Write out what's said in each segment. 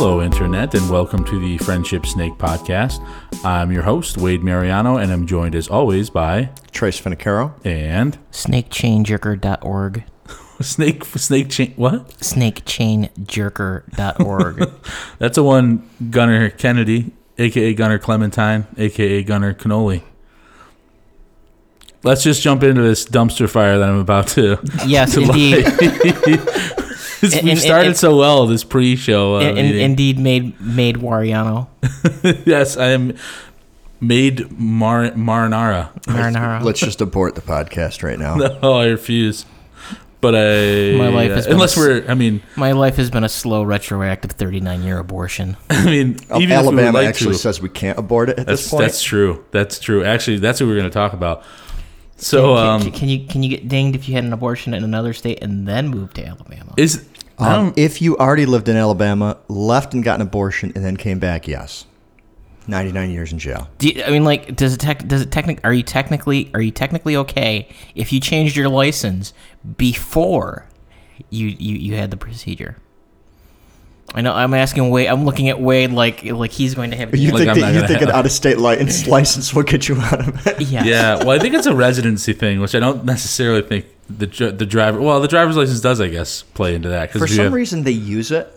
Hello, Internet, and welcome to the Friendship Snake Podcast. I'm your host, Wade Mariano, and I'm joined as always by Trace Finicaro. and snakechainjerker.org. Snake Snake Chain. What? snakechainjerker.org. That's a one Gunner Kennedy, aka Gunner Clementine, aka Gunner Cannoli. Let's just jump into this dumpster fire that I'm about to. yes, to indeed. light. we And- and- started and- so well this pre-show. Uh, In- in- indeed made made Wariano. yes, I am made mar- marinara. Marinara. Let's just abort the podcast right now. No, I refuse. But I My life has been unless a s- we're. I mean, My life has been a slow retroactive 39 year abortion. I mean, even if we Alabama like actually to, says we can't abort it at that's this point. that's true. That's true. Actually, that's what we're going to talk about. So, can, um, can, can you can you get dinged if you had an abortion in another state and then move to Alabama? is I Um, if you already lived in Alabama, left and got an abortion, and then came back, yes, ninety nine years in jail. You, I mean, like, does it tech, does it technic? Are you technically are you technically okay if you changed your license before you you, you had the procedure? I know I'm asking Wade. I'm looking at Wade like like he's going to have. You Like, think I'm not that you gonna think an out of state license license will get you out of it? yes. Yeah, well, I think it's a residency thing, which I don't necessarily think the the driver. Well, the driver's license does, I guess, play into that For some reason, they use it.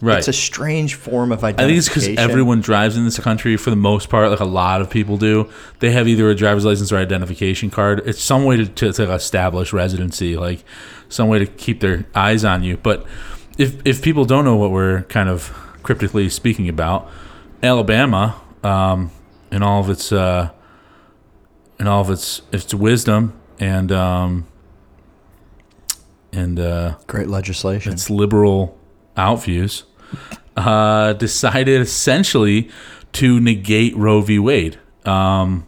right. It's a strange form of identification. I think it's because everyone drives in this country for the most part, like a lot of people do. They have either a driver's license or identification card. It's some way to, to, to establish residency, like some way to keep their eyes on you. But if if people don't know what we're kind of cryptically speaking about, Alabama, um, in all of its uh, in all of its its wisdom and um, and uh, great legislation. its liberal outviews, uh, decided essentially to negate Roe v. Wade. Um,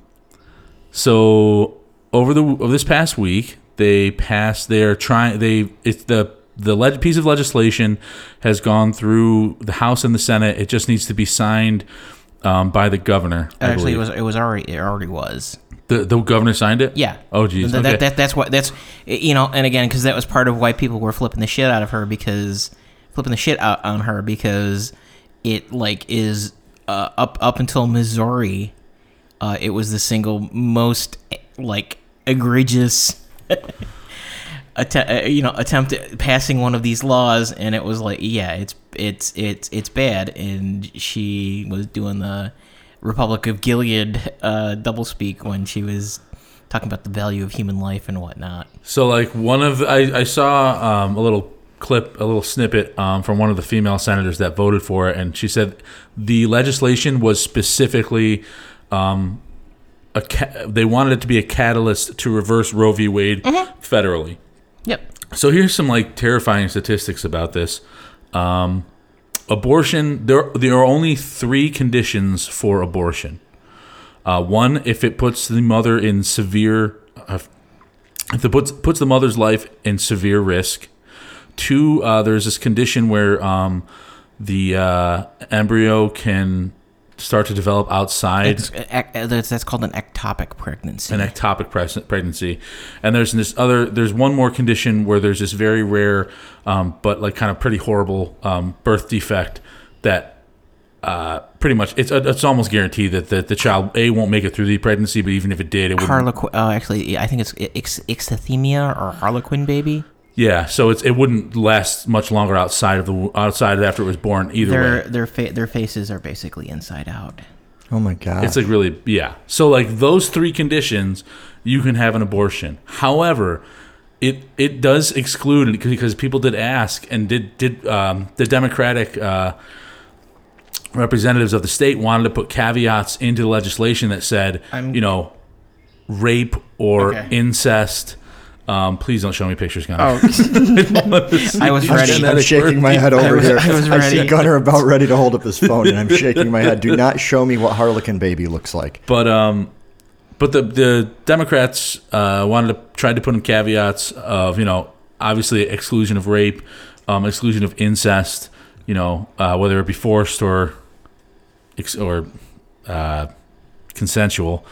so over the over this past week, they passed. They are trying. They it's the the leg, piece of legislation has gone through the House and the Senate. It just needs to be signed um, by the governor. Actually, it was it was already it already was. the the governor signed it. Yeah. Oh, geez. Th- Okay. That, that, that's what that's you know, and again, because that was part of why people were flipping the shit out of her because flipping the shit out on her because it like is uh, up up until Missouri, uh, it was the single most like egregious. Att- uh, you know, attempt at passing one of these laws, and it was like, yeah, it's it's it's it's bad, and she was doing the Republic of Gilead uh, doublespeak when she was talking about the value of human life and whatnot. So like one of I, I saw um, a little clip, a little snippet um, from one of the female senators that voted for it, and she said the legislation was specifically um, a ca- they wanted it to be a catalyst to reverse Roe v. Wade federally. Yep. So here's some like terrifying statistics about this. Um, abortion. There there are only three conditions for abortion. Uh, one, if it puts the mother in severe, uh, if it puts puts the mother's life in severe risk. Two, uh, there's this condition where um, the uh, embryo can start to develop outside It's, uh, that's, that's called an ectopic pregnancy. an ectopic pres- pregnancy, and there's this other. There's one more condition where there's this very rare, um, but like kind of pretty horrible um, birth defect that uh, pretty much it's it's almost guaranteed that the, the child a won't make it through the pregnancy, but even if it did, it would. Harlequin. Uh, actually, I think it's ix- ixthymia or Harlequin baby. Yeah, so it's it wouldn't last much longer outside of the outside of after it was born either Their way. their fa- their faces are basically inside out. oh my god! It's like really yeah. So like those three conditions, you can have an abortion. However, it it does exclude because because people did ask and did did um, the Democratic uh, representatives of the state wanted to put caveats into the legislation that said I'm- you know rape or Okay. incest. Um, please don't show me pictures, Gunnar. Oh, I was I'm, ready. I'm shaking my head over was- here. I was I see. Gunner about ready to hold up his phone, and I'm shaking my head. Do not show me what Harlequin baby looks like. But um, but the the Democrats uh, wanted to try to put in caveats of you know obviously exclusion of rape, um, exclusion of incest, you know uh, whether it be forced or or uh, consensual,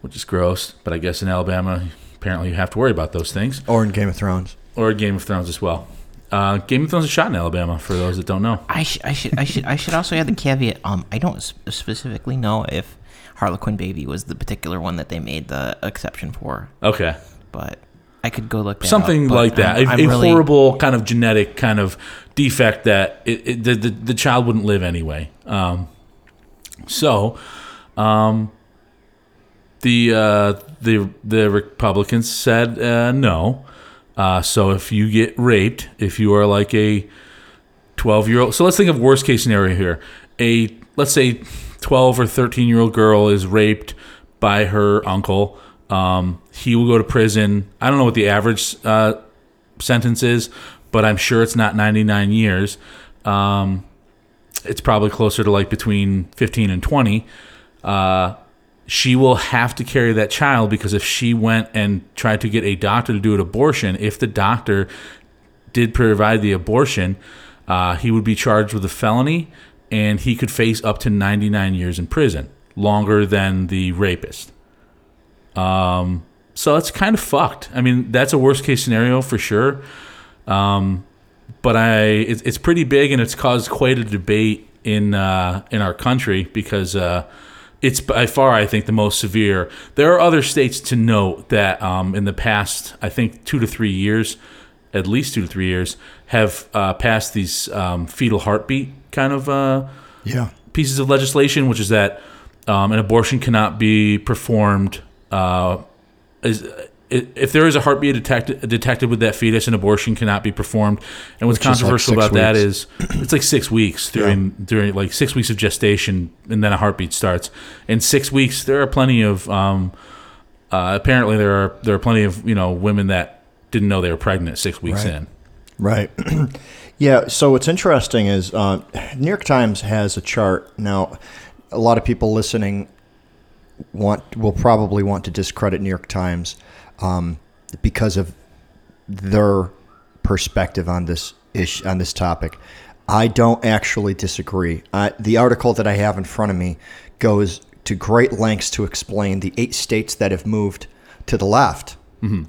which is gross. But I guess in Alabama, apparently you have to worry about those things, Or in Game of Thrones. or Game of Thrones as well. uh, Game of Thrones is shot in Alabama. For those that don't know, I, sh- I should I should I should also add the caveat. Um, I don't s- specifically know if Harlequin Baby was the particular one that they made the exception for, okay, but I could go look that something up, like that. I'm- a I'm a really- horrible kind of genetic kind of defect that it, it, the, the the child wouldn't live anyway. Um, so, um, the uh, the the Republicans said uh, no. Uh, so if you get raped, if you are like a 12 year old, so let's think of worst case scenario here. A let's say 12 or 13 year old girl is raped by her uncle. Um, he will go to prison. I don't know what the average uh, sentence is, but I'm sure it's not 99 years. Um, it's probably closer to like between 15 and 20. Uh, she will have to carry that child because if she went and tried to get a doctor to do an abortion, if the doctor did provide the abortion, uh, he would be charged with a felony and he could face up to 99 years in prison, longer than the rapist. Um, so it's kind of fucked. I mean, that's a worst case scenario for sure. Um, but I, it, it's pretty big and it's caused quite a debate in uh, in our country because uh, it's by far, I think, the most severe. There are other states to note that um, in the past, I think, two to three years, at least two to three years, have uh, passed these um, fetal heartbeat kind of uh, Yeah. pieces of legislation, which is that um, an abortion cannot be performed. Uh, is, if there is a heartbeat detected, detected with that fetus, an abortion cannot be performed. And what's Which is like controversial about that weeks. is it's like six weeks during during like six weeks of gestation, and then a heartbeat starts. In six weeks, there are plenty of um, uh, apparently there are there are plenty of you know women that didn't know they were pregnant six weeks Right. in. Right. yeah. So what's interesting is uh, New York Times has a chart now. A lot of people listening want will probably want to discredit New York Times um, because of their perspective on this issue on this topic. I don't actually disagree. Uh, the article that I have in front of me goes to great lengths to explain the eight states that have moved to the left.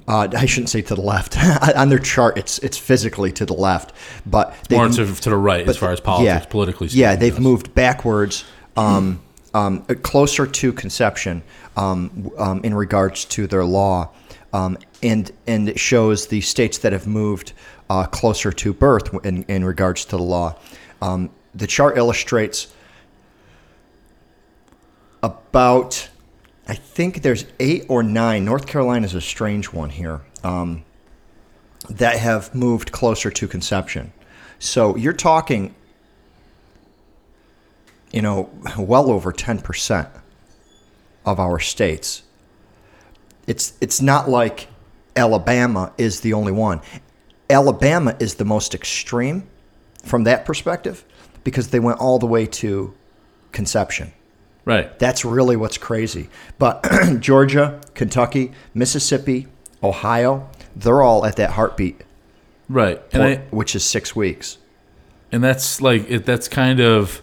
Uh, I shouldn't say to the left. on their chart, it's it's physically to the left, but Or they've- to, to the right, as far as politics, politically speaking. Yeah, they've moved backwards, um, um, uh, closer to conception um, um, in regards to their law, um, and and it shows the states that have moved uh, closer to birth in, in regards to the law. Um, the chart illustrates about, I think there's eight or nine. North Carolina is a strange one here. Um, that have moved closer to conception. So you're talking, you know, well over 10% of our states. It's, it's not like Alabama is the only one. Alabama is the most extreme from that perspective because they went all the way to conception. right. That's really what's crazy. But Georgia, Kentucky, Mississippi, Ohio, they're all at that heartbeat, Right. I, which is six weeks. and that's like it, that's kind of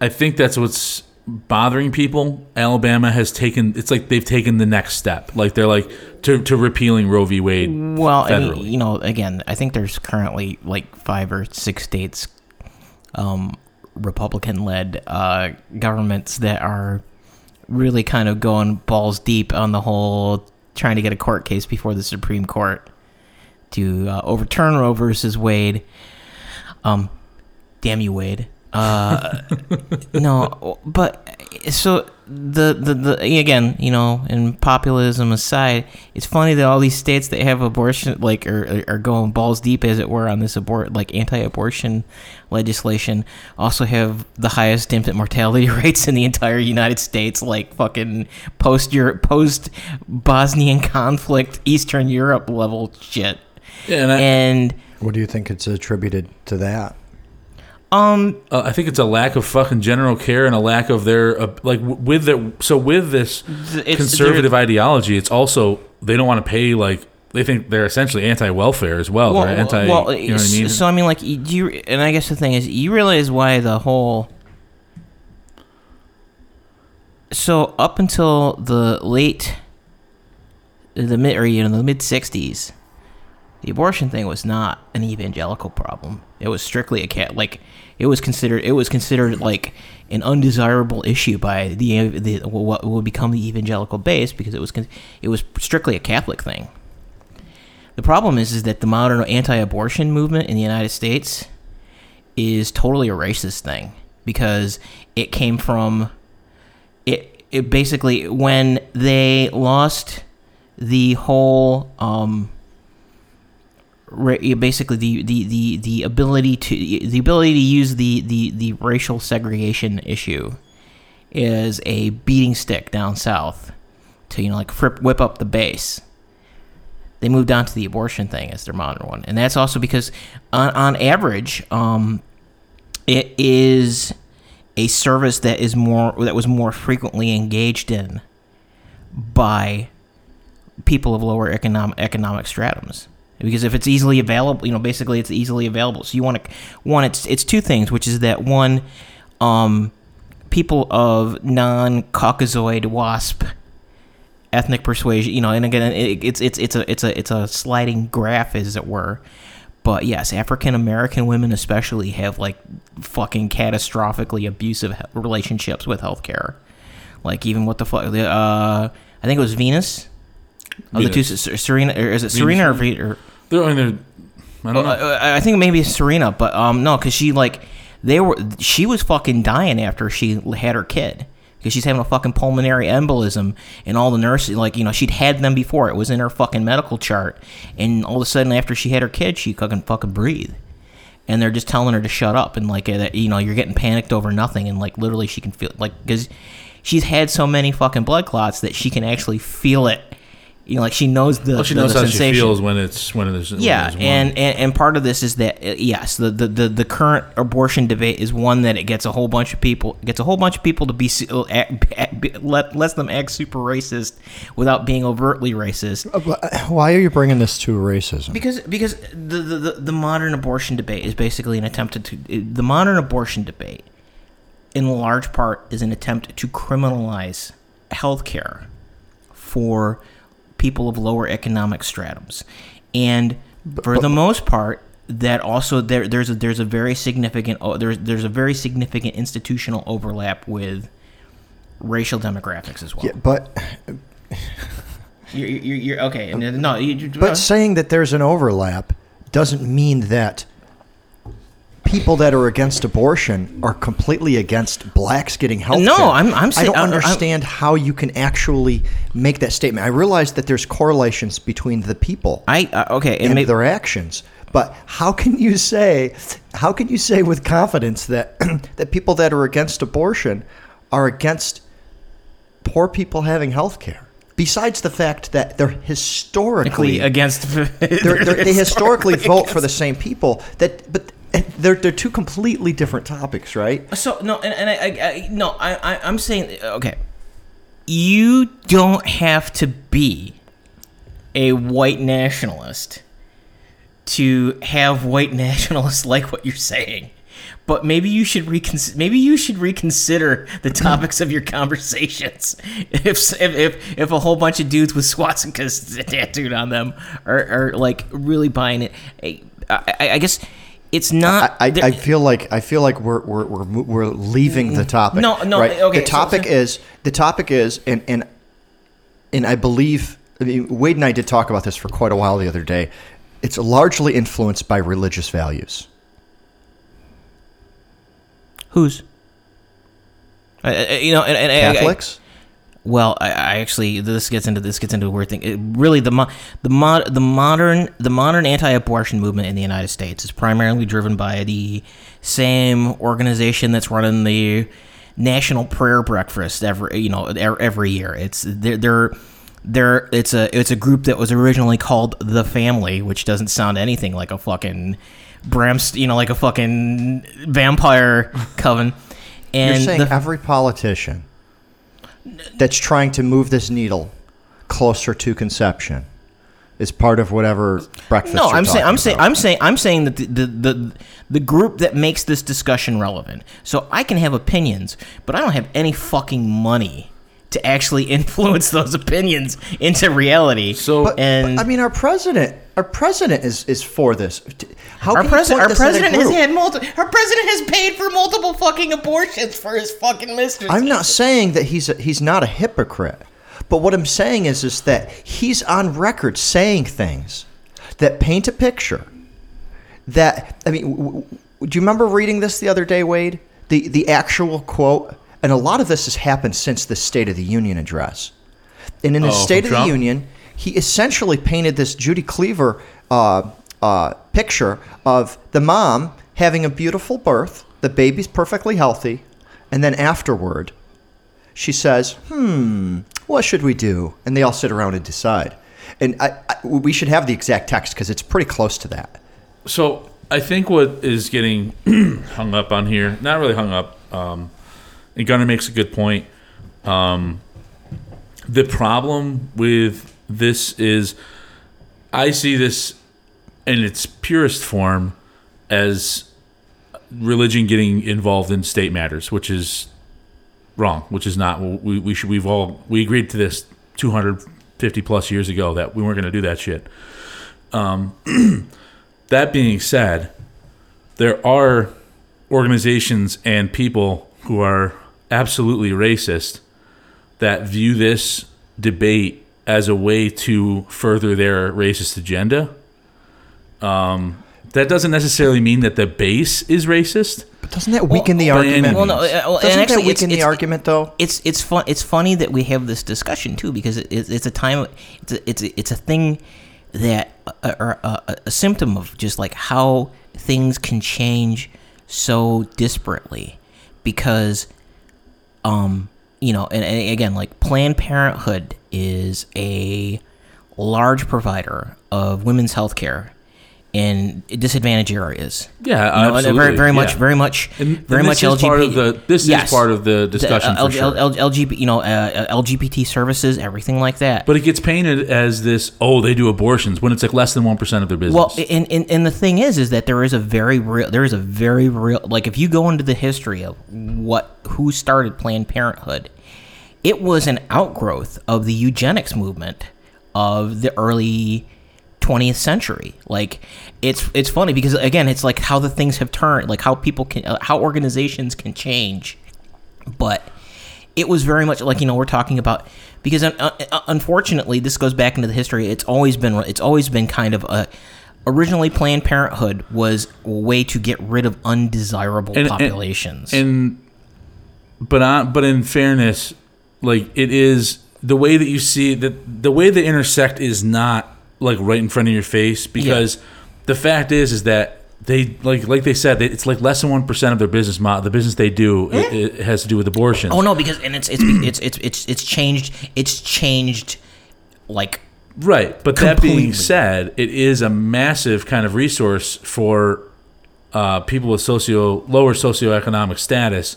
i think that's what's bothering people alabama has taken it's like they've taken the next step like they're like to, to repealing roe v wade Well, I mean, you know, again, I think there's currently like five or six states, um, Republican-led uh, governments that are really kind of going balls deep on the whole trying to get a court case before the Supreme Court to uh, overturn Roe versus Wade. Um, damn you, Wade. Uh, no, but so the, the the again, you know, and populism aside, it's funny that all these states that have abortion like are are going balls deep, as it were, on this abort like anti-abortion legislation, also have the highest infant mortality rates in the entire United States, like fucking post Europe, post Bosnian conflict, Eastern Europe level shit, yeah, and I, and What do you think it's attributed to that? Um. uh, I think it's a lack of fucking general care and a lack of their uh, like with their so with this it's- conservative ideology it's also they don't want to pay like they think they're essentially anti-welfare as well, right? anti well, you know what I mean? so I mean, like, do you? And I guess the thing is, you realize why the whole. So up until the late, the mid or you know the mid '60s, the abortion thing was not an evangelical problem. It was strictly a cat like it was considered it was considered like an undesirable issue by the, the what would become the evangelical base because it was it was strictly a Catholic thing. The problem is is that the modern anti-abortion movement in the United States is totally a racist thing because it came from it it basically when they lost the whole um basically the, the, the, the ability to the ability to use the, the, the racial segregation issue is a beating stick down south to you know like whip up the base. They moved on to the abortion thing as their modern one. And that's also because on, on average um, it is a service that is more that was more frequently engaged in by people of lower economic economic stratums because if it's easily available you know basically it's easily available. So you want to one it's it's two things which is that one um people of non-caucasoid wasp ethnic persuasion you know and again it, it's it's it's a it's a it's a sliding graph as it were. But yes african american women especially have like fucking catastrophically abusive relationships with healthcare. Like even what the fuck uh i think it was venus? Of the two serena or is it serena or, or They're, I I don't know. uh, I think maybe it's Serena, but um, no, because she like they were she was fucking dying after she had her kid because she's having a fucking pulmonary embolism, and all the nurses like you know she'd had them before. It was in her fucking medical chart, and all of a sudden after she had her kid, she couldn't fucking breathe. And they're just telling her to shut up, and like that, you know, you're getting panicked over nothing, and like literally, she can feel like because she's had so many fucking blood clots that she can actually feel it. You know, like she knows the well, she the- knows the how sensation. she feels when it's when it's when Yeah, it's and, and and part of this is that uh, yes, the, the, the, the current abortion debate is one that it gets a whole bunch of people gets a whole bunch of people to be su- uh, act, act, let lets them act super racist without being overtly racist. Uh, uh, why are you bringing this to racism? Because because the, the, the, the modern abortion debate is basically an attempt to the modern abortion debate in large part is an attempt to criminalize healthcare for people of lower economic stratums. And for the most part that also there there's a there's a very significant oh, there's there's a very significant institutional overlap with racial demographics as well. Yeah, but You're, you're, you're okay. uh, No, you- but saying that there's an overlap doesn't mean that people that are against abortion are completely against blacks getting health No, care. I'm- I'm I don't I'm- I'm- understand how you can actually make that statement. I realize that there's correlations between the people I uh, okay, and and maybe, their actions. But how can you say how can you say with confidence that that people that are against abortion are against poor people having health care? Besides the fact that they're historically against they're, they're, they historically vote for the same people that but they're they're two completely different topics, right? So no, and, and I, I, I no, I, I I'm saying okay. You don't have to be a white nationalist to have white nationalists like what you're saying. But maybe you should reconsider. Maybe you should reconsider the topics of your conversations. If if if, if a whole bunch of dudes with swastikas tattooed on them are, are like really buying it, I, I, I guess it's not. I, I, I feel like I feel like we're we're, we're, we're leaving the mm. topic. No, no, right? okay, The topic so- is the topic is and and and I believe I mean, Wade and I did talk about this for quite a while the other day. It's largely influenced by religious values. Who's? I, I- you know, and, and Catholics. Well, I, I actually this gets into this gets into a weird thing. It, really, the mo- the mod the modern the modern anti-abortion movement in the United States is primarily driven by the same organization that's running the National Prayer Breakfast every you know every year. It's they're. they're they're, it's a it's a group that was originally called the Family, which doesn't sound anything like a fucking Bramst, you know, like a fucking vampire coven. And You're saying the- every politician that's trying to move this needle closer to conception is part of whatever breakfast. No, you're I'm saying I'm saying. I'm saying I'm saying that the, the the the group that makes this discussion relevant. So I can have opinions, but I don't have any fucking money to actually influence those opinions into reality. So- But, and but, I mean, our president Our president is, is for this. How Our can you president, point our this president has had multiple. Our president has paid for multiple fucking abortions for his fucking mistress. I'm not saying that he's a, he's not a hypocrite, but what I'm saying is is that he's on record saying things that paint a picture. That I mean, w- w- do you remember reading this the other day, Wade? The the actual quote, and a lot of this has happened since the State of the Union address. And in the Oh, State of the Union, he essentially painted this Judy Cleaver uh, uh, picture of the mom having a beautiful birth, the baby's perfectly healthy, and then afterward, she says, "Hmm, what should we do?" And they all sit around and decide. And I, I, we should have the exact text because it's pretty close to that. So I think what is getting hung up on here, not really hung up, um, and Gunnar makes a good point. Um, the problem with this is I see this in its purest form as religion getting involved in state matters, which is wrong, which is not we, we should we've all we agreed to this 250 plus years ago that we weren't going to do that shit. Um, that being said, there are organizations and people who are absolutely racist that view this debate as a way to further their racist agenda. Um, that doesn't necessarily mean that the base is racist. But doesn't that weaken the argument? Well, no, uh, well, doesn't actually, that it's- weaken the it's- argument, though? it's it's fun. It's funny that we have this discussion too because it, it's it's a time. It's a, it's a, it's a thing that a, a, a, a symptom of just like how things can change so disparately because um you know and, and again like planned parenthood is a large provider of women's health care in disadvantaged areas Yeah, You know, absolutely. very, very much, yeah. very much, And- very and much is LGBT. part of the- this is part of the discussion for L- sure. L- L- LGBT, you know, uh, uh, LGBT services, everything like that. But it gets painted as this, oh, they do abortions when it's like less than 1% of their business. well, and, and and the thing is, is that there is a very real, there is a very real, like if you go into the history of what who started Planned Parenthood, it was an outgrowth of the eugenics movement of the early 20th century. Like it's it's funny because again, it's like how the things have turned, like how people can, uh, how organizations can change, but it was very much like you know we're talking about because uh, uh, unfortunately this goes back into the history. It's always been it's always been kind of a originally Planned Parenthood was a way to get rid of undesirable And- and- populations. and but I, but in fairness, like it is the way that you see that the way they intersect is not like right in front of your face because the fact is is that they like like they said they, it's like less than one percent of their business model. The business they do it, it has to do with abortion. oh no, because and it's it's it's it's it's it's changed. It's changed like Right, but that being said, it is a massive kind of resource for uh, people with socio lower socioeconomic status,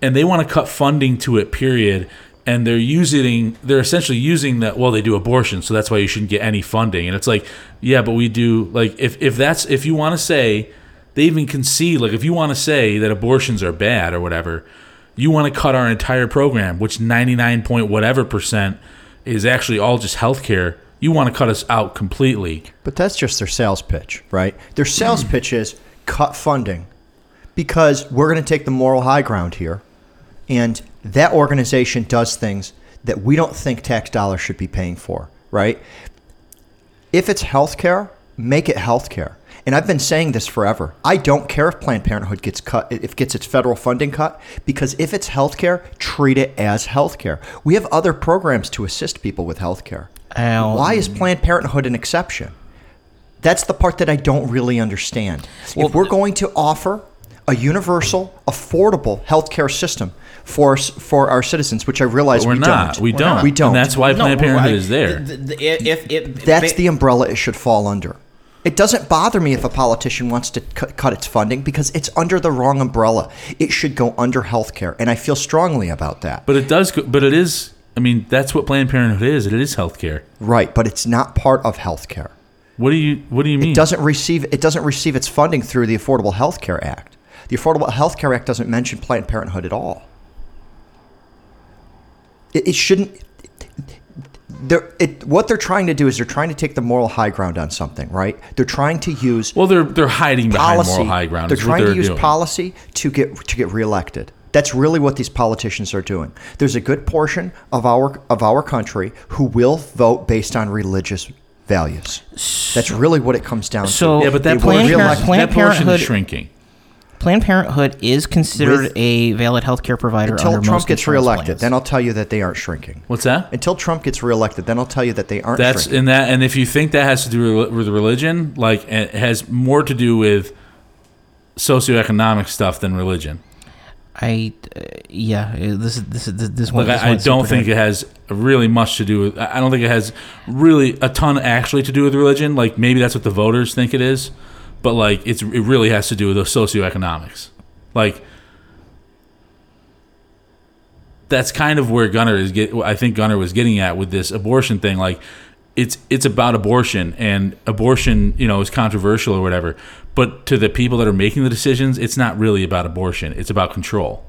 and they want to cut funding to it. Period. And they're using they're essentially using that. Well, they do abortion, so that's why you shouldn't get any funding. And it's like, yeah, but we do like if if that's if you want to say they even concede like if you want to say that abortions are bad or whatever, you want to cut our entire program, which ninety nine point whatever percent is actually all just healthcare. You want to cut us out completely. But that's just their sales pitch, right? Their sales pitch is cut funding because we're going to take the moral high ground here. And that organization does things that we don't think tax dollars should be paying for, right? If it's healthcare, make it healthcare. And I've been saying this forever. I don't care if Planned Parenthood gets cut, if gets its federal funding cut, because if it's healthcare, treat it as healthcare. We have other programs to assist people with healthcare. Al- Why is Planned Parenthood an exception? That's the part that I don't really understand. if we're going to offer a universal, affordable healthcare system for for our citizens, which I realize But we're we not. don't. We don't. We don't. And that's why No, Planned Parenthood I- is there. the- the- if, if, That's ba- the umbrella it should fall under. It doesn't bother me if a politician wants to cut, cut its funding because it's under the wrong umbrella. It should go under healthcare, and I feel strongly about that. But it does. But it is. I mean, that's what Planned Parenthood is. It is healthcare. right, but it's not part of healthcare. What do you What do you mean? It doesn't receive it doesn't receive its funding through the Affordable Health Care Act. The Affordable Health Care Act doesn't mention Planned Parenthood at all. It, it shouldn't. they're, it, what they're trying to do is they're trying to take the moral high ground on something, right? They're trying to use Well, they're they're hiding behind policy. moral high ground. They're is what trying to use doing. policy to get to get reelected. That's really what these politicians are doing. There's a good portion of our of our country who will vote based on religious values. That's really what it comes down So- to. Yeah, but that Planned portion, Parent- that portion is shrinking. Planned Parenthood is considered With- a valid healthcare provider until under Trump most gets reelected. plans. Then I'll tell you that they aren't shrinking. What's that? Until Trump gets reelected, then I'll tell you that they aren't That's shrinking. and that and if you think that has to do with religion, like it has more to do with socioeconomic stuff than religion. I, uh, yeah, uh, this is this is this, this one. Like this I, I don't think dark. it has really much to do with. I I don't think it has really a ton actually to do with religion. Like maybe that's what the voters think it is, but like it's it really has to do with the socioeconomics. Like that's kind of where Gunner is get. I think Gunner was getting at with this abortion thing. Like it's it's about abortion and abortion, you know, is controversial or whatever. But to the people that are making the decisions, it's not really about abortion. It's about control.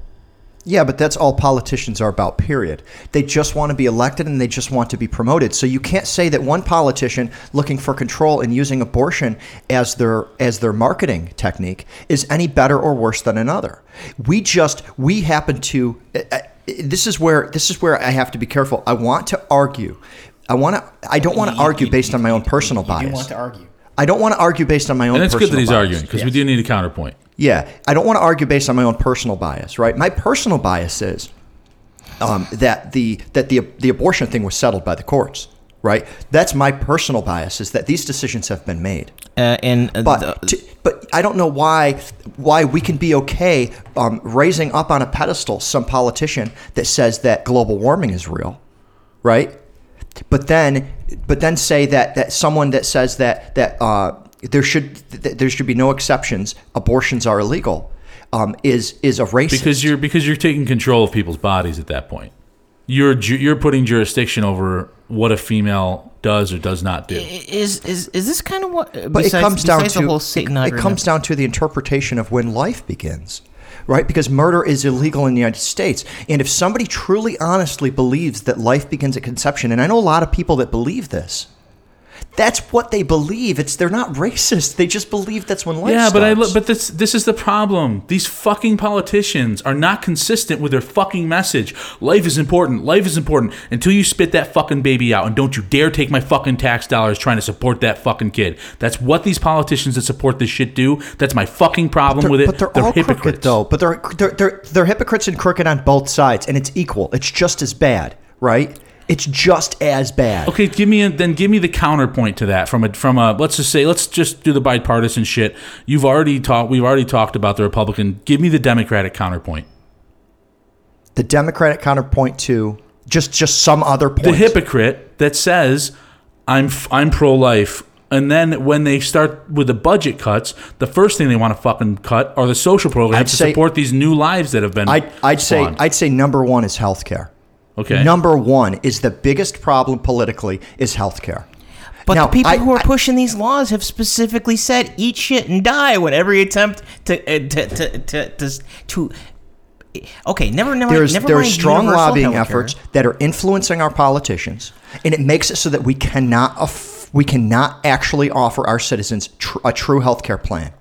Yeah, but that's all politicians are about, period. They just want to be elected and they just want to be promoted. So you can't say that one politician looking for control and using abortion as their as their marketing technique is any better or worse than another. We just we happen to uh, uh, this is where this is where I have to be careful. I want to argue. I want to I don't want to argue based on my own personal bias. do want to argue. I don't want to argue based on my own And it's good that he's bias. arguing because we do need a counterpoint. Yeah, I don't want to argue based on my own personal bias, right? My personal bias is um, that the that the the abortion thing was settled by the courts, right? That's my personal bias is that these decisions have been made. Uh, and uh, But the- to, but I don't know why why we can be okay um, raising up on a pedestal some politician that says that global warming is real, right? But then but then say that that someone that says that that uh, there should that there should be no exceptions, abortions are illegal, um, is is a racist. because you're because you're taking control of people's bodies at that point. You're ju- you're putting jurisdiction over what a female does or does not do. is is is this kind of what? but it comes down to whole it, it comes down to the interpretation of when life begins right because murder is illegal in the united states and if somebody truly honestly believes that life begins at conception and i know a lot of people that believe this that's what they believe it's they're not racist they just believe that's when life Yeah, but I but this this is the problem. These fucking politicians are not consistent with their fucking message. Life is important. Life is important until you spit that fucking baby out and don't you dare take my fucking tax dollars trying to support that fucking kid. That's what these politicians that support this shit do. That's my fucking problem with it. But they're, all hypocrites. crooked, though. But they're, they're they're they're hypocrites and crooked on both sides, and it's equal. It's just as bad, right? It's just as bad. Okay, give me a, then give me the counterpoint to that from a from a let's just say let's just do the bipartisan shit. You've already talked we've already talked about the Republican. Give me the Democratic counterpoint. The Democratic counterpoint to just just some other point. The hypocrite that says I'm I'm pro life and then when they start with the budget cuts, the first thing they want to fucking cut are the social programs I'd to say- support these new lives that have been I'd, I'd say. I'd say number one is healthcare. Okay. Number one is the biggest problem politically is healthcare. But Now, the people I- who are I- pushing these laws have specifically said eat shit and die when every attempt to uh, to to to, to, to okay never never There's never there are strong lobbying healthcare. efforts that are influencing our politicians, and it makes it so that we cannot aff- we cannot actually offer our citizens tr- a true healthcare plan.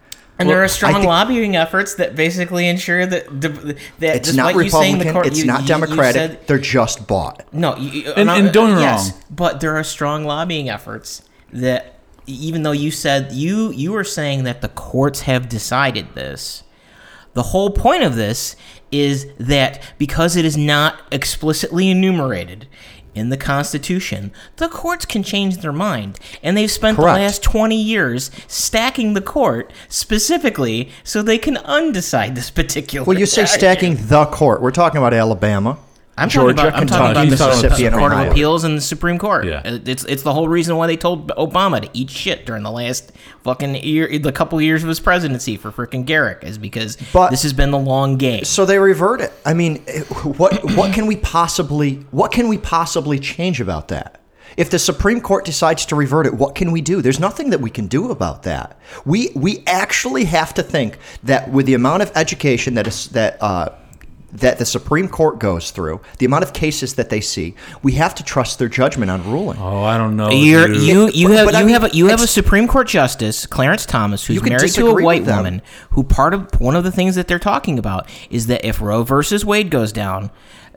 And there are strong think- lobbying efforts that basically ensure that the, that It's not you the Republican. court, it's you- not you- you Democratic. said- They're just bought. No, you, you- And- no, and don't get me yes, wrong. but there are strong lobbying efforts that even though you said you you were saying that the courts have decided this, the whole point of this is that because it is not explicitly enumerated in the Constitution, the courts can change their mind. And they've spent Correct. the last 20 years stacking the court specifically so they can undecide this particular Well, you say stacking the court. We're talking about Alabama, I'm Georgia, talking about, I'm talking Kentucky, about talking about Mississippi, the and Court of Appeals and the Supreme Court. Yeah. It's it's the whole reason why they told Obama to eat shit during the last fucking year, the couple years of his presidency for freaking Garrick, is because But- this has been the long game. So they revert it. I mean, what what can we possibly what can we possibly change about that? If the Supreme Court decides to revert it, what can we do? There's nothing that we can do about that. We we actually have to think that with the amount of education that is that uh, that the Supreme Court goes through, the amount of cases that they see, we have to trust their judgment on ruling. Oh, I don't know. You're, dude. you you But- have but I mean, have a, you have a Supreme Court justice Clarence Thomas who's married to a white woman who part of one of the things that they're talking about is that if Roe versus Wade goes down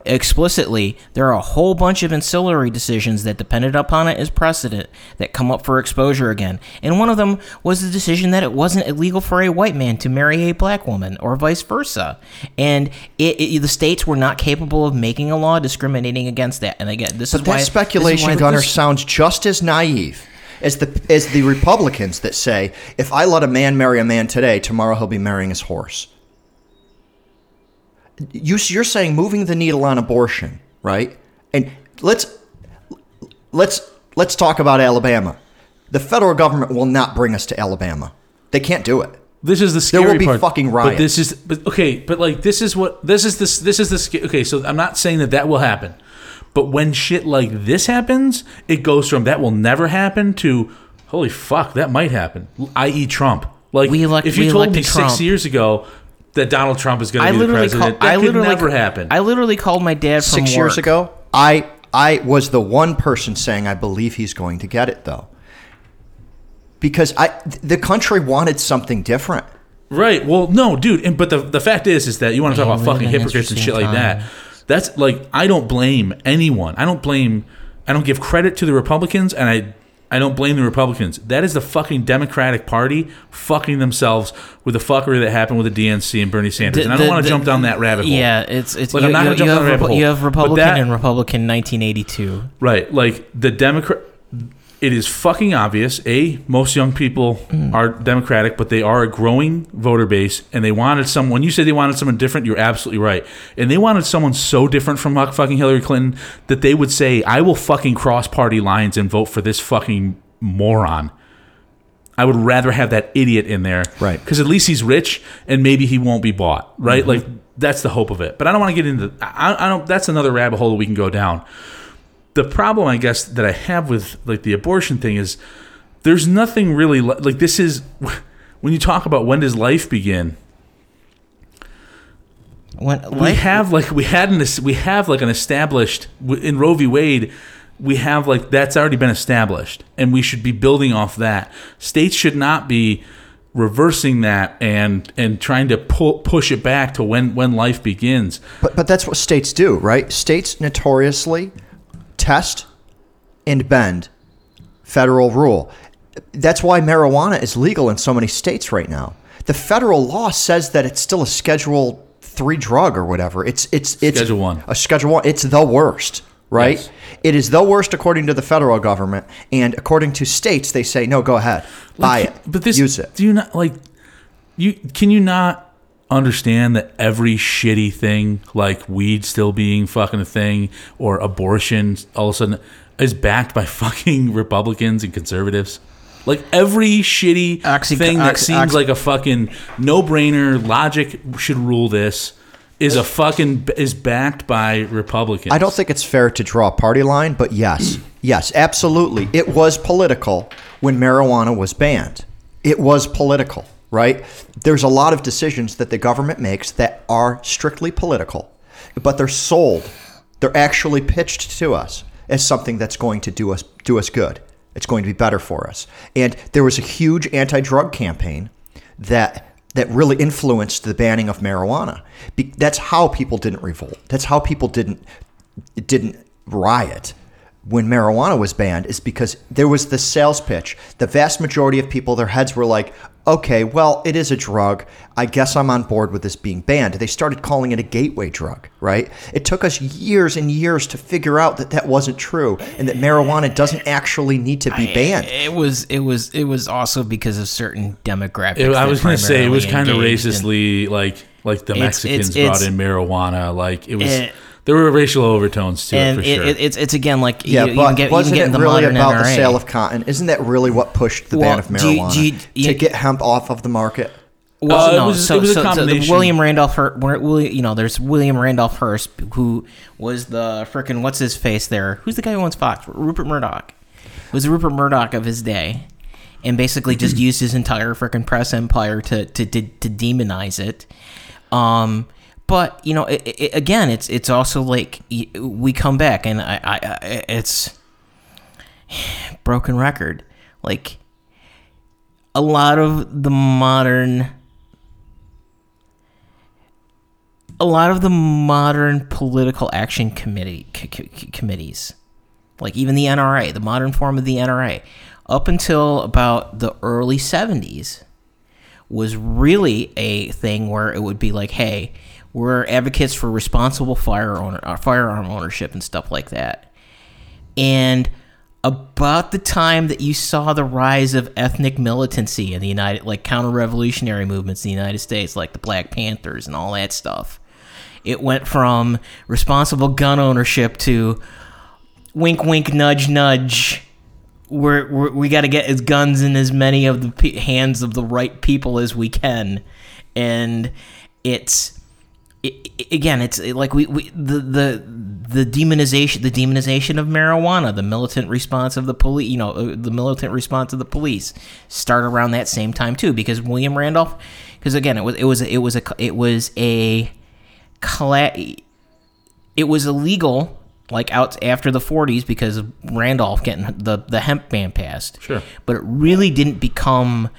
explicitly there are a whole bunch of ancillary decisions that depended upon it as precedent that come up for exposure again. And one of them was the decision that it wasn't illegal for a white man to marry a black woman or vice versa. And it, it- the states were not capable of making a law discriminating against that. And again this But is why that this is speculation, why Gunner, this- sounds just as naive as the as the Republicans that say, if I let a man marry a man today, tomorrow he'll be marrying his horse. You, you're saying moving the needle on abortion, right? And let's let's let's talk about Alabama. The federal government will not bring us to Alabama. They can't do it. This is the scary. There scary will be part. fucking But this is but okay, but like this is what this is this this is the sca- okay. So I'm not saying that that will happen, but when shit like this happens, it goes from that will never happen to holy fuck that might happen. I.e. Trump. Like We elect- if you we told me elected six years ago that Donald Trump is going to be the president, called. that I could literally never ca- happen. I literally called my dad from Six years ago, I I was the one person saying I believe he's going to get it though. Because I the country wanted something different. Right. Well, no, dude. And but the the fact is, is that you want to talk Man, about fucking hypocrites and shit interesting like that. That's like I don't blame anyone. I don't blame. I don't give credit to the Republicans, and I I don't blame the Republicans. That is the fucking Democratic Party fucking themselves with the fuckery that happened with the DNC and Bernie Sanders. and I don't The- want the- to jump down that rabbit hole. Yeah, it's it's Like, you, I'm not you- gonna jump down have the rabbit hole. you have Republican that- and Republican 1982. Right. Like the Democrat. It is fucking obvious. A, most young people mm. are Democratic, but they are a growing voter base, and they wanted someone. When you say they wanted someone different, you're absolutely right. And they wanted someone so different from fucking Hillary Clinton that they would say, "I will fucking cross party lines and vote for this fucking moron." I would rather have that idiot in there, Right. Because at least he's rich and maybe he won't be bought, right? Mm-hmm. Like that's the hope of it. But I don't want to get into. I, I don't. That's another rabbit hole that we can go down the problem I guess that I have with like the abortion thing is there's nothing really li- like this is when you talk about when does life begin? When we have like we had an we have like an established in Roe v. Wade we have like that's already been established and we should be building off that. States should not be reversing that and and trying to pull, push it back to when when life begins. But but that's what states do, right? States notoriously test and bend federal rule. That's why marijuana is legal in so many states right now. The federal law says that it's still a Schedule Three drug or whatever. It's it's it's Schedule one. A Schedule One. It's the worst, right? Yes. It is the worst according to the federal government, and according to states, they say no. Go ahead, buy Like, it, But this use it. Do you not like you can you not understand that every shitty thing like weed still being fucking a thing or abortion all of a sudden is backed by fucking Republicans and conservatives? Like every shitty Oxy- thing that ox- seems ox- like a fucking no-brainer logic should rule this is a fucking is backed by Republicans. I don't think it's fair to draw a party line, but yes, yes, absolutely. It was political when marijuana was banned. It was political, right? There's a lot of decisions that the government makes that are strictly political, but they're sold. They're actually pitched to us as something that's going to do us do us good. It's going to be better for us. And there was a huge anti-drug campaign that that really influenced the banning of marijuana. Be- that's how people didn't revolt. That's how people didn't didn't riot when marijuana was banned is because there was the sales pitch. The vast majority of people, their heads were like, okay, well, it is a drug. I guess I'm on board with this being banned. They started calling it a gateway drug, right? It took us years and years to figure out that that wasn't true and that marijuana doesn't actually need to be banned. It was it was it was also because of certain demographics. It- I was going to say it was kind of primarily engaged in- racistly like like the It's- Mexicans it's- brought it's- in marijuana. Like it was Eh. There were racial overtones to and it for it, sure. it, it's it's again like Yeah, you, you but can get, you can wasn't get it the really modern about the sale of cotton? Isn't that really what pushed the Well, ban of do you- marijuana do you- you- to get hemp off of the market? Well, Uh, it no, was- so, it was a so- so combination. William Randolph, Hearst, you know, there's William Randolph Hearst, who was the frickin' what's his face there? Who's the guy who owns Fox? Rupert Murdoch. Was the Rupert Murdoch of his day, and basically just used his entire frickin' press empire to to to, to demonize it. Um, but you know, it, it, again, it's it's also like we come back, and I, I, I it's broken record. Like a lot of the modern, a lot of the modern political action committee c- c- committees, like even the NRA, the modern form of the NRA, up until about the early '70s, was really a thing where it would be like, hey, we're advocates for responsible fire owner, uh, firearm ownership and stuff like that. And about the time that you saw the rise of ethnic militancy in the United, like counter-revolutionary movements in the United States, like the Black Panthers and all that stuff, it went from responsible gun ownership to wink, wink, nudge, nudge. We're, we're we got to get as guns in as many of the hands of the right people as we can, and it's it, again, it's like we, we the the the demonization the demonization of marijuana, the militant response of the police, you know, uh, the militant response of the police start around that same time too, because William Randolph, because again, it was it was it was a it was a cla- it was illegal like out after the 40s because of Randolph getting the the hemp ban passed. Sure. But it really didn't become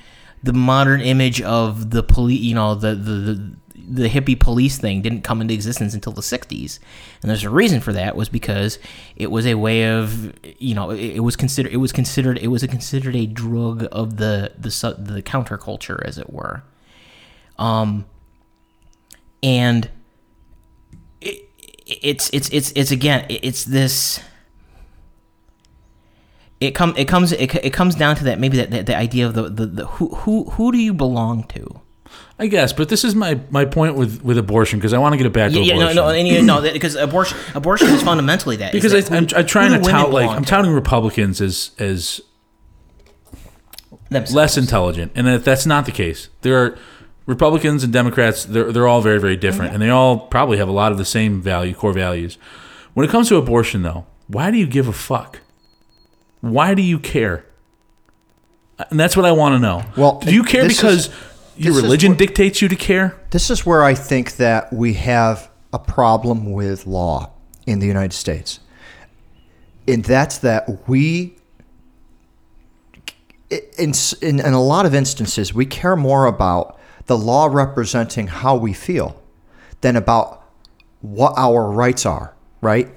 the modern image of the police, you know, the, the the the hippie police thing didn't come into existence until the 60s. And there's a reason for that was because it was a way of, you know, it, it was considered it was considered it was a considered a drug of the the the counterculture as it were. Um and it, it's it's it's it's again it's this it come it comes it, it comes down to that maybe that, that the idea of the, the, the who who who do you belong to I guess, but this is my, my point with, with abortion because I want to get it back to yeah, no abortion. no and you know that because abortion abortion is fundamentally that is because that I, I'm, who- I'm trying to do tout like belong I'm to? touting Republicans as as Themselves. less intelligent, and that that's not the case. There are Republicans and Democrats. They're they're all very very different, mm-hmm. and they all probably have a lot of the same value core values. When it comes to abortion, though, why do you give a fuck? Why do you care? And that's what I want to know. Well, do you care because is- your religion what- dictates you to care? This is where I think that we have a problem with law in the United States. And that's that we, in, in, in a lot of instances, we care more about the law representing how we feel than about what our rights are, right?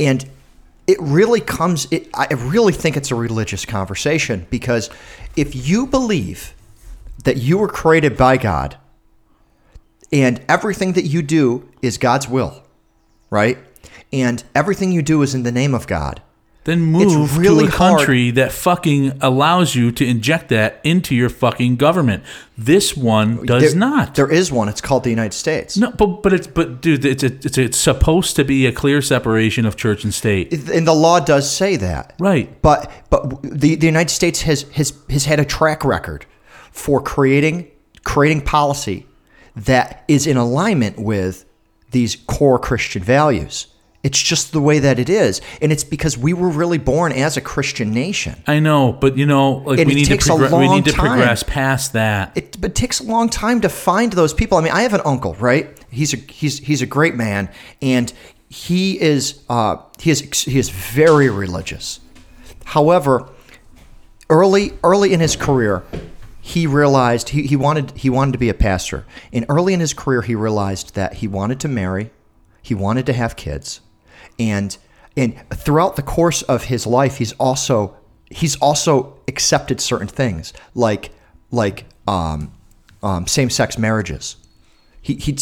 And it really comes, it, I really think it's a religious conversation because if you believe that you were created by God and everything that you do is God's will, right? And everything you do is in the name of God. Then move really to a country that fucking allows you to inject that into your fucking government. This one does There- not. There is one. It's called the United States. No, but but it's but dude, it's a, it's a, it's supposed to be a clear separation of church and state, And the law does say that. right? But but the, the United States has, has has had a track record for creating creating policy that is in alignment with these core Christian values. It's just the way that it is, and it's because we were really born as a Christian nation. I know, but you know, like And we it need to progress, we need to time. progress past that. It, but it takes a long time to find those people. I mean, I have an uncle, right? He's a he's he's a great man, and he is uh, he is he is very religious. However, early early in his career, he realized he, he wanted he wanted to be a pastor. And early in his career, he realized that he wanted to marry, he wanted to have kids, and and throughout the course of his life, he's also he's also accepted certain things like like um, um, same sex marriages. He, he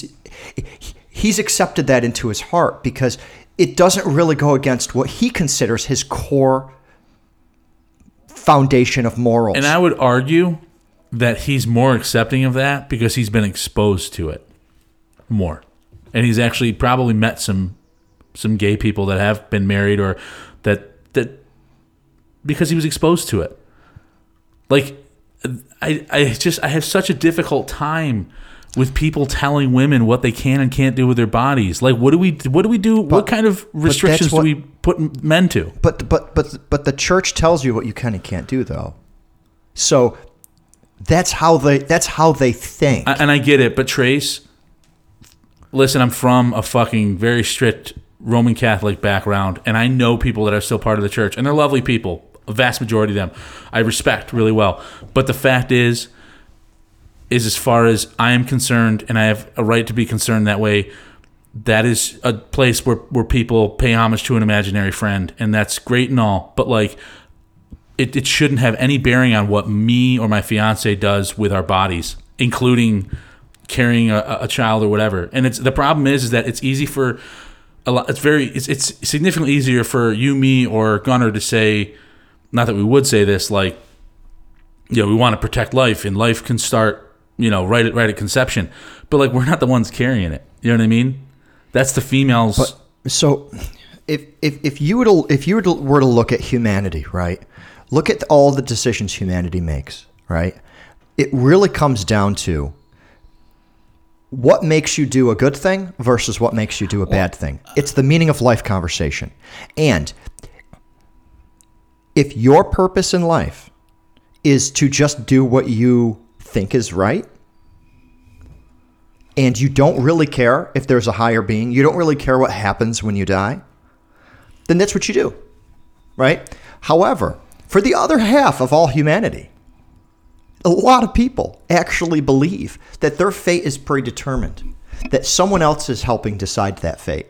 he's accepted that into his heart because it doesn't really go against what he considers his core foundation of morals. And I would argue that he's more accepting of that because he's been exposed to it more, and he's actually probably met some some gay people that have been married or that that because he was exposed to it. Like I I just I have such a difficult time with people telling women what they can and can't do with their bodies. Like what do we what do we do? what kind of restrictions what- do we put men to? But but but but the church tells you what you can and can't do, though. So that's how they that's how they think. I- and I get it, but Trace, listen, I'm from a fucking very strict Roman Catholic background, and I know people that are still part of the church, and they're lovely people. A vast majority of them, I respect really well. But the fact is, is as far as I am concerned, and I have a right to be concerned that way. That is a place where where people pay homage to an imaginary friend, and that's great and all. But like, it, it shouldn't have any bearing on what me or my fiance does with our bodies, including carrying a, a child or whatever. And it's the problem is is that it's easy for a lot. It's very it's, it's significantly easier for you, me, or Gunner to say. Not that we would say this, like, you know, we want to protect life, and life can start, you know, right at right at conception. But like, we're not the ones carrying it. You know what I mean? That's the females. But so, if if if you were to if you were to, were to look at humanity, right? Look at all the decisions humanity makes, right? It really comes down to what makes you do a good thing versus what makes you do a bad thing. It's the meaning of life conversation. And if your purpose in life is to just do what you think is right, and you don't really care if there's a higher being, you don't really care what happens when you die, then that's what you do, right? However, for the other half of all humanity, a lot of people actually believe that their fate is predetermined, that someone else is helping decide that fate.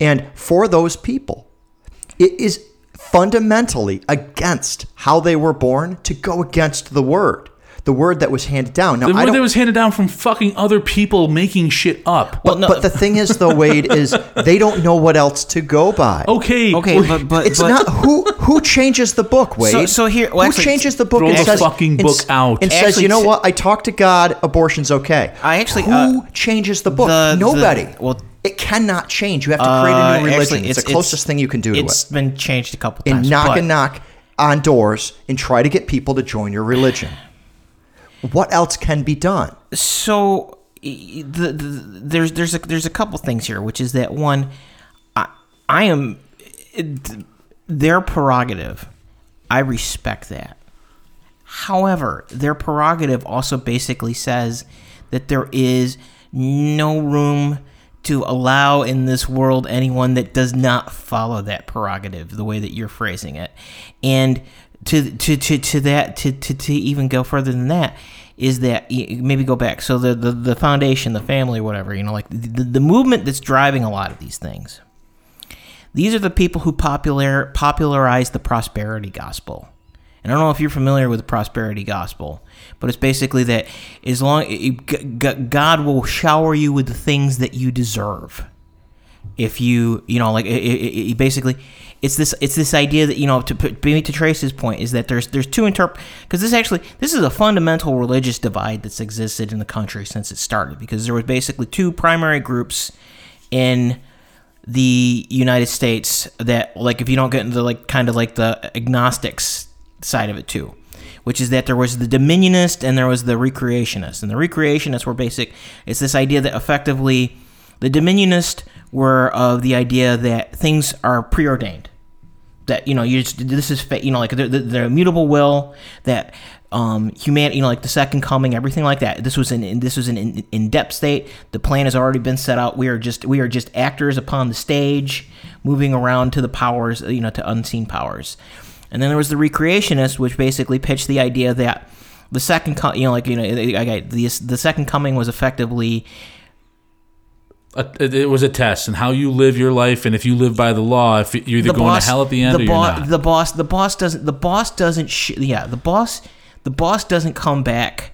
And for those people, it is fundamentally against how they were born to go against the word, the word that was handed down. Now, the word don't, that was handed down from fucking other people making shit up. Well, no, but the thing is, though, Wade, is they don't know what else to go by. okay, okay, we're- but but it's but, not who who changes the book, Wade. So- so here- well, who actually, changes the book throw and the says fucking and book s- out. and says, you know what? I talked to God. Abortion's okay. I actually, who uh, changes the book? the- the- Nobody. well- it cannot change. You have to create Uh, a new religion. actually, it's, the closest thing you can do to It's it. been changed a couple And times. And knock but- and knock on doors and try to get people to join your religion. What else can be done? so the, the, there's there's a there's a couple things here, which is that one, I I am their prerogative. I respect that. However, their prerogative also basically says that there is no room to allow in this world anyone that does not follow that prerogative the way that you're phrasing it. And to to to, to that to, to, to even go further than that is that maybe go back so the, the the foundation the family whatever you know like the, the movement that's driving a lot of these things these are the people who popular popularized the prosperity gospel. And I don't know if you're familiar with the prosperity gospel, but it's basically that as long God will shower you with the things that you deserve. If you, you know, like it, it, it basically, it's this it's this idea that you know to put to Trace's point is that there's there's two interp because this actually this is a fundamental religious divide that's existed in the country since it started because there was basically two primary groups in the United States that like if you don't get into like kind of like the agnostics side of it too, which is that there was the dominionist and there was the recreationist. And the recreationists were basic it's this idea that effectively the dominionist were of the idea that things are preordained. That you know, you just, this is fa- you know like the, the, the immutable will that um, humanity, you know, like the second coming, everything like that. This was an this was an in, in depth state. The plan has already been set out. We are just we are just actors upon the stage, moving around to the powers, you know, to unseen powers. And then there was the recreationist, which basically pitched the idea that the second, co- you know, like you know, the the second coming was effectively a, it it was a test, and how you live your life, and if you live by the law, if you're either going to hell at the end the or boss, you're not. The boss, the boss doesn't, the boss doesn't, sh- yeah, the boss, the boss doesn't come back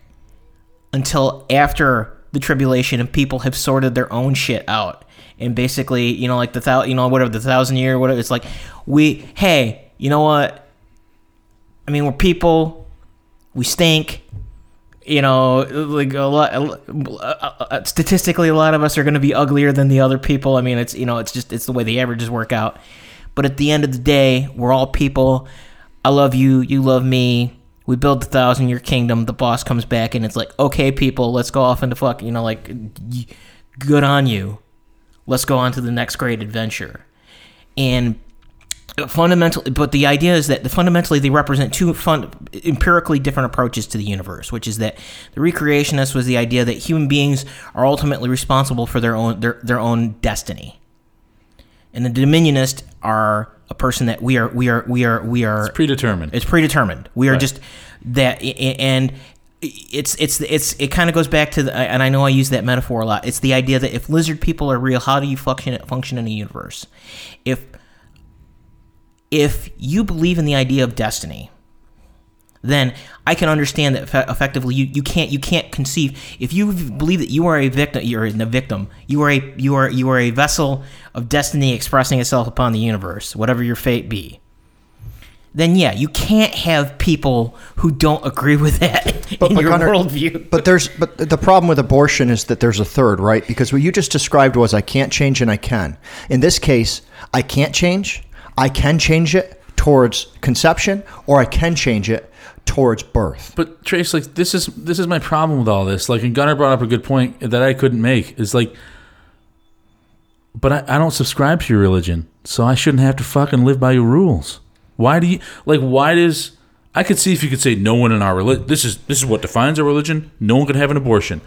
until after the tribulation and people have sorted their own shit out. And basically, you know, like the thou, you know, whatever the thousand year, whatever. It's like we, hey, you know what? I mean, we're people. We stink. You know, like a lot. Statistically, a lot of us are going to be uglier than the other people. I mean, it's you know, it's just it's the way the averages work out. But at the end of the day, we're all people. I love you. You love me. We build the thousand year kingdom. The boss comes back and it's like, okay, people, let's go off into fuck. You know, like, good on you. Let's go on to the next great adventure. And fundamentally but the idea is that the fundamentally they represent two fun, empirically different approaches to the universe which is that the recreationist was the idea that human beings are ultimately responsible for their own their, their own destiny and the dominionist are a person that we are we are we are we are Predetermined. it's predetermined. We are Right. just that, and it's it's it's it kind of goes back to the. And I know I use that metaphor a lot. It's the idea that if lizard people are real, how do you function function in a universe? If if you believe in the idea of destiny, then I can understand that effe- effectively you, you can't you can't conceive if you believe that you are a victim you're a victim you are a you are you are a vessel of destiny expressing itself upon the universe whatever your fate be then yeah you can't have people who don't agree with that in your Gunnar, worldview But there's but the problem with abortion is that there's a third, right? Because what you just described was I can't change and I can. In this case, I can't change. I can change it towards conception, or I can change it towards birth. But Trace, like this is this is my problem with all this. Like, and Gunnar brought up a good point that I couldn't make. Is like, but I, I don't subscribe to your religion, so I shouldn't have to fucking live by your rules. Why do you like? Why does I could see if you could say no one in our religion. This is this is what defines our religion. No one can have an abortion.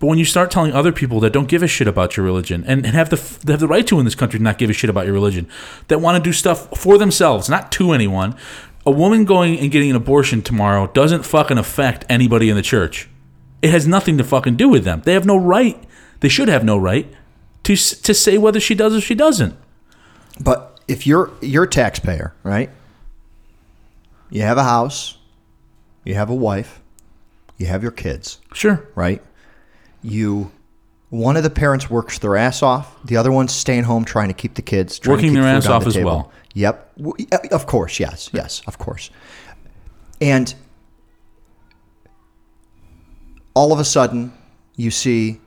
But when you start telling other people that don't give a shit about your religion and, and have the they have the right to in this country to not give a shit about your religion, that want to do stuff for themselves, not to anyone, a woman going and getting an abortion tomorrow doesn't fucking affect anybody in the church. It has nothing to fucking do with them. They have no right. They should have no right to to say whether she does or she doesn't. But if you're you're a taxpayer, right? You have a house, you have a wife, you have your kids, Sure. right? You one of the parents works their ass off, the other one's staying home trying to keep the kids Working their ass off the as table. well. Yep. Uh, Of course, yes. Yes, of course. And all of a sudden, you see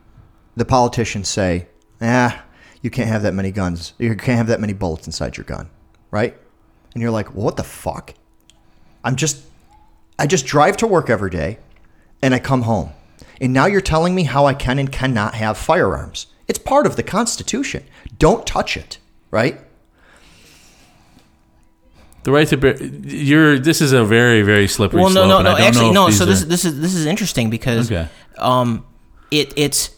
the politicians say, "Ah, you can't have that many guns. You can't have that many bullets inside your gun." Right? And you're like, well, "What the fuck?" I'm just I just drive to work every day and I come home. And now you're telling me how I can and cannot have firearms. It's part of the Constitution. Don't touch it, right? The right to bear. You're. This is a very very slippery slope. well, no, slope. no, and no. Actually, no. So this are- this is this is interesting because Okay. um, it it's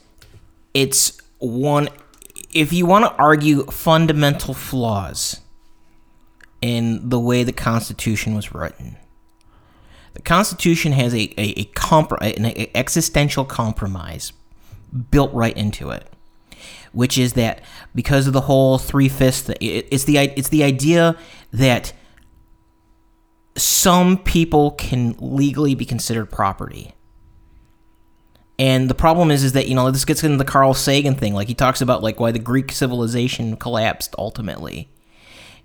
it's one. If you want to argue fundamental flaws in the way the Constitution was written, the Constitution has a a, a, an existential compromise built right into it, which is that because of the whole three fifths, it's the it's the idea that some people can legally be considered property. And the problem is, is that you know this gets into the Carl Sagan thing. Like he talks about, like why the Greek civilization collapsed ultimately,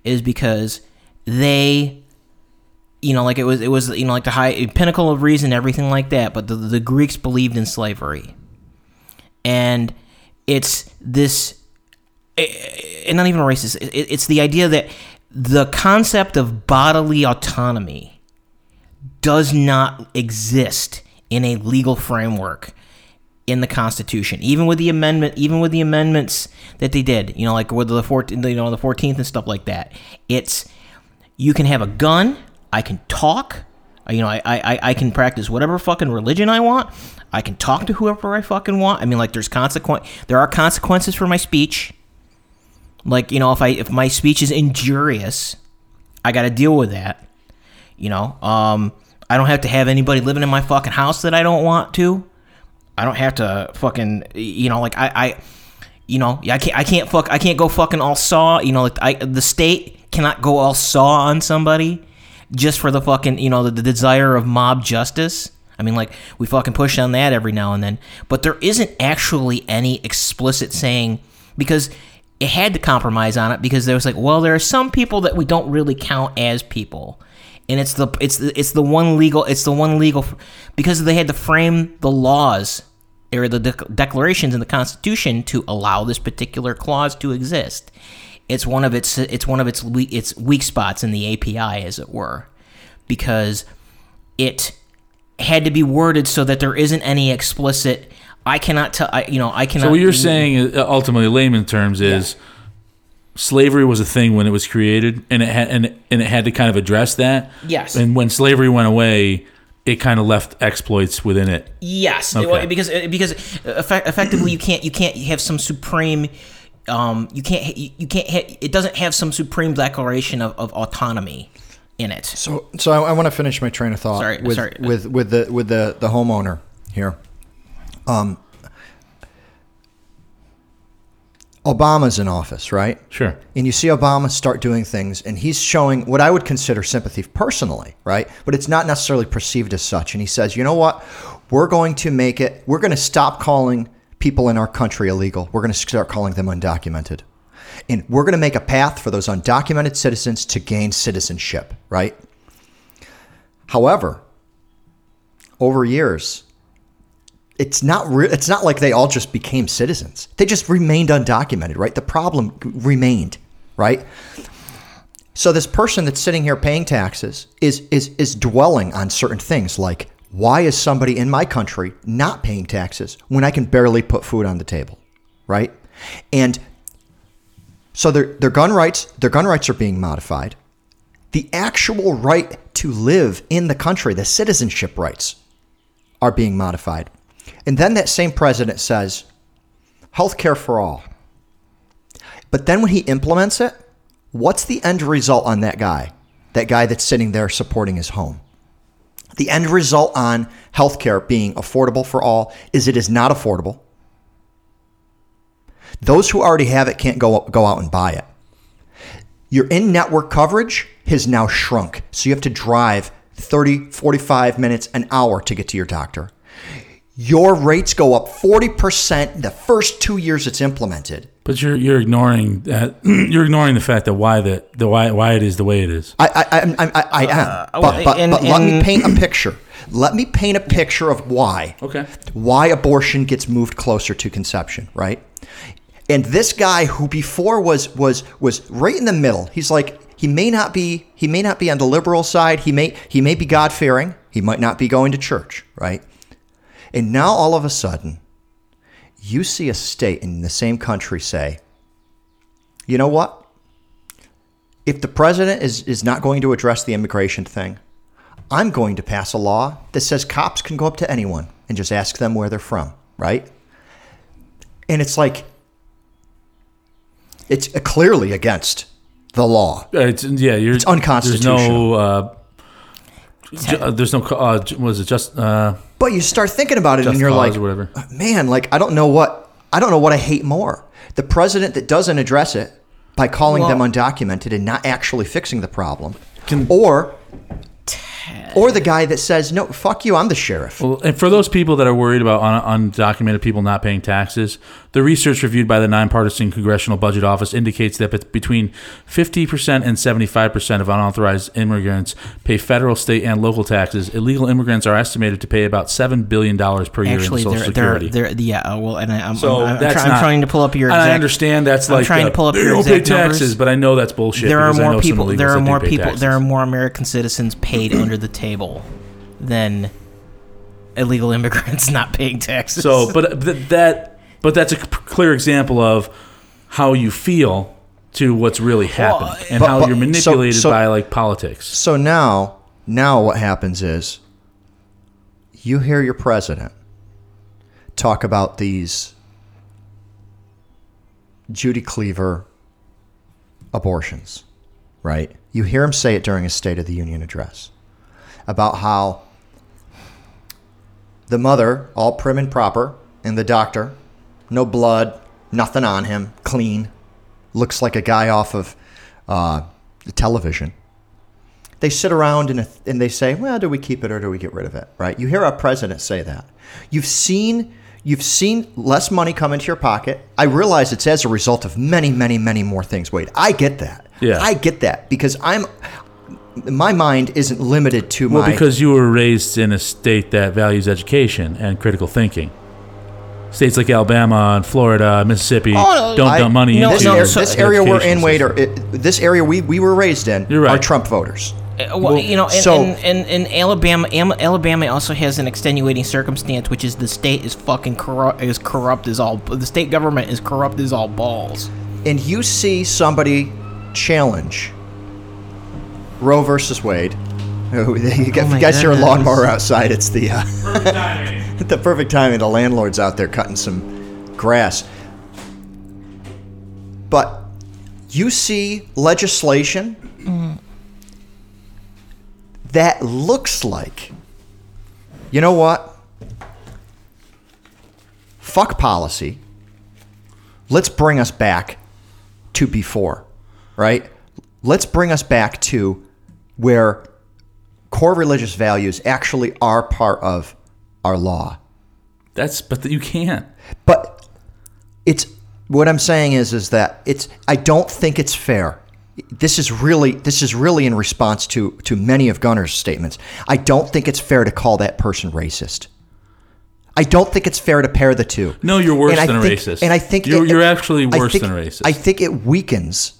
is because they, you know, like it was it was you know like the high pinnacle of reason, everything like that. But the the Greeks believed in slavery, and it's this eh, and not even racist. It's the idea that the concept of bodily autonomy does not exist in a legal framework in the Constitution, even with the amendment, even with the amendments that they did. You know, like with the 14th, you know, the Fourteenth and stuff like that. It's you can have a gun. I can talk. You know, I, I, I can practice whatever fucking religion I want. I can talk to whoever I fucking want. I mean, like, there's consequent. There are consequences for my speech. Like, you know, if I if my speech is injurious, I got to deal with that. You know, um, I don't have to have anybody living in my fucking house that I don't want to. I don't have to fucking, you know, like I, I you know, I can't, I can't fuck, I can't go fucking all saw. You know, like I, the state cannot go all saw on somebody just for the fucking, you know, the, the desire of mob justice. I mean, like we fucking push on that every now and then, but there isn't actually any explicit saying because it had to compromise on it because there was like, well, there are some people that we don't really count as people, and it's the it's the it's the one legal it's the one legal because they had to frame the laws or the dec- declarations in the Constitution to allow this particular clause to exist. It's one of its it's one of its we- its weak spots in the API, as it were, because it had to be worded so that there isn't any explicit. I cannot tell. I, you know, I cannot. So what you're saying, uh, ultimately, layman terms, is slavery was a thing when it was created, and it had and, and it had to kind of address that. Yes. And when slavery went away, it kind of left exploits within it. Yes, Okay. Because because effect, effectively you can't you can't have some supreme. Um, you can't you, you can't ha- it doesn't have some supreme declaration of, of autonomy in it. So, so I, I want to finish my train of thought Sorry, with, sorry. with with the with the the homeowner here. Um, Obama's in office, right? Sure. And you see Obama start doing things, and he's showing what I would consider sympathy personally, right? But it's not necessarily perceived as such. And he says, you know what? We're going to make it, we're going to stop calling people in our country illegal. We're going to start calling them undocumented. And we're going to make a path for those undocumented citizens to gain citizenship, right? However, over years, it's not re- it's not like they all just became citizens. They just remained undocumented, right? The problem remained, right? So this person that's sitting here paying taxes is is is dwelling on certain things like why is somebody in my country not paying taxes when I can barely put food on the table, right? And so their their gun rights their gun rights are being modified. The actual right to live in the country, the citizenship rights, are being modified. And then that same president says, healthcare for all. But then when he implements it, what's the end result on that guy? That guy that's sitting there supporting his home. The end result on healthcare being affordable for all is it is not affordable. Those who already have it can't go, go out and buy it. Your in network coverage has now shrunk. So you have to drive 30, 45 minutes, an hour to get to your doctor. Your rates go up 40% the first two years it's implemented. But you're you're ignoring that. you're ignoring the fact that why the, the why why it is the way it is. I, I, I, I, I, I am. Uh, but but, and- but let me paint a picture. Let me paint a picture of why. Okay. Why abortion gets moved closer to conception, right? And this guy who before was was was right in the middle. He's like he may not be he may not be on the liberal side. He may he may be God fearing. He might not be going to church, right? And now all of a sudden, you see a state in the same country say, you know what? If the president is, is not going to address the immigration thing, I'm going to pass a law that says cops can go up to anyone and just ask them where they're from, right? And it's like, it's clearly against the law. Uh, It's yeah. You're it's unconstitutional. There's no. Uh, ju- uh, there's no. co- Uh, ju- was it just uh, But you start thinking about it just and you're cause like, or whatever? man, like I don't know what I don't know what I hate more. The president that doesn't address it by calling them Well- undocumented and not actually fixing the problem. Can- or or the guy that says, "No, fuck you, I'm the sheriff." Well, and for those people that are worried about un- undocumented people not paying taxes, the research reviewed by the nonpartisan Congressional Budget Office indicates that between 50% and 75% of unauthorized immigrants pay federal, state, and local taxes. Illegal immigrants are estimated to pay about $7 billion per year Actually, in Social they're, Security. they're, they're, yeah. uh, Well, and I, I'm, so I'm, I'm, that's try- I'm trying to pull up your. and I understand that's I'm like trying uh, to pull up your don't pay exact taxes, numbers. but I know that's bullshit. there are more people. There are more people. taxes. There are more American citizens paid under the table than illegal immigrants not paying taxes. So, but th- that, but that's a c- clear example of how you feel to what's really happened and But- how but- you're so- manipulated so- by like politics. So now, now what happens is you hear your president talk about these June Cleaver abortions, right? You hear him say it during his State of the Union address about how the mother, all prim and proper, and the doctor, no blood, nothing on him, clean, looks like a guy off of uh, the television they sit around and, and they say, well, do we keep it or do we get rid of it? Right? You hear our president say that. You've seen you've seen less money come into your pocket. I realize it's as a result of many, many, many more things. Wait, I get that. Yeah. I get that because I'm my mind isn't limited to Well, my Well, because you were raised in a state that values education and critical thinking. States like Alabama and Florida, Mississippi Oh, no, don't I- dump money no, into this, no, ar- so- this area we're in, educational Wade, or it, this area we, we were raised in You're right. are Trump voters. Uh, well, you know, and, so- and, and, and Alabama, Am- Alabama also has an extenuating circumstance, which is the state is fucking corrupt, is corrupt as all. The state government is corrupt as all balls. and you see somebody challenge Roe versus Wade. Oh, You got, my you got your goodness. lawnmower outside. It's the uh, the perfect timing. The landlord's out there cutting some grass. But you see legislation that looks like, you know what? Fuck policy. Let's bring us back to before, right? Let's bring us back to where core religious values actually are part of our law. That's but you can't. But it's what I'm saying is is that it's I don't think it's fair. This is really this is really in response to to many of Gunner's statements. I don't think it's fair to call that person racist. I don't think it's fair to pair the two. No, you're worse And than a think- racist. And I think you're, it- you're actually worse think- than racist. I think it weakens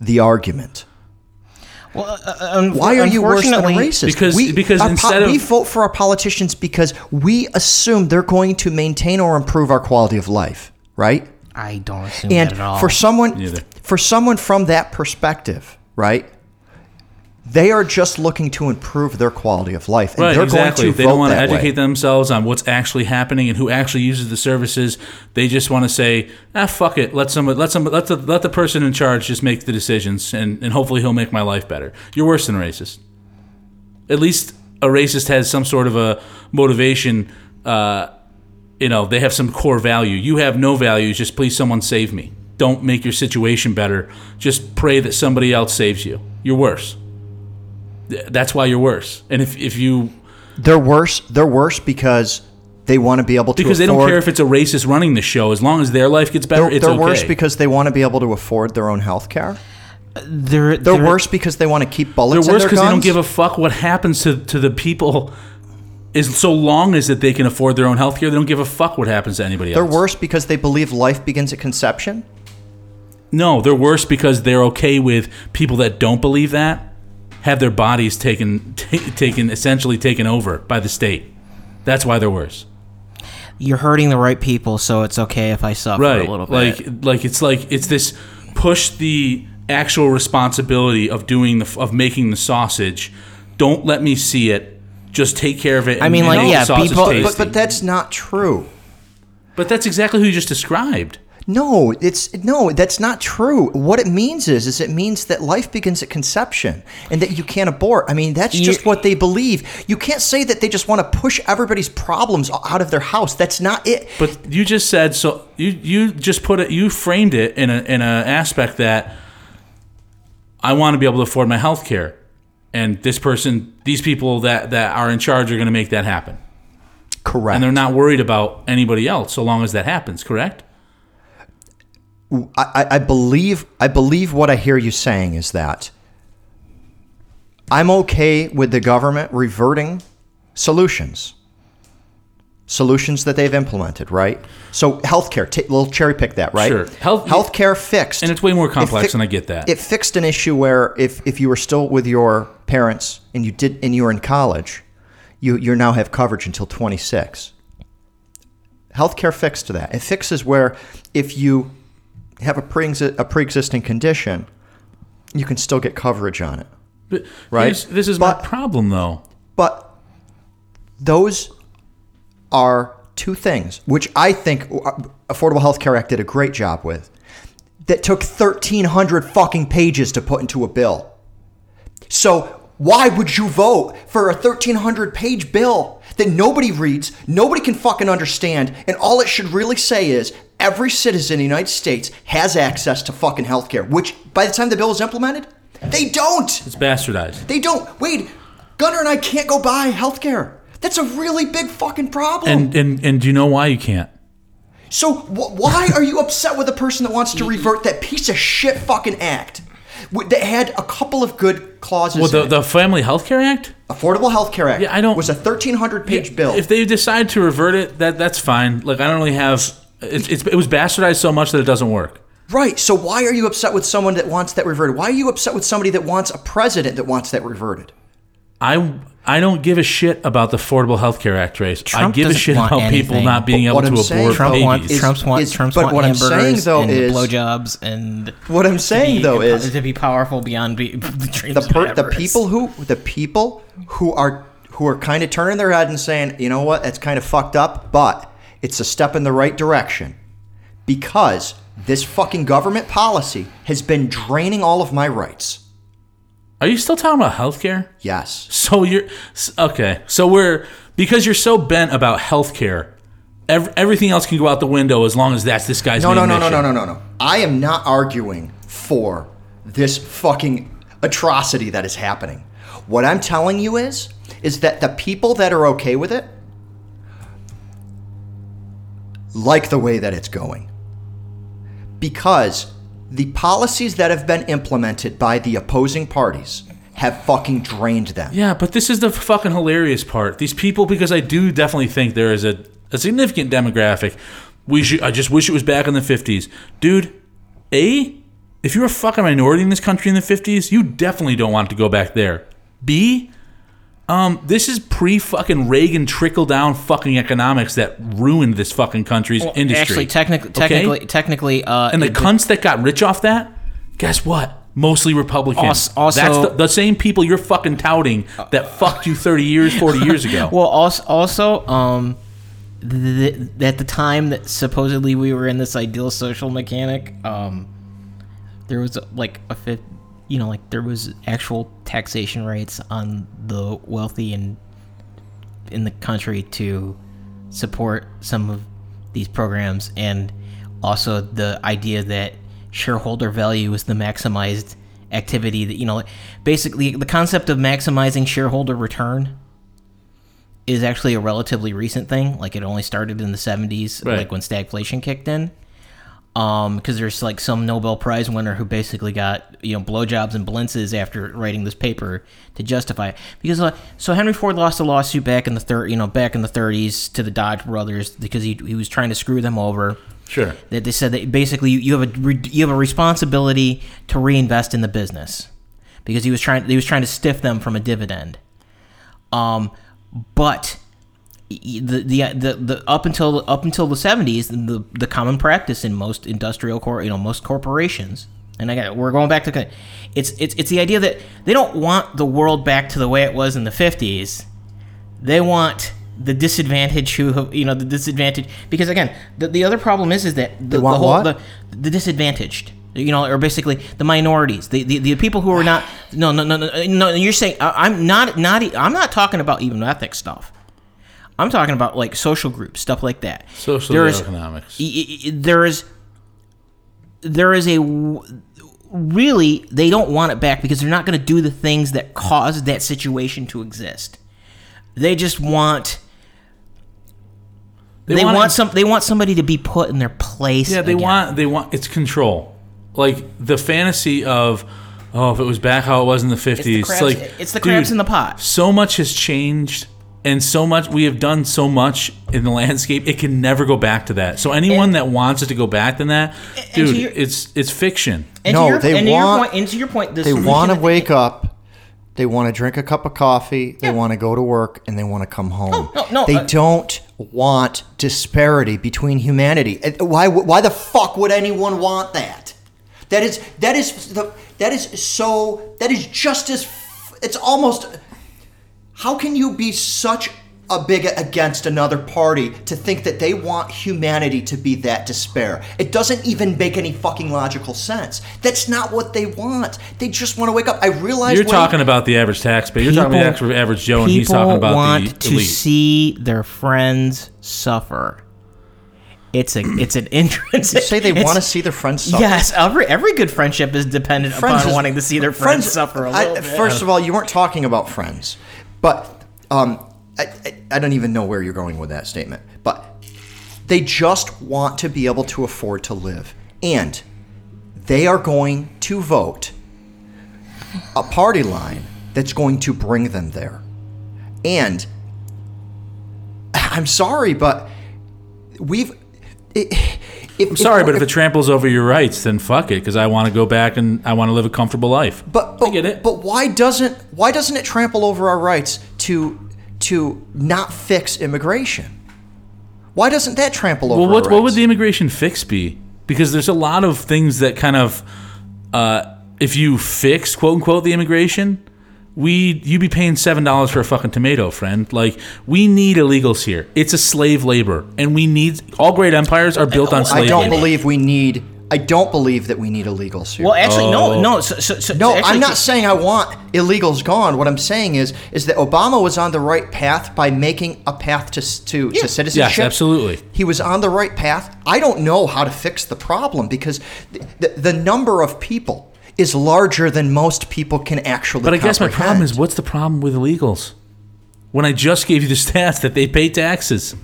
the argument. Well, uh, un- Why are you worse than a unfortunately- racist? Because- because our instead of- we vote for our politicians because we assume they're going to maintain or improve our quality of life, right? I don't assume And that at all. for someone Neither. for someone from that perspective, right? They are just looking to improve their quality of life, and Right, they're exactly. going to they vote don't want to educate way. themselves on what's actually happening and who actually uses the services. They just want to say, "Ah, fuck it. Let somebody, let somebody, let the let the person in charge just make the decisions, and and hopefully he'll make my life better." You're worse than a racist. At least a racist has some sort of a motivation. Uh, you know, they have some core value. You have no values. Just please, someone save me. Don't make your situation better. Just pray that somebody else saves you. You're worse. Th- That's why you're worse. And if if you They're worse. They're worse because they want to be able to because they don't care if it's a racist running the show as long as their life gets better They're, it's they're okay worse because they want to be able to afford their own health care. they're, They're they're worse because they want to keep bullets. they're worse because they don't give a fuck what happens to, to the people as so long as that they can afford their own health care they don't give a fuck what happens to anybody else. They're worse because they believe life begins at conception. no they're worse because they're okay with people that don't believe that have their bodies taken ta taken essentially taken over by the state. That's why they're worse. You're hurting the right people, so it's okay if I suffer right. a little bit. like like it's like it's this push the actual responsibility of doing the of making the sausage. Don't let me see it. Just take care of it I mean, like, make yeah, sausage people- But but that's not true. But that's exactly who you just described No, it's no, that's not true. What it means is is it means that life begins at conception and that you can't abort. I mean, that's just You- what they believe. You can't say that they just want to push everybody's problems out of their house. That's not it. but you just said so you you just put it you framed it in a in a aspect that I want to be able to afford my health care and this person these people that that are in charge are going to make that happen Correct. and they're not worried about anybody else so long as that happens correct I, I- believe I believe what I hear you saying is that I'm okay with the government reverting solutions. Solutions that they've implemented, right? So healthcare, ta- we'll cherry pick that, right? Sure. Health- healthcare fixed. and it's way more complex fi- and I get that It fixed an issue where if, if you were still with your parents and you did and you were in college, you you now have coverage until 26. Healthcare fixed that. It fixes where if you have a pre a pre-existing condition, you can still get coverage on it. but right. this is But- my problem though But those are two things which I think Affordable Health Care Act did a great job with. That took 1,300 fucking pages to put into a bill. So why would you vote for a 1,300 page bill that nobody reads, nobody can fucking understand, and all it should really say is every citizen in the United States has access to fucking healthcare, which by the time the bill is implemented, they don't. it's bastardized They don't. Wait, Gunner and I can't go buy healthcare. That's a really big fucking problem. and and and do you know why you can't so wh- why are you upset with a person that wants to revert that piece of shit fucking act that had a couple of good clauses? well the the Family Health Care Act Affordable Health Care Act Yeah, I don't- was a 1,300 page bill. If they decide to revert it, that that's fine. Like I don't really have. It's, it's it was bastardized so much that it doesn't work. right. So why are you upset with someone that wants that reverted? Why are you upset with somebody that wants a president that wants that reverted? I I don't give a shit about the Affordable Health Care Act, race. Trump I give a shit want about people not being able to I'm saying, Trump babies. wants is- Trump's want is- Trump's but want what I'm hamburgers saying, though, and is- blowjobs and What I'm saying be, though is to be powerful beyond be, the dreams the of per, the people who the people who are who are kind of turning their head and saying, you know what, that's kind of fucked up, but it's a step in the right direction because this fucking government policy has been draining all of my rights. Are you still talking about healthcare? Yes. So you're okay. So we're because you're so bent about healthcare. Ev- everything else can go out the window as long as that's this guy's No, no, no, no, no, no, no, no. I am not arguing for this fucking atrocity that is happening. What I'm telling you is, is that the people that are okay with it like the way that it's going. Because the policies that have been implemented by the opposing parties have fucking drained them. Yeah, but this is the fucking hilarious part. These people, because I do definitely think there is a, a significant demographic. We should. I just wish it was back in the fifties, dude. A, if you're a fucking minority in this country in the fifties, you definitely don't want to go back there. B, um, this is pre fucking Reagan trickle down fucking economics that ruined this fucking country's Well, industry. Actually, technically, Okay? technically, technically, uh, And the it- cunts that got rich off that, guess what? Mostly Republicans. Als- also- That's the, the same people you're fucking touting that fucked you 30 years, 40 years ago. Well, also, also um, th- at the time that supposedly we were in this ideal social mechanic, um, there was like a fifth, you know, like there was actual taxation rates on the wealthy and in the country to support some of these programs, and also the idea that shareholder value is the maximized activity that you know, basically the concept of maximizing shareholder return is actually a relatively recent thing. Like it only started in the 70s, Right. like when stagflation kicked in. Um, because there's like some Nobel Prize winner who basically got you know blowjobs and blintzes after writing this paper to justify it. Because uh, so Henry Ford lost a lawsuit back in the third, you know, back in the 30s to the Dodge brothers because he he was trying to screw them over sure. that they said that basically you- have a you have a responsibility to reinvest in the business because he was trying he was trying to stiff them from a dividend. Um, but the, the the the up until up until the seventies, the the common practice in most industrial cor you know most corporations, and I got we're going back to it's it's it's the idea that they don't want the world back to the way it was in the fifties. They want the disadvantage who you know the disadvantage because again the, the other problem is is that the, the whole the, the disadvantaged you know or basically the minorities the, the, the people who are not no no no no no you're saying I- i'm not not I'm not talking about even ethnic stuff i'm talking about like social groups stuff like that Social There economics. there is there is a really they don't want it back because they're not going to do the things that caused that situation to exist they just want they, wanna- want some they want somebody to be put in their place Yeah, they again. want they want it's control. Like the fantasy of oh, if it was back how it was in the fifties. crabs- like it's the crabs dude, in the pot. So much has changed, and so much we have done so much in the landscape. It can never go back to that. So anyone And- that wants it to go back to that, and to dude, your- it's it's fiction. and No, to your, they and to your want- point, and to your point the They want to that wake up. They want to drink a cup of coffee. They Yeah. want to go to work, and they want to come home. no, no, they uh, don't want disparity between humanity. Why? Why the fuck would anyone want that? That is that is the that is so that is just as it's almost. How can you be such a bigot against another party to think that they want humanity to be that despair? It doesn't even make any fucking logical sense. That's not what they want. They just want to wake up. I realize You're when- talking about the average taxpayer. You're talking about the average Joe, and he's talking about the phone. They want the to see their friends suffer it's a it's an entrance You say they want to see their friends suffer. yes every every good friendship is dependent Friends upon is- wanting to see their friends, suffer a I- little bit First of all, you weren't talking about friends, but um, I, I, I don't even know where you're going with that statement. But they just want to be able to afford to live, and they are going to vote a party line that's going to bring them there. And I'm sorry, but we've. It, If, I'm sorry, but if it tramples over your rights, then fuck it, because I want to go back and I want to live a comfortable life. But, but I get it. But why doesn't why doesn't it trample over our rights to to not fix immigration? Why doesn't that trample over? Well, what what would the immigration fix be? Because there's a lot of things that kind of, uh, if you fix quote unquote the immigration, we you be paying seven dollars for a fucking tomato, friend. Like we need illegals here. It's a slave labor, and we need all great empires are built on slave I don't labor. believe we need. I don't believe that we need illegals here. Well, actually, Oh. no, no. So, so, so, no, actually, I'm not saying I want illegals gone. What I'm saying is, is that Obama was on the right path by making a path to s- to, to citizenship. Yes, absolutely. He was on the right path. I don't know how to fix the problem because the, the, the number of people is larger than most people can actually. But I guess my problem is, what's the problem with illegals? When I just gave you the stats that they pay taxes,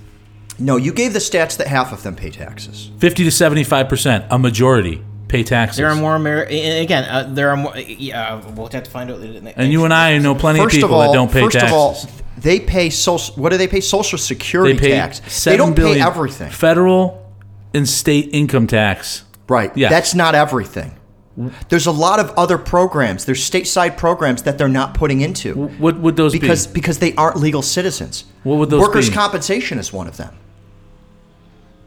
no. You gave the stats that half of them pay taxes. fifty to seventy-five percent, a majority pay taxes. There are more Amer- again. Uh, there are more. Yeah, we'll have to find out. and you and I know plenty First of of people all, that don't pay first taxes. of all, they pay social. What do they pay? Social security they pay tax. They don't pay everything. federal and state income tax. Right. Yeah. That's not everything. There's a lot of other programs. There's stateside programs that they're not putting into What would those because be? because they aren't legal citizens. What would those Workers' be? compensation is one of them.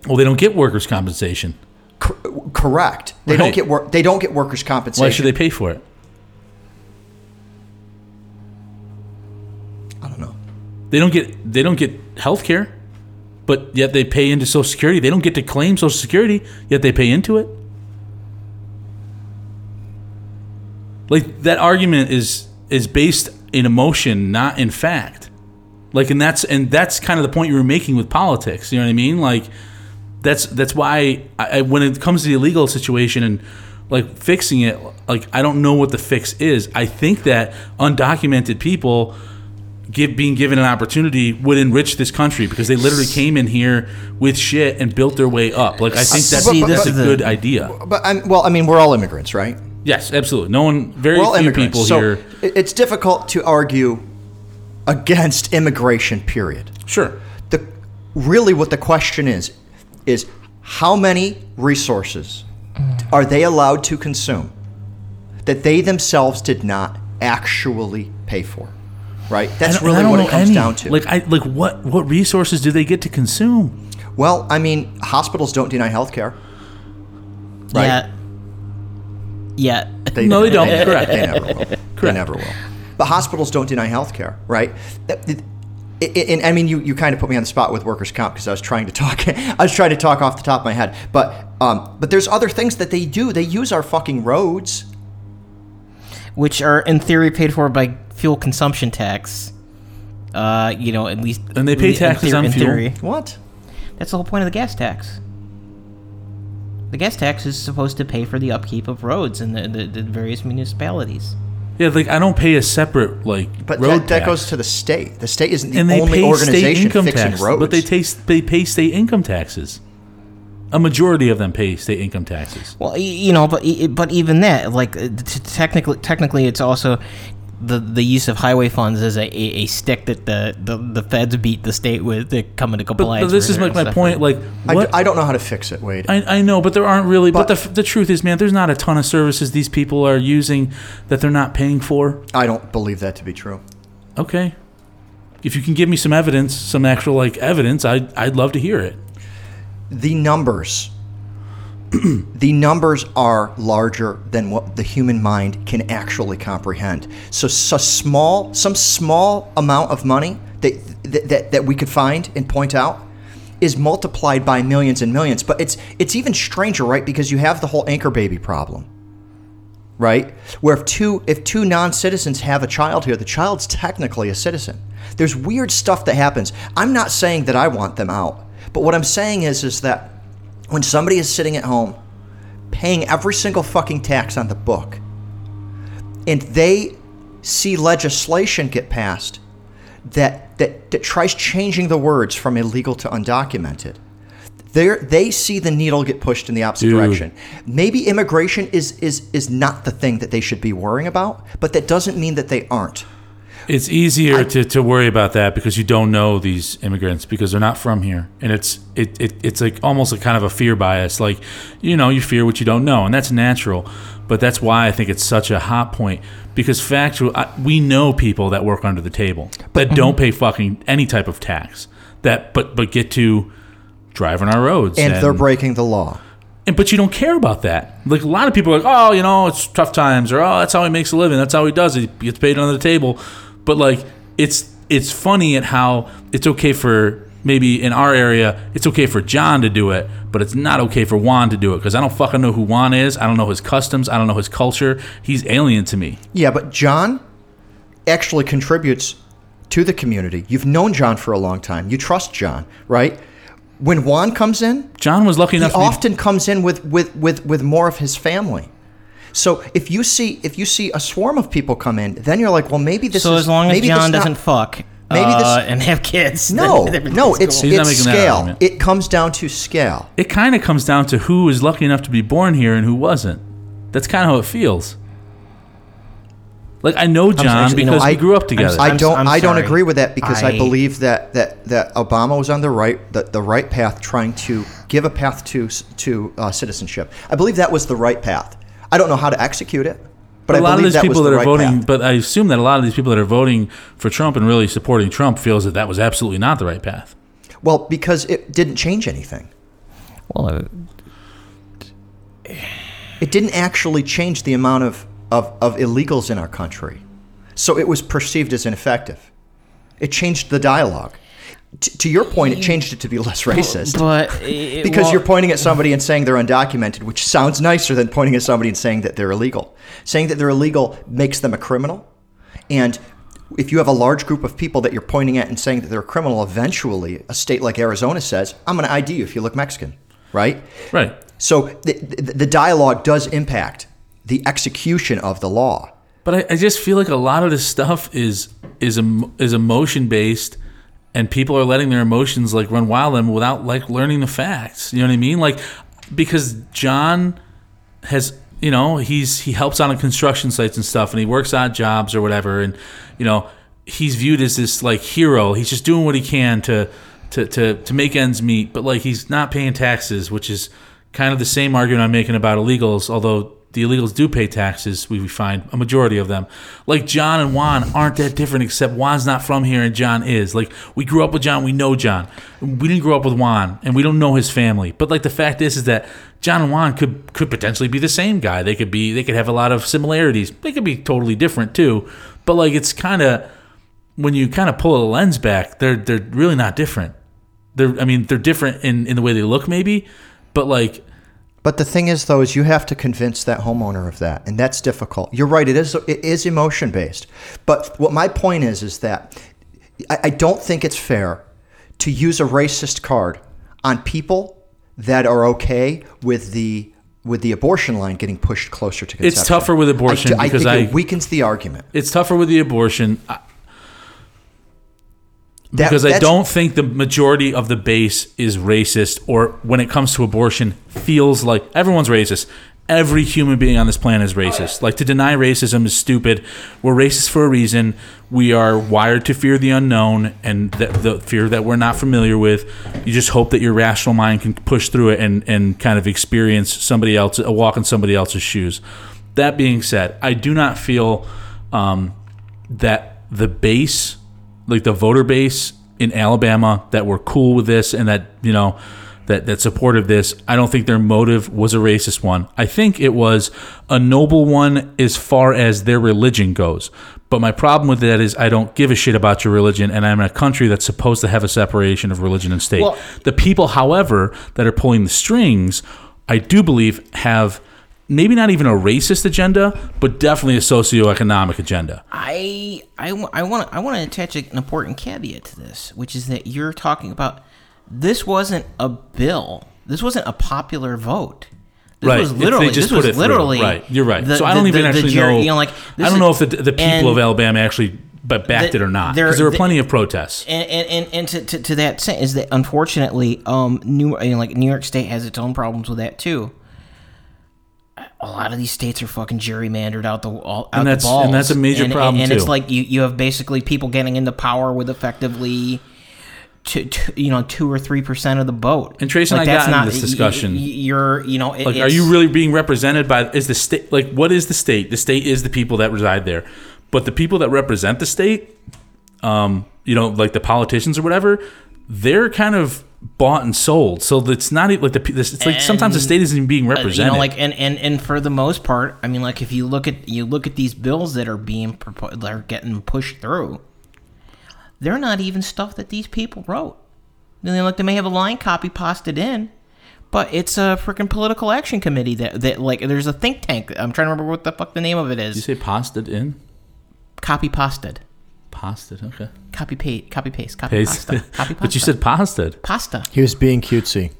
Well, they don't get workers' compensation. Cor- correct. They Right. don't get work. They don't get workers' compensation. Why should they pay for it? I don't know. They don't get they don't get health care, but yet they pay into Social Security. They don't get to claim Social Security, yet they pay into it. Like that argument is is based in emotion, not in fact. Like, and that's and that's kind of the point you were making with politics. You know what I mean? Like, that's that's why I, when it comes to the illegal situation and like fixing it, like I don't know what the fix is. I think that undocumented people give, being given an opportunity would enrich this country because they literally came in here with shit and built their way up. Like I think that's, See, that's a good idea. But I'm, well, I mean, we're all immigrants, right? Yes, absolutely. No one, very We're all few immigrants. people so here. it's difficult to argue against immigration. Period. Sure. the really what the question is is how many resources mm. are they allowed to consume that they themselves did not actually pay for right that's don't- I really don't what know it comes any. down to Like I like what what resources do they get to consume? well i mean hospitals don't deny health care right Yeah. Yeah. No, they don't. They, Correct. they never will. Correct. They never will. But hospitals don't deny health care, right? It- it- And I mean, you, you kind of put me on the spot with workers' comp because I was trying to talk. I was trying to talk off the top of my head. But um, but there's other things that they do. They use our fucking roads. Which are in theory paid for by fuel consumption tax. Uh, you know, at least. And they pay in taxes theory- on in fuel. theory. What? That's the whole point of the gas tax. The gas tax is supposed to pay for the upkeep of roads in the, the, the various municipalities. Yeah, like I don't pay a separate like But road that, that tax. goes to the state. The state isn't the and they only pay state organization income fixing tax, roads. but they taste they pay state income taxes. A majority of them pay state income taxes. Well, you know, but e- but even that, like uh, t- technically, technically, it's also the the use of highway funds as a, a, a stick that the, the the feds beat the state with to come into compliance. but this is like my stuff point. Like I, what I don't know how to fix it, Wade. I, I know, but there aren't really. But, But- the, the truth is, man, there's not a ton of services these people are using that they're not paying for. I don't believe that to be true. Okay, if you can give me some evidence, some actual like evidence, I I'd love to hear it. the numbers the numbers are larger than what the human mind can actually comprehend. So, so small some small amount of money that, that, that, that we could find and point out is multiplied by millions and millions. But it's it's even stranger right? Because you have the whole anchor baby problem right? Where if two if two non-citizens have a child here the child's technically a citizen. There's weird stuff that happens. I'm not saying that i want them out but what i'm saying is is that when somebody is sitting at home paying every single fucking tax on the book and they see legislation get passed that that, that tries changing the words from illegal to undocumented they they see the needle get pushed in the opposite Dude. direction. Maybe immigration is is is not the thing that they should be worrying about, but that doesn't mean that they aren't. It's easier to, to worry about that because you don't know these immigrants because they're not from here, and it's it, it it's like almost a kind of a fear bias. Like, you know, you fear what you don't know, and that's natural. But that's why I think it's such a hot point because factual, I, we know people that work under the table that don't mm-hmm. pay fucking any type of tax that but but get to drive on our roads and they're breaking the law. and but you don't care about that. Like a lot of people are like, oh, you know, it's tough times, or oh, that's how he makes a living. That's how he does it. He gets paid under the table. But like, it's it's funny at how it's okay for maybe in our area, it's okay for John to do it, but it's not okay for Juan to do it because I don't fucking know who Juan is. I don't know his customs. I don't know his culture. He's alien to me. Yeah, but John actually contributes to the community. You've known John for a long time. You trust John, right? When Juan comes in, John was lucky he enough be often comes in with, with, with, with more of his family. So if you see if you see a swarm of people come in, then you're like, well, maybe this so is as long as maybe this John doesn't fuck maybe this- uh, and have kids, No, then no, it's cool. He's it's scale. It comes down to scale. it kind of comes down to who was lucky enough to be born here and who wasn't. That's kind of how it feels. Like I know John actually, you know, because I- we grew up together. I I'm- don't I'm I don't agree with that because I, I- believe that, that that Obama was on the right the, the right path trying to give a path to to uh, citizenship. I believe that was the right path. I don't know how to execute it, but, But I a lot of these that people that are right voting, path. but I assume that a lot of these people that are voting for Trump and really supporting Trump feels that that was absolutely not the right path. Well, because it didn't change anything. Well, uh, It didn't actually change the amount of, of, of illegals in our country. So it was perceived as ineffective. It changed the dialogue. T- to your point, it changed it to be less racist. but it, because well, you're pointing at somebody and saying they're undocumented, which sounds nicer than pointing at somebody and saying that they're illegal. Saying that they're illegal makes them a criminal. And if you have a large group of people that you're pointing at and saying that they're a criminal, eventually a state like Arizona says, I'm going to ID you if you look Mexican, right? Right. So the, the, the dialogue does impact the execution of the law. But I, I just feel like a lot of this stuff is is em- is emotion based, and people are letting their emotions like run wild on them without like learning the facts. You know what I mean? Like because John has you know he's he helps out on construction sites and stuff, and he works odd jobs or whatever, and you know he's viewed as this like hero. He's just doing what he can to to to to make ends meet, but like he's not paying taxes, which is kind of the same argument I'm making about illegals, although the illegals do pay taxes, we find a majority of them. Like John and Juan aren't that different, except Juan's not from here and John is. Like we grew up with John, we know John. We didn't grow up with Juan, and we don't know his family. But like the fact is, is that John and Juan could could potentially be the same guy. They could be, they could have a lot of similarities. They could be totally different too. But like it's kind of when you kind of pull a lens back, they're they're really not different. They're I mean they're different in in the way they look maybe, but like But the thing is, though, is you have to convince that homeowner of that, and that's difficult. You're right; it is it is emotion based. But what my point is is that I, I don't think it's fair to use a racist card on people that are okay with the with the abortion line getting pushed closer to conception. It's tougher with abortion I, because think I- it weakens the argument. it's tougher with the abortion I- That- because I don't think the majority of the base is racist or when it comes to abortion feels like everyone's racist. Every human being on this planet is racist. Like to deny racism is stupid. We're racist for a reason. We are wired to fear the unknown and the, the fear that we're not familiar with. You just hope that your rational mind can push through it and, and kind of experience somebody else, a walk in somebody else's shoes. That being said, I do not feel um, that the base, like the voter base in Alabama, that were cool with this and that you know that that supported this. I don't think their motive was a racist one. I think it was a noble one as far as their religion goes. But my problem with that is I don't give a shit about your religion, and I'm in a country that's supposed to have a separation of religion and state. Well- the people, however, that are pulling the strings, I do believe have maybe not even a racist agenda, but definitely a socioeconomic agenda. I I want I want I want to attach an important caveat to this, which is that you're talking about this wasn't a bill. This wasn't a popular vote. This Right. was literally they just this put was it through. literally right. You're right. the- so I don't even the- the actually know. You know, like I don't is- know if the the people of Alabama actually but backed The- it or not because there were the- plenty of protests. and and, and, and to, to, to that sense is that unfortunately um new you know, like New York State has its own problems with that too. A lot of these states are fucking gerrymandered out the all out And that's- the balls. and that's a major and, problem, And, and it's like you you have basically people getting into power with effectively. To, to, you know, two or three percent of the vote, And Trace and like, I that's got not this y- y- discussion. y- You're, you know, it, Like, are you really being represented by? Is the state like what is the state? The state is the people that reside there, but the people that represent the state, um, you know, like the politicians or whatever, they're kind of bought and sold. So it's not even like the. It's like sometimes the state isn't even being Uh, represented. You know, like and, and and for the most part, I mean, like if you look at you look at these bills that are being proposed, that are getting pushed through, they're not even stuff that these people wrote. Then they like they may have a line copy pasted in, but it's a freaking political action committee that that like there's a think tank. I'm trying to remember what the fuck the name of it you say pasted in, Copy pasted, pasted. Okay, copy paste, copy paste, copy Paste. pasta, copy pasta. but you said pasted. pasta. He was being cutesy.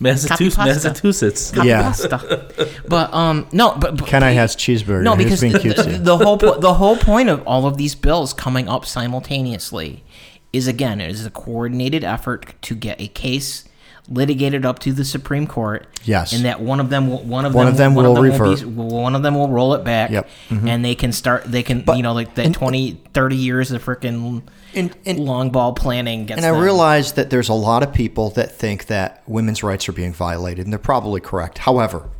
Massachusetts. pasta. Massachusetts. Copy Yeah. pasta. But um no, but, but Ken I has cheeseburger. No, he was because being the, cutesy. the, the whole po- the whole point of all of these bills coming up simultaneously is again it is a coordinated effort to get a case litigated up to the Supreme Court. Yes. and that one of them will, one of One them of them will be- revert. one of them will roll it back. Yep. Mm-hmm. and they can start. They can you know like that 20, 30 years of freaking long ball planning gets. And I them. realize that there's a lot of people that think that women's rights are being violated, and they're probably correct. However,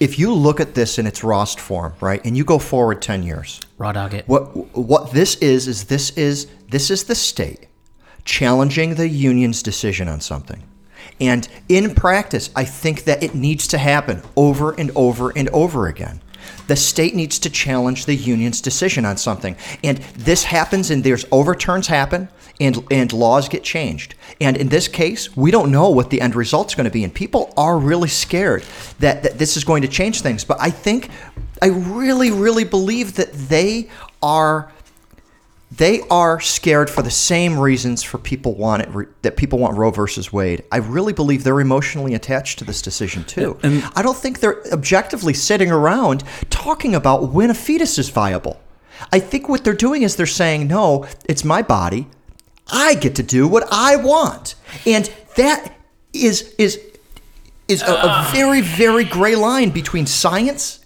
if you look at this in its rawest form, right, and you go forward 10 years, raw dog it. what what this is is this is this is the state challenging the union's decision on something. And in practice, I think that it needs to happen over and over and over again. The state needs to challenge the union's decision on something. And this happens and there's overturns happen and and laws get changed. And in this case, we don't know what the end result's going to be and people are really scared that, that this is going to change things. But I think I really really believe that they are they are scared for the same reasons for people want it that people want Roe versus Wade. I really believe they're emotionally attached to this decision too. And- I don't think they're objectively sitting around talking about when a fetus is viable. I think what they're doing is they're saying, "No, it's my body. I get to do what I want." And that is is is a, a uh. very very gray line between science,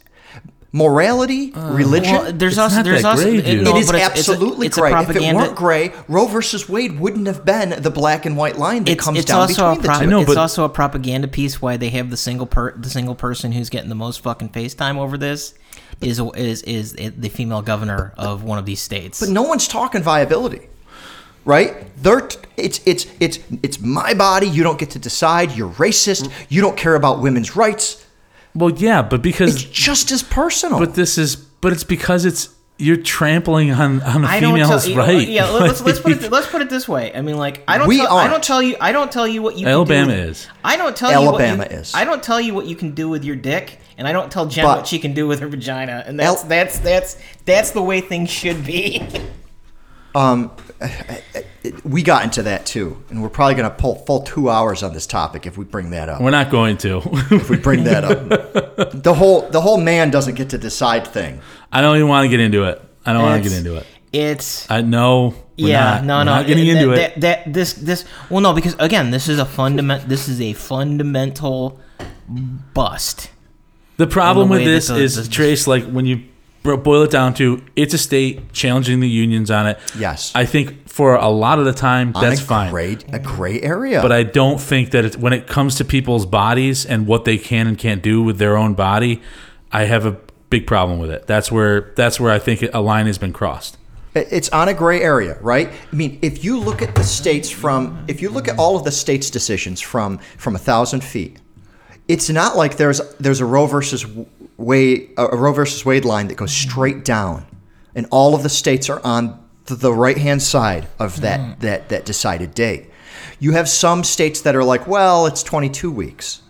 morality, uh, religion. Well, there's It's also not there's that also gray, it- dude. no, it is but it's- it's a- absolutely it's a gray. If it weren't gray, Roe versus Wade wouldn't have been the black and white line that it's, comes it's down also a between the pro- two. Know, it's also a propaganda piece why they have the single per the single person who's getting the most fucking FaceTime over this is is is the female governor of one of these states. But no one's talking viability, right? They're t- it's it's it's it's my body. You don't get to decide. You're racist. Mm. You don't care about women's rights. Well, yeah, but because It's just as personal. but this is but it's because it's you're trampling on on a I female's tell, right. Yeah, let's let's put it let's put it this way. I mean, like I don't We tell, I aren't. don't tell you I don't tell you what you can Alabama do is. I don't tell Alabama you what you, is. I don't tell you what you can do with your dick, and I don't tell Jen But- what she can do with her vagina, and that's Al- that's that's that's the way things should be. um, we got into that too, and we're probably going to pull full two hours on this topic if we bring that up. We're not going to. If we bring that up, the whole the whole man doesn't get to decide thing. I don't even want to get into it. I don't want to get into it. It's I know. Yeah, not, no, we're no. not getting that, into that, it. That, this, this. Well, no, because again, this is a fundament. This is a fundamental bust. The problem way with this the- is the- Trace. Like when you bro- boil it down to, it's a state challenging the unions on it. Yes. I think for a lot of the time On that's fine. Gray, a gray area. But I don't think that it, when it comes to people's bodies and what they can and can't do with their own body, I have a big problem with it. That's where that's where I think a line has been crossed. It's on a gray area, right? I mean, if you look at the states from, if you look at all of the states' decisions from from a thousand feet, it's not like there's there's a Roe versus Wade a Roe versus Wade line that goes straight down, and all of the states are on the, right hand side of that mm-hmm. that that decided date. You have some states that are like, well, it's 22 weeks.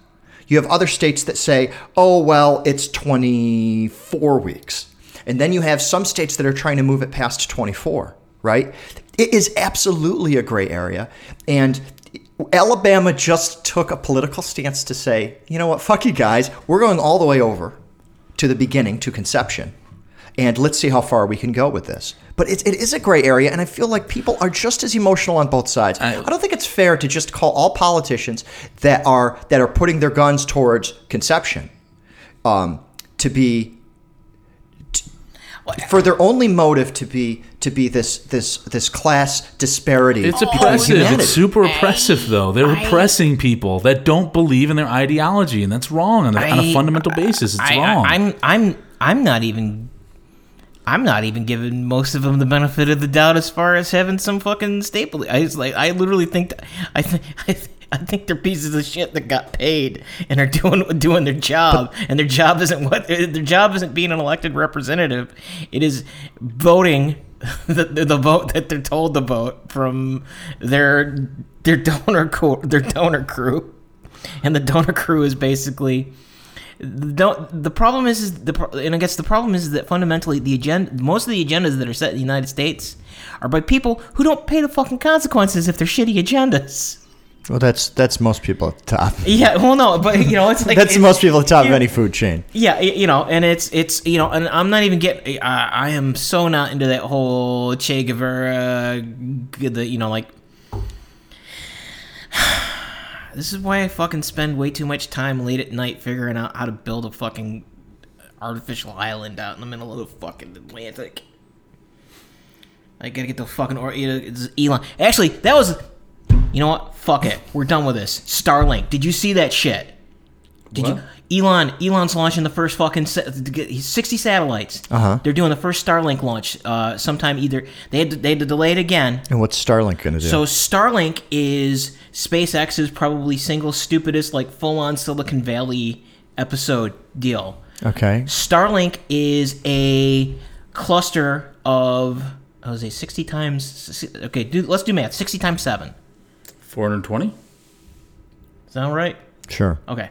You have other states that say, oh, well, it's 24 weeks. And then you have some states that are trying to move it past 24, right? It is absolutely a gray area. And Alabama just took a political stance to say, you know what, fuck you guys. We're going all the way over to the beginning, to conception. And let's see how far we can go with this. But it, it is a gray area, and I feel like people are just as emotional on both sides. I, don't think it's fair to just call all politicians that are that are putting their guns towards conception um, to be for their only motive to be to be this this this class disparity. It's oppressive. It's super oppressive, though. They're I- oppressing people that don't believe in their ideology, and that's wrong on, a- on a I- fundamental uh, basis. It's I, wrong. I, I'm I'm I'm not even I'm not even giving most of them the benefit of the doubt as far as having some fucking staple. I just like I literally think that, I think I, th- I think they're pieces of shit that got paid and are doing doing their job, and their job isn't what their job isn't being an elected representative. It is voting the, the, the vote that they're told to vote from their their donor co- their donor crew, and the donor crew is basically don't the problem is, is the and I guess the problem is that fundamentally the agenda most of the agendas that are set in the United States are by people who don't pay the fucking consequences if they're shitty agendas. Well, that's that's most people at the top. Yeah, well, no, but you know, it's like That's it's, most people at the top of any food chain. Yeah, you know, and it's it's you know, and I'm not even getting. I, I am so not into that whole Che Guevara, the you know like. This is why I fucking spend way too much time late at night figuring out how to build a fucking artificial island out in the middle of the fucking Atlantic. I gotta get the fucking or Elon. Actually, that was. You know what? Fuck it. We're done with this. Starlink. Did you see that shit? Did What? you? Elon. Elon's launching the first fucking sa- to get- he's 60 satellites. Uh-huh. They're doing the first Starlink launch. Uh, sometime either they had to, they had to delay it again. And what's Starlink going to do? So Starlink is SpaceX's probably single stupidest like full on Silicon Valley episode deal. okay. Starlink is a cluster of I was say 60 times okay, do, let's do math. 60 times 7. 420? Sound right? Sure. Okay,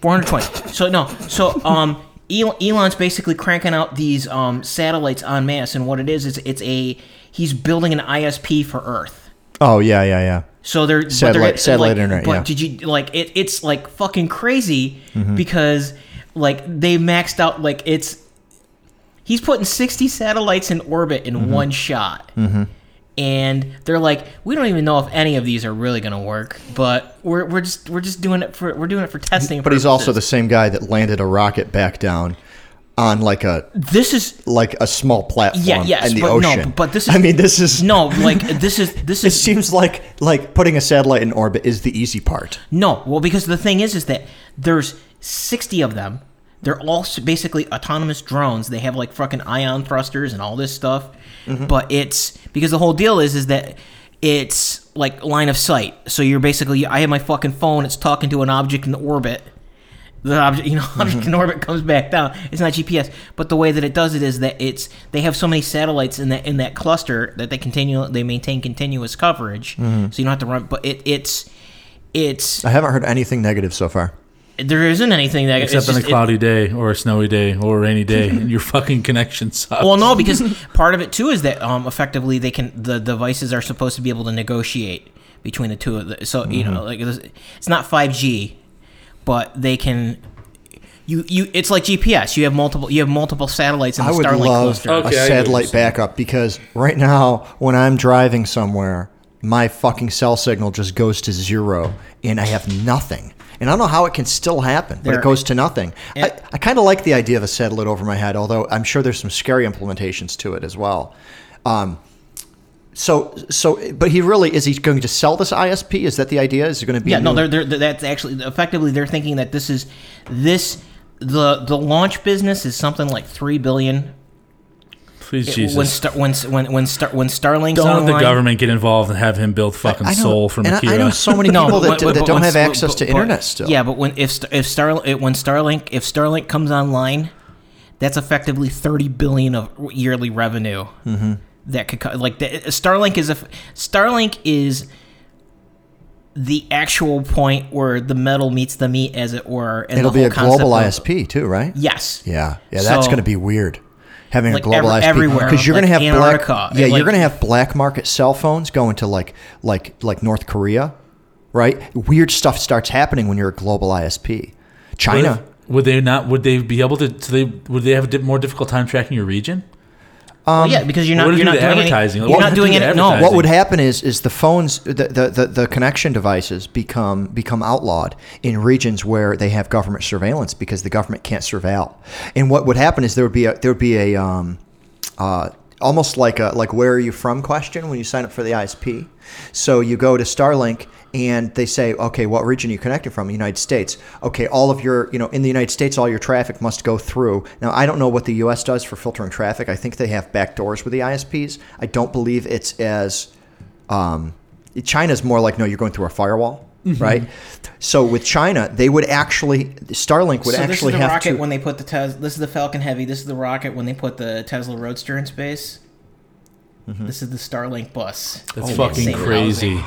420. so no, so um, El- Elon's basically cranking out these um satellites en masse, and what it is is it's a he's building an ISP for Earth. Oh yeah, yeah, yeah. So they're but Satellite- they're, satellite like, internet, But yeah. did you like it? It's like fucking crazy Mm-hmm. because like they maxed out like it's he's putting 60 satellites in orbit in Mm-hmm. one shot. And they're like, we don't even know if any of these are really gonna work, but we're, we're just we're just doing it for we're doing it for testing. But he's also the same guy that landed a rocket back down on like a this is like a small platform Yeah, yes, in the but no, but this is- I mean, this is no like this is this It is seems like like putting a satellite in orbit is the easy part. No, well, because the thing is, is that there's 60 of them. They're all basically autonomous drones. They have like fucking ion thrusters and all this stuff. Mm-hmm. But it's because the whole deal is, is that it's like line of sight. So you're basically, I have my fucking phone. It's talking to an object in orbit. The object, you know, mm-hmm. object in orbit comes back down. It's not GPS, but the way that it does it is that it's they have so many satellites in that in that cluster that they continue they maintain continuous coverage. Mm-hmm. So you don't have to run. But it it's it's I haven't heard anything negative so far. There isn't anything that Except it's on a just- it- cloudy day or a snowy day or a rainy day, and your fucking connection sucks. well, no, because part of it too is that um, effectively they can the devices are supposed to be able to negotiate between the two of the. So you know, like it's it's not five G, but they can. You, you it's like GPS. You have multiple you have multiple satellites in the I would Starlink love cluster. a Okay, I satellite backup because right now when I'm driving somewhere, my fucking cell signal just goes to zero and I have nothing. And I don't know how it can still happen, but There- it goes to nothing. I, I kind of like the idea of a satellite over my head, although I'm sure there's some scary implementations to it as well. Um, so, so, but he really is he going to sell this ISP? Is that the idea? Is it going to be? Yeah, no, they're, they're, that's actually effectively they're thinking that this is this the the launch business is something like three billion. Please, When Jesus. Star, when when when Star, when Starlink's Don't let online, the government get involved and have him build fucking I know, soul from and I- Akira. I know so many people but that, when- that but don't when- have but- access to but- internet still. Yeah, but when if if Star when Starlink if Starlink comes online, that's effectively thirty billion of yearly revenue. Mm-hmm. That could like the, Starlink is a Starlink is the actual point where the metal meets the meat, as it were. And It'll the be a global concept of- ISP too, right? Yes. Yeah, yeah, that's So- going to be weird. Having Like a global every- ISP everywhere, because you're like going to have Antarctica, black. Yeah, like- you're going to have black market cell phones going to like like like North Korea, right? Weird stuff starts happening when you're a global ISP. China. Would, would they not? Would they be able to? So they would they have a more difficult time tracking your region? Well, yeah, because you're not you're not doing advertising? Any, you're not doing do the. No. What would happen is is the phones the, the, the, the connection devices become become outlawed in regions where they have government surveillance because the government can't surveil. And what would happen is there would be a there would be a um, uh, almost like a like where are you from question when you sign up for the ISP. So you go to Starlink and they say, okay, what region are you connected from? United States. Okay, all of your you know in the United States, all your traffic must go through. Now I don't know what the U.S. does for filtering traffic. I think they have back doors with the ISPs. I don't believe it's as um, China's more like no, you're going through a firewall, right? So with China, they would actually Starlink would so this is actually the have rocket to. when they put the Tesla. This is the Falcon Heavy. This is the rocket when they put the Tesla Roadster in space. Mm-hmm. This is the Starlink bus. That's Oh, fucking crazy. crazy.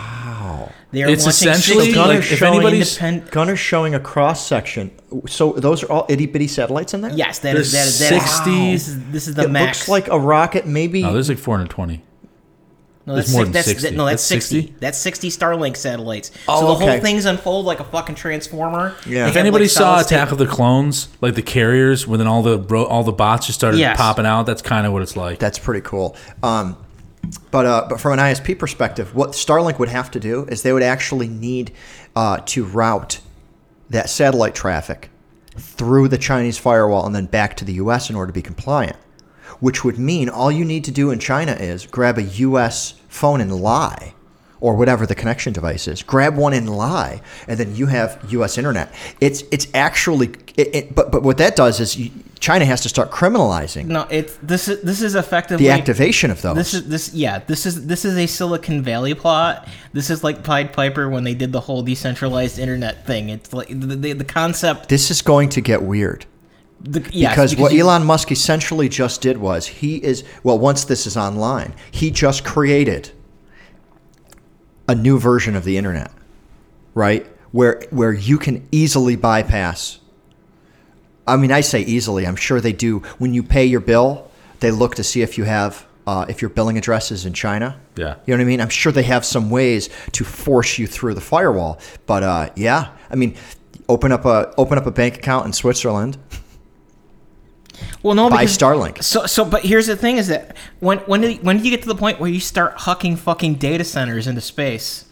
They are It's essentially 60 like, if showing anybody's- independ- Gunner's showing a cross section. So those are all itty bitty satellites in there. Yes, that is that There's is that is- 60 This is, this is the it max. looks like a rocket. Maybe No, there's like 420. no, that's more six- than that's, 60. No, that's, That's 60. 60? That's 60 Starlink satellites. Oh, so the okay. whole thing's unfold like a fucking transformer. Yeah. If If anybody like, saw solid state- Attack of the Clones, like the carriers, when then all the all the bots just started Yes. popping out, that's kind of what it's like. That's pretty cool. Um, but uh, but from an ISP perspective, what Starlink would have to do is they would actually need uh, to route that satellite traffic through the Chinese firewall and then back to the U.S. in order to be compliant. Which would mean all you need to do in China is grab a U.S. phone and lie, or whatever the connection device is. Grab one and lie, and then you have U.S. internet. It's it's actually, it, it, but but what that does is you, China has to start criminalizing No, it's this is this is effectively the activation of those. This is this yeah. This is this is a Silicon Valley plot. This is like Pied Piper when they did the whole decentralized internet thing. It's like the the, the concept. this is going to get weird The, yes, because, what you- Elon Musk essentially just did was he is well once this is online he just created a new version of the internet right? Where where you can easily bypass. I mean I say easily. I'm sure they do. When you pay your bill they look to see if you have uh, if your billing address is in China. Yeah. you know what I mean? I'm sure they have some ways to force you through the firewall. But uh, yeah. I mean open up a open up a bank account in Switzerland well, no, buy because Starlink. So, so, but here's the thing: is that when when did when did you get to the point where you start hucking fucking data centers into space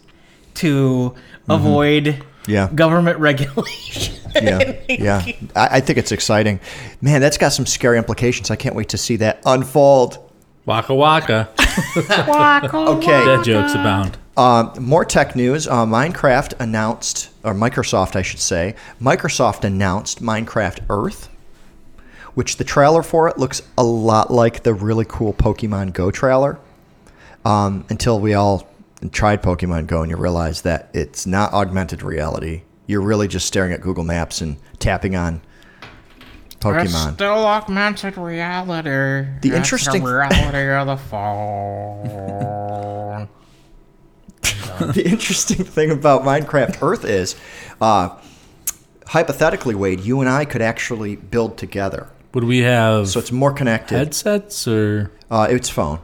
to avoid Mm-hmm. Yeah. government regulation? yeah, yeah. I, I think it's exciting, man. That's got some scary implications. I can't wait to see that unfold. Waka waka. Okay, Dead jokes abound. uh, more tech news. Uh, Minecraft announced, or Microsoft, I should say, Microsoft announced Minecraft Earth, which the trailer for it looks a lot like the really cool Pokemon Go trailer. Um, until we all tried Pokemon Go and you realize that it's not augmented reality. You're really just staring at Google Maps and tapping on Pokemon. It's still augmented reality. The interesting- reality of the phone. the interesting thing about Minecraft Earth is, uh, hypothetically, Wade, you and I could actually build together. Would we have So it's more connected. headsets or? Uh, it's phone.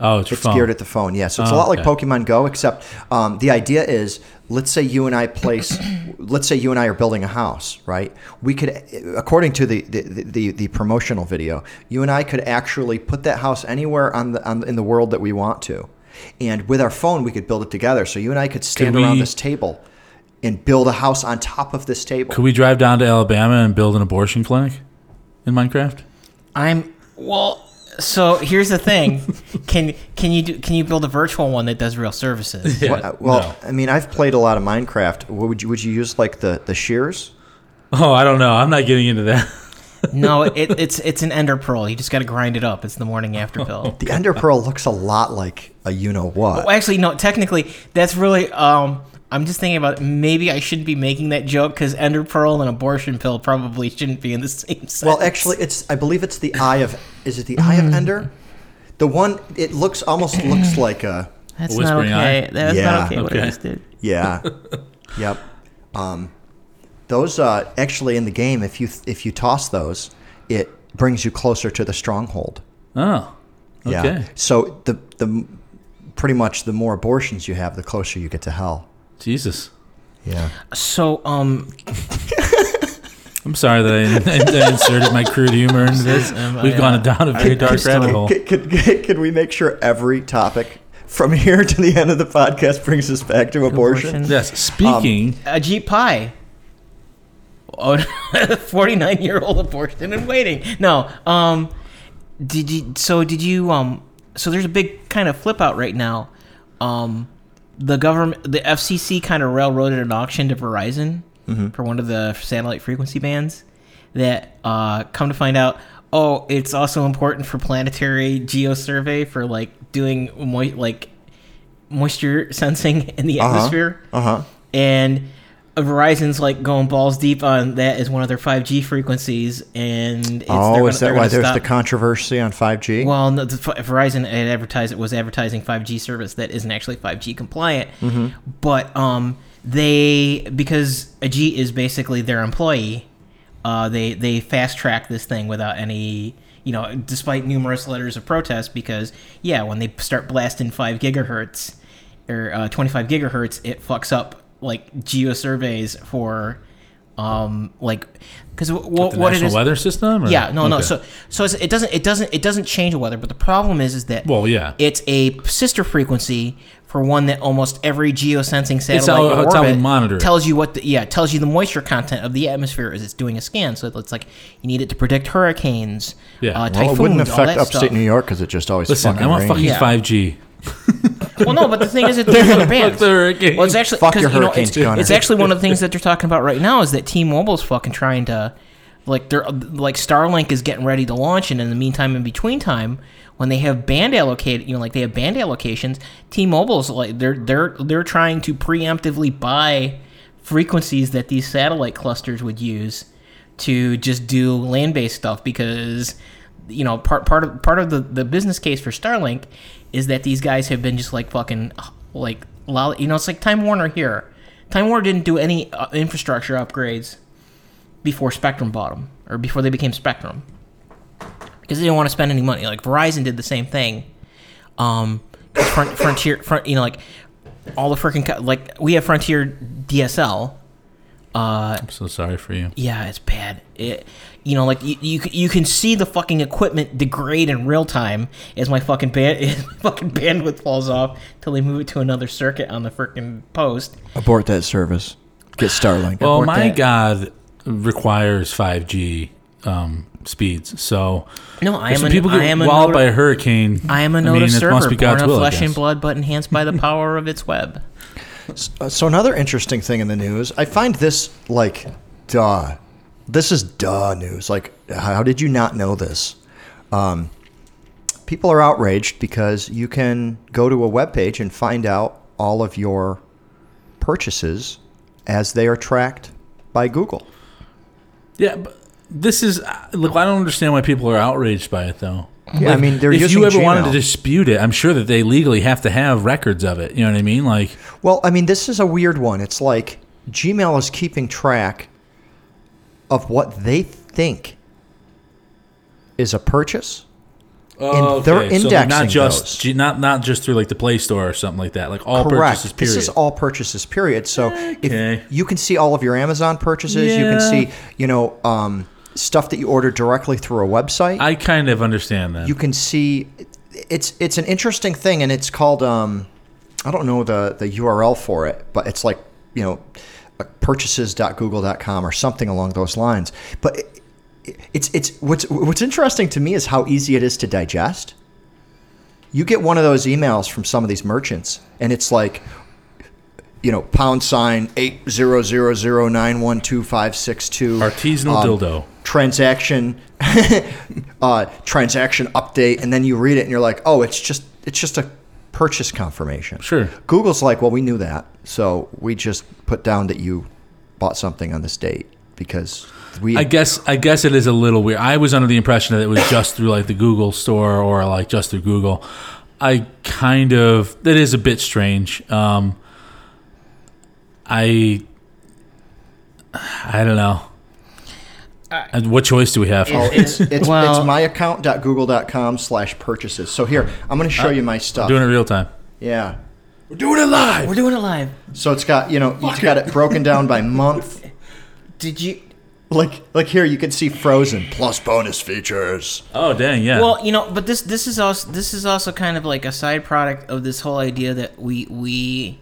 Oh, it's, It's phone. geared at the phone. Yeah. So it's a Oh, lot like. Pokemon Go, except um, the idea is, let's say you and I place, let's say you and I are building a house, right? We could, according to the the, the, the promotional video, you and I could actually put that house anywhere on the on, in the world that we want to, and with our phone we could build it together. So you and I could stand Could around this table, and build a house on top of this table. Could we drive down to Alabama and build an abortion clinic in Minecraft? I'm well. So here's the thing: can can you do, can you build a virtual one that does real services? Yeah, Well, uh, well, no. I mean, I've played a lot of Minecraft. What would you would you use like the the shears? Oh, I don't know. I'm not getting into that. No, it, it's it's an ender pearl. You just got to grind it up. It's the morning after pill. The Ender Pearl looks a lot like a you know what. Well, actually, no. Technically, that's really. Um, I'm just thinking about maybe I shouldn't be making that joke because ender pearl and abortion pill probably shouldn't be in the same sentence. Well, actually, it's I believe it's the eye of is it the eye of Ender? The one it looks almost looks like a that's not okay. eye? That's Yeah. not okay. What I Okay. just did. yeah, yep. Um, those uh, actually in the game, if you if you toss those, it brings you closer to the stronghold. Oh, Yeah. okay. So the the pretty much the more abortions you have, the closer you get to hell. Jesus. Yeah. So, um, I'm sorry that I, I inserted my crude humor into this. Um, We've gone uh, down a very dark rabbit hole. Can, can, can we make sure every topic from here to the end of the podcast brings us back to abortion? Abortion. Yes. Speaking. Ajit Pai. Oh, 49 year old abortion and waiting. No. Um, did you? So did you? Um, so there's a big kind of flip out right now. Um, the government, the FCC, kind of railroaded an auction to Verizon for one of the satellite frequency bands. That uh, come to find out, oh, it's also important for planetary geosurvey for like doing moi- like moisture sensing in the Uh-huh. atmosphere Uh huh. and Verizon's like going balls deep on that as one of their 5G frequencies, and Oh, gonna- is that why there's stop- the controversy on 5G? well, no, the, Verizon advertised it was advertising 5G service that isn't actually 5G compliant, Mm-hmm. but um, they because Ajit is basically their employee, uh, they they fast track this thing without any. You know, despite numerous letters of protest, because yeah, when they start blasting five gigahertz or uh, 25 gigahertz, it fucks up like geo surveys for, um, like because w- w- the what it National is. Weather System? or- Yeah, no, no. So, so it's, it doesn't, it doesn't, it doesn't change the weather. But the problem is, is that Well, yeah. it's a sister frequency for one that almost every geosensing satellite how- it's how we orbit monitor it. tells you what the yeah it tells you the moisture content of the atmosphere as it's doing a scan. So it's like you need it to predict hurricanes, Yeah. uh, Well, typhoons, well, it wouldn't affect upstate stuff. New York because it just always Listen, fucking I want rains. fucking Yeah. 5G. Well, no, but the thing is that other bands. the. Well, it's actually Fuck your you know, hurricanes, it's, Connor. it's actually one of the things that they're talking about right now is that T-Mobile's fucking trying to, like, they're like Starlink is getting ready to launch, and in the meantime, in between time, when they have band allocated, you know, like they have band allocations, T-Mobile's like they're they're they're trying to preemptively buy frequencies that these satellite clusters would use to just do land-based stuff because you know part part of part of the, the business case for Starlink is that these guys have been just like fucking like lol- you know it's like Time Warner here. Time Warner didn't do any uh, infrastructure upgrades before Spectrum bought them or before they became Spectrum because they didn't want to spend any money. Like Verizon did the same thing. Um, front, Frontier, front, you know, like all the freaking co- like we have Frontier DSL. Uh, I'm so sorry for you. yeah, it's bad. It, you know, like you, you, you can see the fucking equipment degrade in real time as my fucking band, fucking bandwidth falls off till they move it to another circuit on the freaking post. Abort that service. Get Starlink. Well, Abort my that. God requires 5G um, speeds. So No, I am some a, people get I am a walled nota- by a hurricane. I am a I Nota mean, server, must be born God's of will, flesh and blood, but enhanced by the power of its web. Uh, So another interesting thing in the news, I find this like, duh. This is duh news. Like, how did you not know this? Um, people are outraged because you can go to a webpage and find out all of your purchases as they are tracked by Google. Yeah, but this is uh, look. I don't understand why people are outraged by it, though. Yeah, I mean, they're if you ever wanted to dispute it, I'm sure that they legally have to have records of it. You know what I mean? Like, Well, I mean, this is a weird one. It's like Gmail is keeping track of what they think is a purchase. And they're okay, so, not just those. Not not just through like the Play Store or something like that. Like all Correct. purchases. Period. This is all purchases. Period. So Okay. if you can see all of your Amazon purchases, you can see, you know, um, stuff that you order directly through a website. I kind of understand that. you can see it's it's an interesting thing and it's called um i don't know the the url for it but it's like you know purchases.google.com or something along those lines but it, it's it's what's what's interesting to me is how easy it is to digest you get one of those emails from some of these merchants and it's like you know pound sign 80009125562 Artisanal um, dildo. transaction uh, transaction update and then you read it and you're like oh it's just it's just a purchase confirmation Sure. google's like well we knew that so we just put down that you bought something on this date because we I guess I guess it is a little weird. I was under the impression that it was just through like the Google store or like just through Google. I kind of that is a bit strange. Um, I I don't know. And what choice do we have? Oh, it's it's, Well- it's myaccount.google.com slash purchases. So here, I'm going to show you my stuff. Doing it real time. yeah. We're doing it live. We're doing it live. So it's got, you know, it's got it broken down by month. Did you? Like like here you can see Frozen plus bonus features. Oh dang, yeah. Well, you know, but this this is also this is also kind of like a side product of this whole idea that we we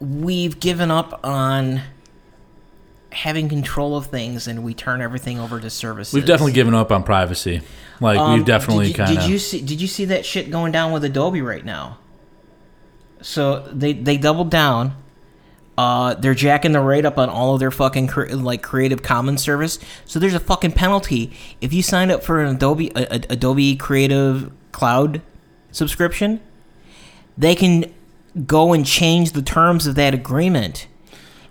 we've given up on having control of things and we turn everything over to services. we've definitely given up on privacy. Like Um, we've definitely did, you- kind Did you of. see? Did you see that shit going down with Adobe right now? So they they doubled down. Uh, they're jacking the rate up on all of their fucking cre- like Creative Commons service. So there's a fucking penalty if you sign up for an Adobe a, a- Adobe Creative Cloud subscription. They can go and change the terms of that agreement,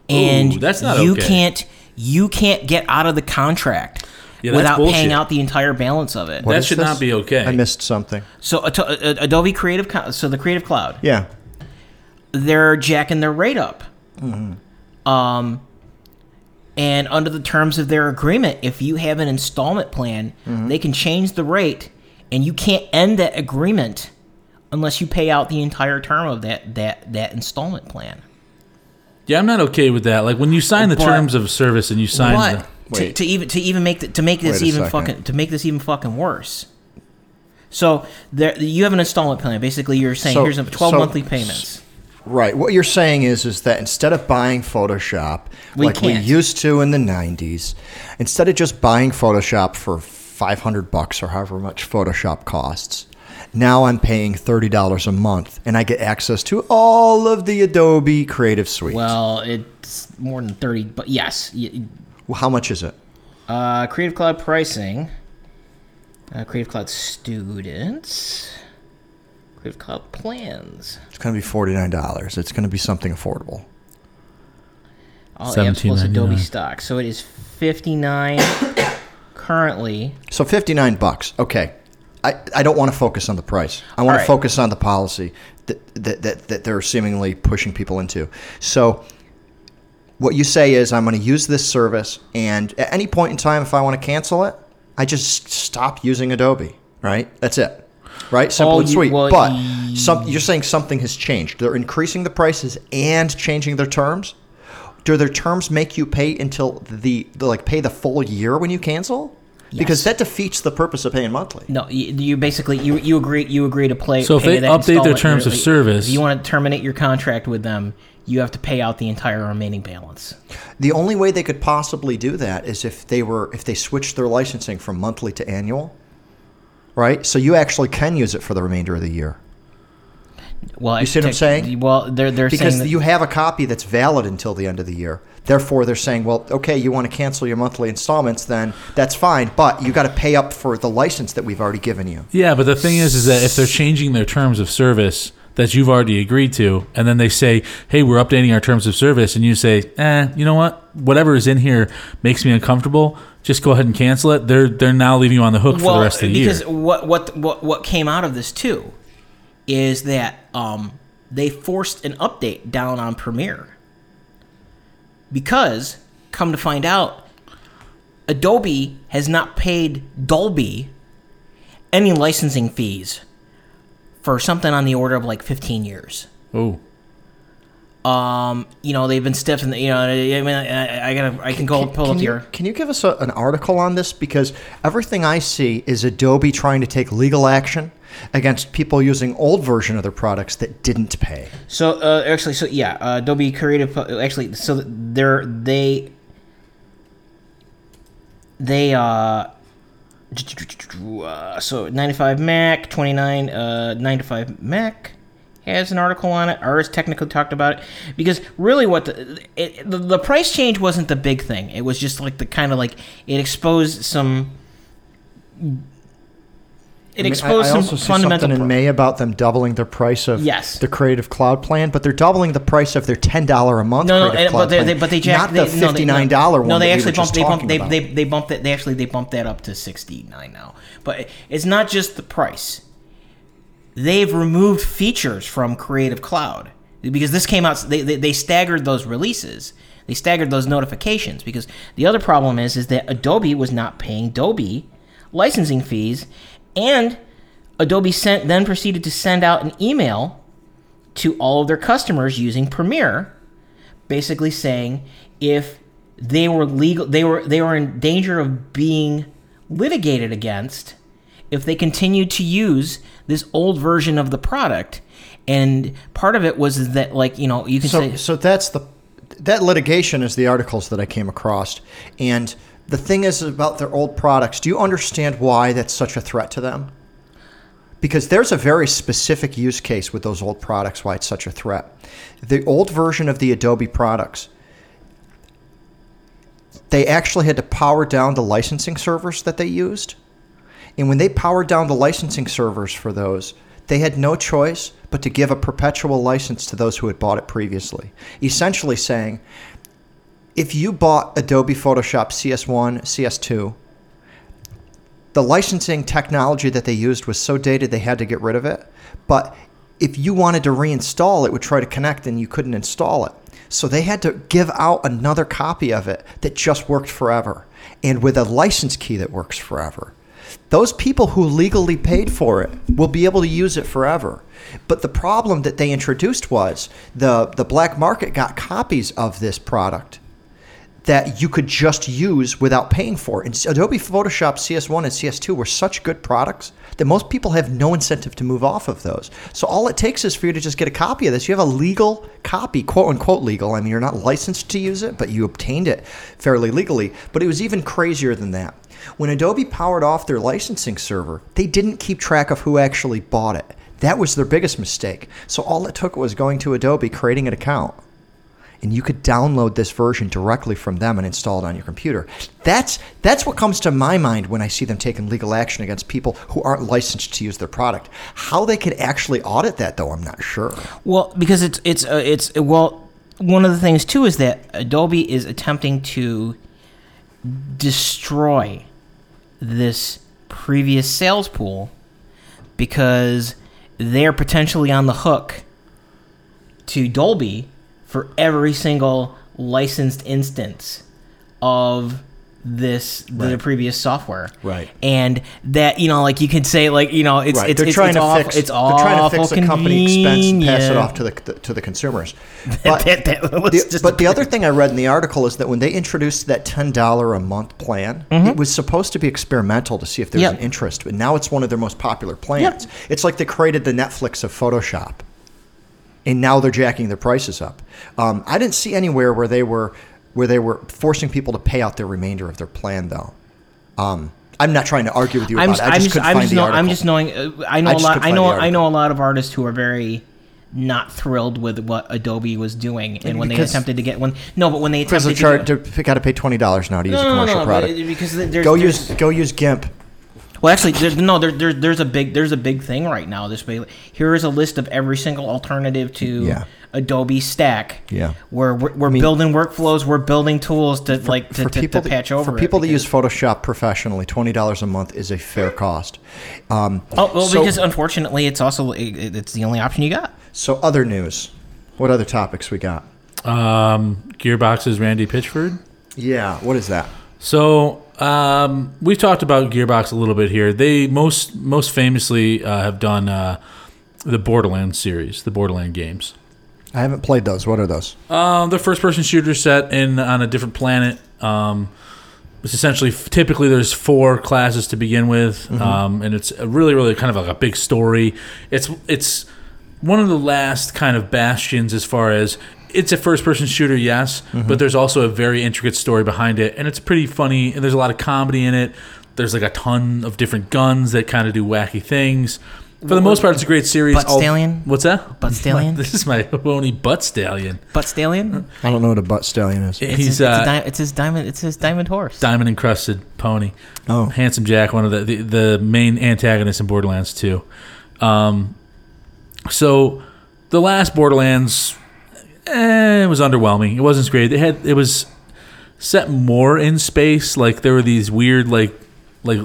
and Ooh, that's not you okay. can't you can't get out of the contract Yeah, without bullshit. paying out the entire balance of it. What That is should this? not be okay. I missed something. So Ato- uh, Adobe Creative, Co- so the Creative Cloud, Yeah. They're jacking their rate up. Um, and under the terms of their agreement, if you have an installment plan, they can change the rate, and you can't end that agreement unless you pay out the entire term of that that that installment plan. Yeah, I'm not okay with that. Like when you sign the But- terms of service and you sign But the, to, Wait. to even to even make the, to make this even second. fucking to make this even fucking worse. So there, you have an installment plan. Basically, you're saying So- here's a 12 so- monthly payments. Right. What you're saying is is that instead of buying Photoshop We like can't. we used to in the 90s, instead of just buying Photoshop for 500 bucks or however much Photoshop costs, now I'm paying $30 a month and I get access to all of the Adobe Creative Suite. Well, it's more than 30, but yes. Well, how much is it? Uh, Creative Cloud pricing. Uh, Creative Cloud students. Creative Cloud plans. It's going to be $49. It's going to be something affordable. All apps plus Adobe stock. So it is 59 currently. So 59 bucks. Okay. I, I don't want to focus on the price. I want All to focus on the policy that, that, that, that they're seemingly pushing people into. So what you say is I'm going to use this service and at any point in time if I want to cancel it, I just stop using Adobe, right? That's it. Right? Simple and you- sweet. well, but y- some, you're saying something has changed. They're increasing the prices and changing their terms? Do their terms make you pay until the, the like pay the full year when you cancel? Because that defeats the purpose of paying monthly. No, you, you basically you you agree you agree to play. So if they that update their terms of service- if you want to terminate your contract with them, you have to pay out the entire remaining balance. The only way they could possibly do that is if they were if they switched their licensing from monthly to annual. Right? So you actually can use it for the remainder of the year. Well, You see what I'm saying? Well, they're they're Because saying that, you have a copy that's valid until the end of the year. Therefore, they're saying, well, okay, you want to cancel your monthly installments, then that's fine, but you got to pay up for the license that we've already given you. Yeah, but the thing is, is that if they're changing their terms of service that you've already agreed to, and then they say, "Hey, we're updating our terms of service," and you say, "Eh, you know what? Whatever is in here makes me uncomfortable. Just go ahead and cancel it." They're they're now leaving you on the hook for the rest of the because year. what what what what came out of this too is that um, they forced an update down on Premiere because come to find out, Adobe has not paid Dolby any licensing fees for something on the order of like 15 years. Oh, Um, you know, they've been stiff, and you know, I mean, I, I gotta, I can go pull can up you, here. Can you give us a, an article on this? Because everything I see is Adobe trying to take legal action against people using old version of their products that didn't pay. So uh, actually, so yeah, uh, Adobe Creative actually, so they're they they uh. Uh, So 95 Mac, 29 uh, 9 to 5 Mac has an article on it. Ars Technica talked about it because really what the, it, the the price change wasn't the big thing. It was just like the kind of like it exposed some. It mean, I- exposed I, also some see fundamental. something in May about them doubling their price of Yes. the Creative Cloud plan, but they're doubling the price of their ten dollar a month No, no, Creative Cloud but they, but they jacked not the fifty nine dollar no, one. No, they that actually bumped they bumped they, they they bumped it. They actually they bumped that up to sixty nine now. But it's not just the price. They've removed features from Creative Cloud because this came out. They, they they staggered those releases. They staggered those notifications because the other problem is is that Adobe was not paying Dolby licensing fees, and Adobe sent then proceeded to send out an email to all of their customers using Premiere, basically saying if they were legal they were they were in danger of being litigated against if they continued to use this old version of the product. And part of it was that like you know you can So, say so that's the that litigation is the articles that I came across, and the thing is about their old products. Do you understand why that's such a threat to them? Because there's a very specific use case with those old products why it's such a threat. The old version of the Adobe products, they actually had to power down the licensing servers that they used. And when they powered down the licensing servers for those, they had no choice but to give a perpetual license to those who had bought it previously. Essentially saying, if you bought Adobe Photoshop CS1, CS2, the licensing technology that they used was so dated they had to get rid of it. But if you wanted to reinstall it, would try to connect and you couldn't install it. So they had to give out another copy of it that just worked forever and with a license key that works forever. Those people who legally paid for it will be able to use it forever. But the problem that they introduced was the, the black market got copies of this product that you could just use without paying for. And Adobe Photoshop CS1 and CS2 were such good products that most people have no incentive to move off of those. So all it takes is for you to just get a copy of this. You have a legal copy, quote unquote legal. I mean, you're not licensed to use it, but you obtained it fairly legally. But it was even crazier than that. When Adobe powered off their licensing server, they didn't keep track of who actually bought it. That was their biggest mistake. So all it took was going to Adobe, creating an account and you could download this version directly from them and install it on your computer. That's that's what comes to my mind when I see them taking legal action against people who aren't licensed to use their product. How they could actually audit that, though, I'm not sure. Well, because it's it's uh, it's well, one of the things too is that Adobe is attempting to destroy this previous sales pool because they're potentially on the hook to Dolby for every single licensed instance of this the Right. previous software Right. and that you know like you could say like you know it's right? it's they're it's, trying it's to awful, fix. it's they're trying to fix the company expense and pass it off to the, to the consumers. But, That- that- was the, just but the other thing I read in the article is that when they introduced that ten dollar a month plan, it was supposed to be experimental to see if there's Mm-hmm. Yep. an interest. But now it's one of their most popular plans. It's like they created the Netflix of Photoshop, and now they're jacking their prices up. Um, I didn't see anywhere where they were where they were forcing people to pay out their remainder of their plan, though. Um, I'm not trying to argue with you I'm about just, it. I I'm just just, couldn't I'm find just, the know, article. I'm just knowing. Uh, I know I a lot. I know. I know a lot of artists who are very not thrilled with what Adobe was doing, and when they attempted to get one. no, but when they attempted to chart, to they got to pay twenty dollars now to use no, a no, no, commercial no, product. because there's, Go there's, use go use GIMP. Well, actually, there, no, there, there, there's a big there's a big thing right now. This big, here is a list of every single alternative to Yeah. Adobe Stack. Yeah. where we're, we're building workflows, we're building tools to like to, for to, people to patch over. for it people that use Photoshop professionally, twenty dollars a month is a fair cost. Um, Oh well, so, because unfortunately, it's also it, it's the only option you got. so other news. What other topics we got? Um, Gearbox's Randy Pitchford. Yeah, what is that? So um, we've talked about Gearbox a little bit here. They most most famously uh, have done uh, the Borderlands series, the Borderland games. I haven't played those. What are those? Um, the first person shooter set in on a different planet. Um, it's essentially typically there's four classes to begin with, um, and it's a really really kind of like a big story. It's it's one of the last kind of bastions as far as it's a first person shooter, yes, but there's also a very intricate story behind it, and it's pretty funny. And there's a lot of comedy in it. There's like a ton of different guns that kind of do wacky things. For the most part, it's a great series. Butt All- Stallion? What's that? Butt Stallion? This is my Pony Butt Stallion. Butt Stallion. I don't know what a butt stallion is. It's He's his, it's, uh, a di- it's his diamond. It's his diamond horse. diamond encrusted pony. Oh. handsome Jack, one of the the, the main antagonists in Borderlands 2. Um, so the last Borderlands, eh, it was underwhelming. It wasn't great. It had it was set more in space. Like there were these weird like like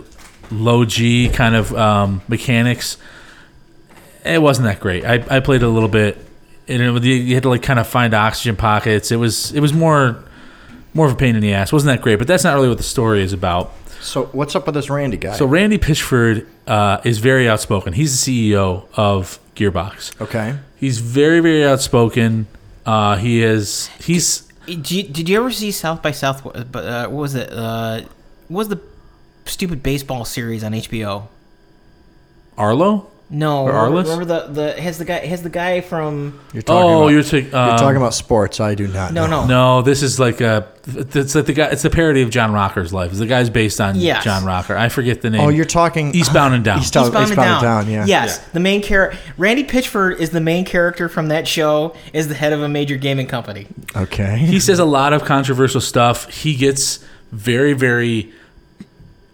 low G kind of um, mechanics. It wasn't that great. I, I played a little bit, and it, you had to like kind of find oxygen pockets. It was it was more more of a pain in the ass. It wasn't that great, but that's not really what the story is about. So what's up with this Randy guy? So Randy Pitchford uh, is very outspoken. He's the CEO of Gearbox. okay. He's very very outspoken. Uh, he is he's Did you, did you ever see South by South? Uh, what was it? Uh, what was the stupid baseball series on HBO? Arlo? No, Or remember, Arliss? remember the the has the guy has the guy from You're talking Oh, about, you're, ta- um, you're talking about sports. I do not. no know. no No, this is like a. It's like the guy. It's a parody of John Rocker's life. The guy's based on Yes. John Rocker. I forget the name. Oh, you're talking Eastbound and Down. Eastbound, Eastbound, Eastbound and Down. yeah. Yes, Yeah. the main character Randy Pitchford is the main character from that show. Is the head of a major gaming company. Okay. he says a lot of controversial stuff. He gets very, very,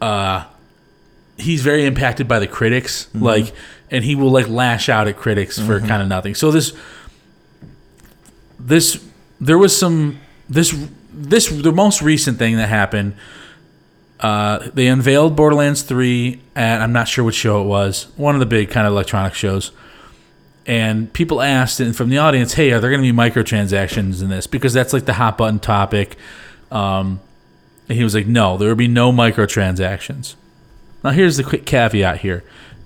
uh, he's very impacted by the critics, like, and he will like lash out at critics for kind of nothing. So this, this, there was some this this the most recent thing that happened. Uh, they unveiled Borderlands three at I'm not sure which show it was, one of the big kind of electronic shows and people asked and from the audience, "Hey, are there going to be microtransactions in this?" Because that's like the hot button topic. Um, and he was like, "No, there will be no microtransactions." Now, here's the quick caveat here: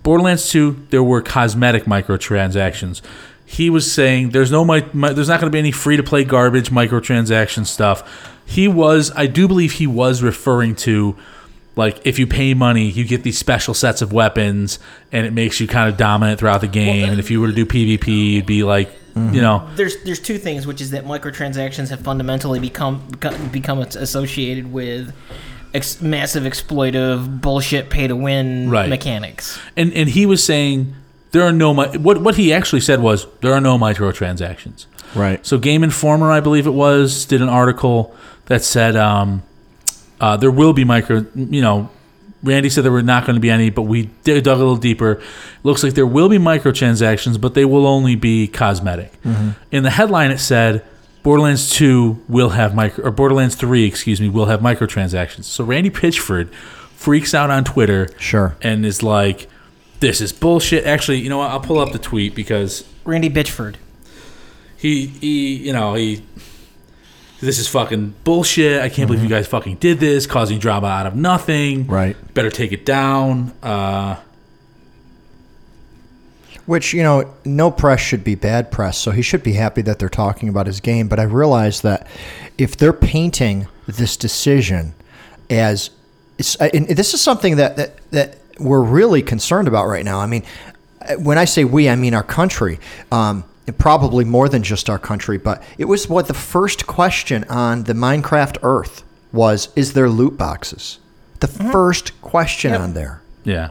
Borderlands 2, there were cosmetic microtransactions. He was saying there's no mi- mi- there's not going to be any free to play garbage microtransaction stuff. He was, I do believe, he was referring to like if you pay money, you get these special sets of weapons, and it makes you kind of dominant throughout the game. and if you were to do PvP, you'd be like, mm-hmm. you know, There's there's two things, which is that microtransactions have fundamentally become become, become associated with ex- massive exploitive bullshit pay to win Right. mechanics. and and he was saying there are no mi- what what he actually said was there are no microtransactions. Right. So Game Informer, I believe it was, did an article that said um, uh, there will be micro. You know, Randy said there were not going to be any, but we did, dug a little deeper. Looks like there will be microtransactions, but they will only be cosmetic. In the headline, it said Borderlands 2 will have micro, or Borderlands 3, excuse me, will have microtransactions. So Randy Pitchford freaks out on Twitter Sure. and is like, "This is bullshit." Actually, you know what? I'll pull up the tweet because Randy Pitchford. he he you know he this is fucking bullshit i can't believe you guys fucking did this causing drama out of nothing Right. better take it down uh Which, you know, no press should be bad press, so he should be happy that they're talking about his game. But I realize that if they're painting this decision as it's, and this is something that, that, that we're really concerned about right now. I mean, when I say we, I mean our country. Um, probably more than just our country, but it was what the first question on the Minecraft Earth was: Is there loot boxes? The first question on there. yeah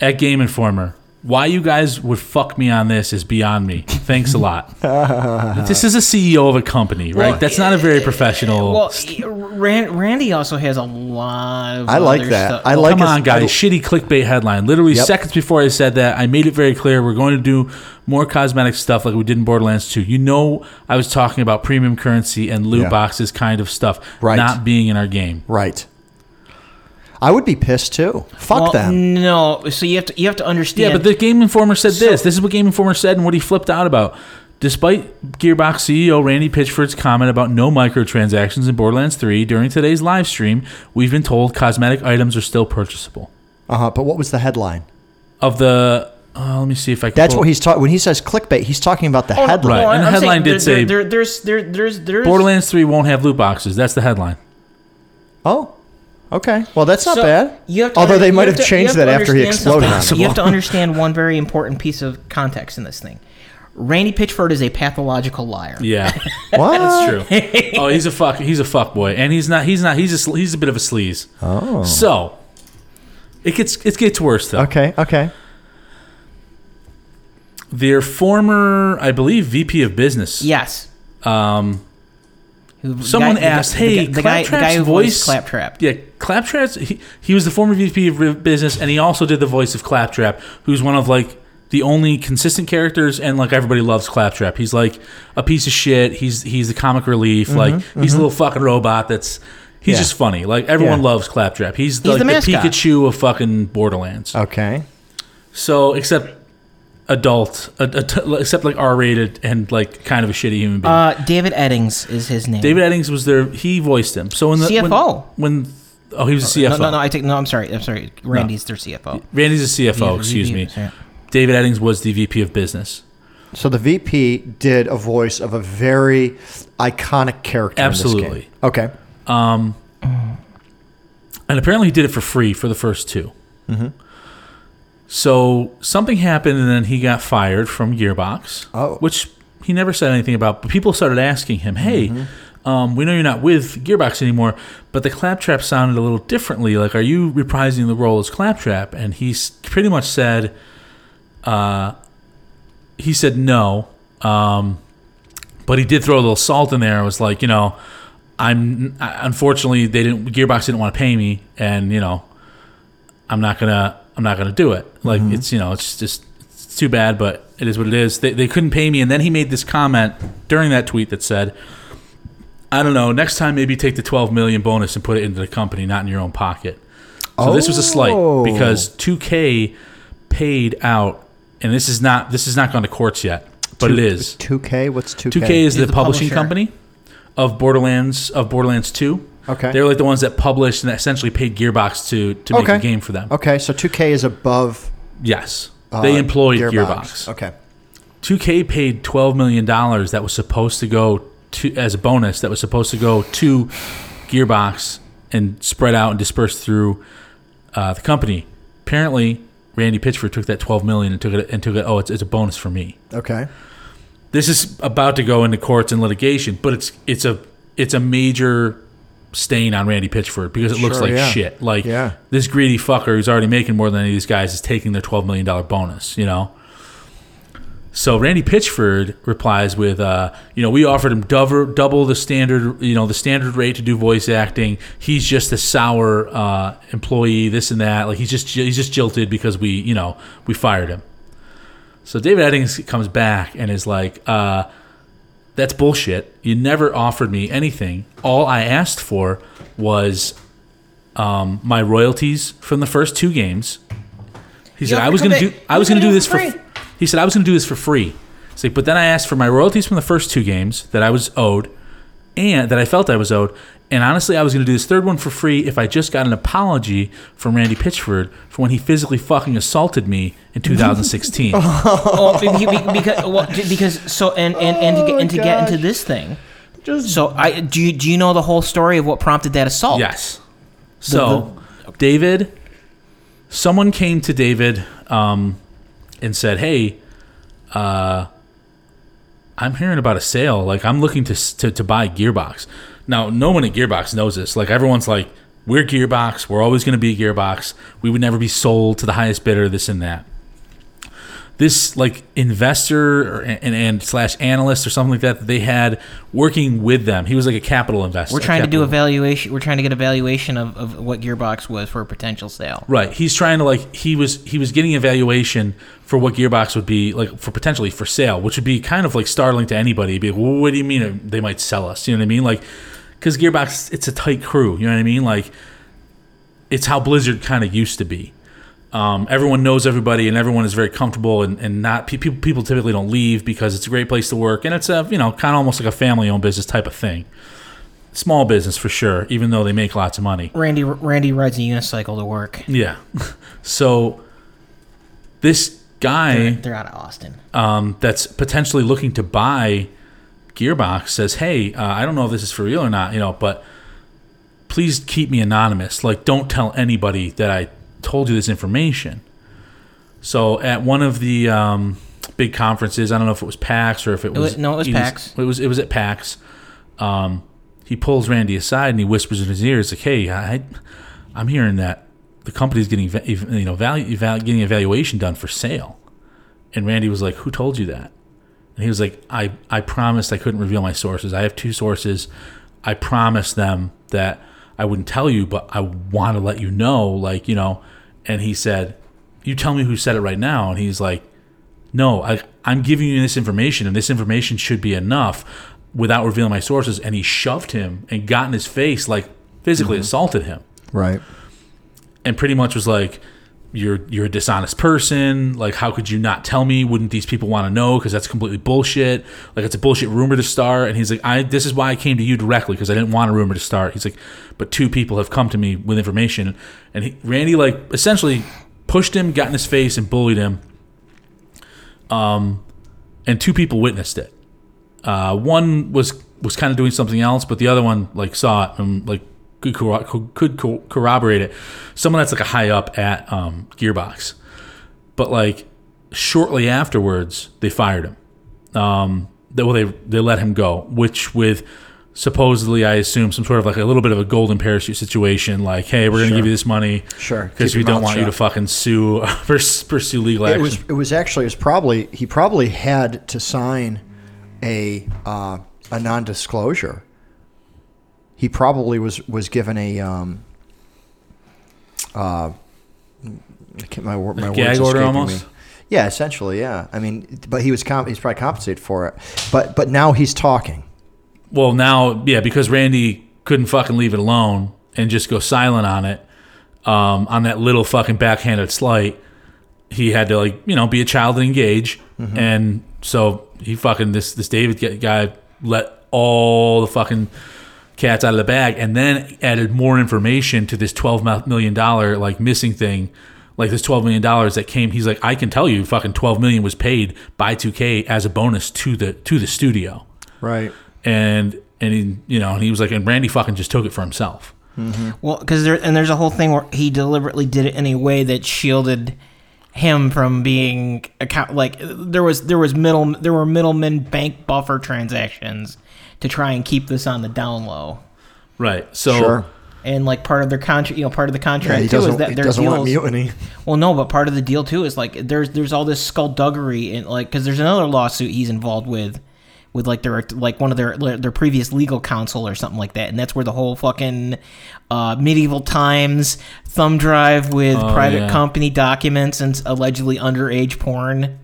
at game informer why you guys would fuck me on this is beyond me thanks a lot this is a ceo of a company right Well, that's not a very eh, eh, eh, professional Well, Ran- Randy also has a lot of. I like other that. stuff. I Well, like come his- on, guys! I- Shitty clickbait headline. Literally Yep. seconds before I said that, I made it very clear we're going to do more cosmetic stuff like we did in Borderlands 2. You know, I was talking about premium currency and loot Yeah. boxes kind of stuff Right. not being in our game. Right. I would be pissed too. Fuck Well, them. No, so you have to you have to understand. Yeah, but the Game Informer said So- this. This is what Game Informer said and what he flipped out about. Despite Gearbox CEO Randy Pitchford's comment about no microtransactions in Borderlands 3 during today's live stream, we've been told cosmetic items are still purchasable. Uh huh. But what was the headline? Of the, uh, let me see if I can. That's pull- what he's talking. When he says clickbait, he's talking about the Oh, headline. Right, and the I'm headline did there- say- there, there's there there's there's Borderlands 3 won't have loot boxes. That's the headline. Oh, okay. Well, that's not So, bad. you have to Although under- they you might have have to- changed you have that to after he understand exploded on something. it. You have to understand one very important piece of context in this thing. Randy Pitchford is a pathological liar. Yeah, What? that's true. Oh, he's a fuck. He's a fuck boy, and he's not. He's not. He's a. sl- He's a bit of a sleaze. Oh. So it gets. It gets worse though. Okay. Okay. Their former, I believe, VP of business. Yes. Um, Who- Someone guy- asked, the "Hey, the guy, the Claptrap's guy who voice- voiced Claptrap. yeah, Claptrap's. He, he was the former VP of business, and he also did the voice of Claptrap, who's one of like the only consistent characters, and like everybody loves Claptrap. He's like a piece of shit. He's he's the comic relief. Mm-hmm, like he's a mm-hmm. little fucking robot. That's he's Yeah. just funny. Like everyone Yeah. loves Claptrap. He's, like the. Pikachu of fucking Borderlands. Okay. So except adult, a, a t- except like R rated and like kind of a shitty human being. Uh, David Eddings is his name. David Eddings was there. He voiced him. So in the CFO. when, when oh he was a CFO. No, no, no. I take no. I'm sorry. I'm sorry. Randy's their CFO. Randy's a CFO. Yeah, excuse VP, me. sorry. David Eddings was the VP of business. So the VP did a voice of a very iconic character. In this Absolutely. game. Okay. and apparently he did it for free for the first 2 So something happened, and then he got fired from Gearbox. Oh. which he never said anything about. But people started asking him, "Hey, um, we know you're not with Gearbox anymore, but the Claptrap sounded a little differently. Like, are you reprising the role as Claptrap?" And he pretty much said, uh, he said no. Um, but he did throw a little salt in there. It was like, you know, I'm unfortunately they didn't Gearbox didn't want to pay me, and you know, I'm not gonna I'm not gonna do it. Like mm-hmm. it's you know it's just it's too bad, but it is what it is. They they couldn't pay me, and then he made this comment during that tweet that said, I don't know, next time maybe take the 12 million bonus and put it into the company, not in your own pocket. So this was a slight Oh. because 2K paid out, and this is not this is not gone to courts yet, but it is. 2K. What's 2K? 2K is the, the publishing publisher. company of Borderlands of Borderlands 2. Okay. They were like the ones that published and essentially paid Gearbox to to make Okay. a game for them. Okay, so 2K is above. Yes. uh, They employed Gearbox. Okay. 2K paid 12 million dollars that was supposed to go to as a bonus that was supposed to go to Gearbox and spread out and dispersed through uh, the company. Apparently, Randy Pitchford took that 12 million and took it and took it. Oh, it's, it's a bonus for me. Okay. this is about to go into courts and litigation, but it's it's a it's a major stain on Randy Pitchford because it looks Sure, like yeah. shit. Like Yeah. this greedy fucker who's already making more than any of these guys is taking their twelve million dollar bonus. You know. So Randy Pitchford replies with, uh, you know, we offered him double, double the standard, you know, the standard rate to do voice acting. He's just a sour uh, employee, this and that. Like he's just he's just jilted because we, you know, we fired him. So David Eddings comes back and is like, uh, "That's bullshit. You never offered me anything. All I asked for was um, my royalties from the first two games." He said, "I was going to do. I was going to do this for for." free. He said, "I was going to do this for free." Like, but then I asked for my royalties from the first two games that I was owed, and that I felt I was owed. And honestly, I was going to do this third one for free if I just got an apology from Randy Pitchford for when he physically fucking assaulted me in 2016. oh, be- be- because well, because so and and and to get, and to get into this thing. Just So I do you, do you know the whole story of what prompted that assault? Yes. So, David, someone came to David um, and said, "Hey, uh, I'm hearing about a sale. Like, I'm looking to, to to buy Gearbox." Now, no one at Gearbox knows this. Like, everyone's like, "We're Gearbox. We're always going to be Gearbox. We would never be sold to the highest bidder. This and that." This like investor or, and, and slash analyst or something like that that they had working with them. He was like a capital investor. We're trying to do a valuation. We're trying to get a valuation of, of what Gearbox was for a potential sale. Right. He's trying to like he was he was getting a valuation for what Gearbox would be like for potentially for sale, which would be kind of like startling to anybody. It'd be like, well, what do you mean they might sell us? You know what I mean? Like because Gearbox, it's a tight crew. You know what I mean? Like it's how Blizzard kind of used to be. Um, everyone knows everybody, and everyone is very comfortable, and, and not people. People typically don't leave because it's a great place to work, and it's a you know kind of almost like a family-owned business type of thing. Small business for sure, even though they make lots of money. Randy Randy rides a unicycle to work. Yeah. So this guy They're out of Austin. um, that's potentially looking to buy Gearbox says, "Hey, uh, I don't know if this is for real or not, you know, but please keep me anonymous. Like, don't tell anybody that I told you this information." So at one of the um, big conferences, I don't know if it was PAX or if it was- no, it was PAX. It was it was at PAX. Um, he pulls Randy aside and he whispers in his ear, "It's like, hey, I, I'm hearing that the company's getting you know value getting evaluation done for sale." And Randy was like, "Who told you that?" And he was like, "I I promised I couldn't reveal my sources. I have two sources. I promised them that I wouldn't tell you, but I want to let you know, like you know." And he said, "You tell me who said it right now." And he's like, "No, I I'm giving you this information, and this information should be enough." Without revealing my sources, and he shoved him and got in his face, like physically mm-hmm. assaulted him right. and pretty much was like you're you're a dishonest person. Like how could you not tell me? Wouldn't these people want to know? Because that's completely bullshit. Like it's a bullshit rumor to start. And he's like i this is why i came to you directly because i didn't want a rumor to start. He's like but two people have come to me with information. And he, randy like essentially pushed him got in his face and bullied him. Um and two people witnessed it. Uh, one was was kind of doing something else, but the other one like saw it and like could could corroborate it. Someone that's like a high up at um, Gearbox, but like shortly afterwards they fired him. Um, they, well, they they let him go, which with supposedly I assume some sort of like a little bit of a golden parachute situation. Like, hey, we're gonna Sure. give you this money, Sure. because we don't want you to fucking sue pursue legal action. It was it was actually it was probably he probably had to sign a uh, a non disclosure. He probably was was given a um uh my my gag words order almost? me. Yeah, essentially, yeah. I mean, but he was comp- he's probably compensated for it. But but now he's talking. Well, now, yeah, because Randy couldn't fucking leave it alone and just go silent on it, um, on that little fucking backhanded slight, he had to like, you know, be a child and engage, and so he fucking this this David guy let all the fucking cats out of the bag, and then added more information to this twelve million dollar like missing thing. Like this twelve million dollars that came, he's like, I can tell you, fucking twelve million was paid by 2K as a bonus to the to the studio Right. and and he you know and he was like and Randy fucking just took it for himself. Mm-hmm. Well, because there and there's a whole thing where he deliberately did it in a way that shielded him from being account like there was there was middle there were middlemen bank buffer transactions to try and keep this on the down low. Right. So Sure. And like part of their contract, you know, part of the contract he too is that he their doesn't want deals. mutiny. Well, no, but part of the deal too is like there's there's all this skullduggery and like because there's another lawsuit he's involved with, with like their like one of their their previous legal counsel or something like that, and that's where the whole fucking uh, medieval times thumb drive with Oh, private yeah. company documents and allegedly underage porn.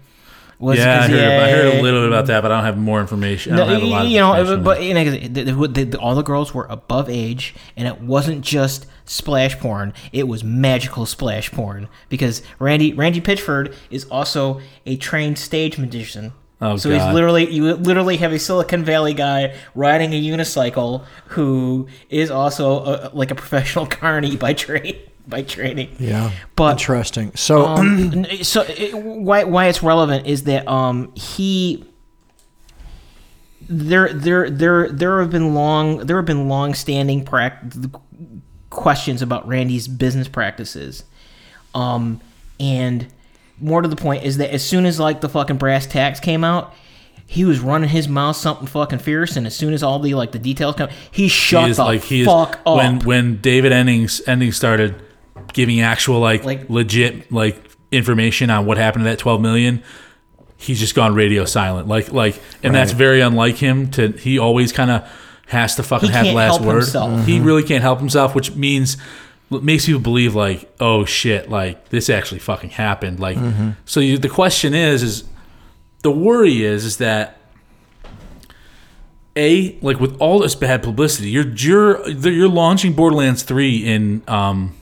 Was yeah, I heard, I heard a little bit about that, but I don't have more information. I no, don't have a lot of you know, but you know, the, the, all the girls were above age, and it wasn't just splash porn; it was magical splash porn. Because Randy Randy Pitchford is also a trained stage magician. Oh, so he's literally you literally have a Silicon Valley guy riding a unicycle who is also a, like a professional carny by trade by training. Yeah. But Interesting. So um, so it, why why it's relevant is that um he there there there there have been long there have been long standing prac- questions about Randy's business practices, um and more to the point is that as soon as like the fucking brass tacks came out. He was running his mouth something fucking fierce, and as soon as all the like the details come, he shut he is the like he is up. when when David Eddings ending started giving actual like, Like- legit like information on what happened to that 12 million he's just gone radio silent. Like like and that's very unlike him to he always kind of has to fucking He have the can't last help word. himself. he really can't help himself which means makes people believe like oh shit like this actually fucking happened. Like so you, the question is is the worry is is that a like with all this bad publicity, you're you're you're launching Borderlands three in um,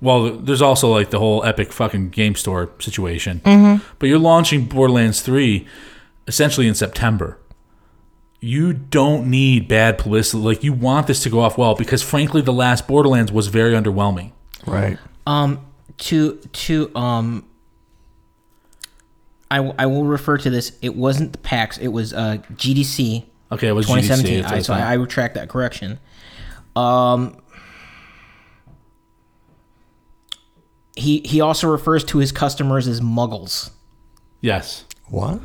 well, there's also like the whole Epic fucking game store situation, but you're launching Borderlands three essentially in September. You don't need bad publicity. Like you want this to go off well because frankly, the last Borderlands was very underwhelming. right. Um, to to um, I, w- I will refer to this. It wasn't the PAX. It was uh GDC Okay, it was 2017. GDC. I, so I, I retract that correction. Um, he he also refers to his customers as muggles. yes. What?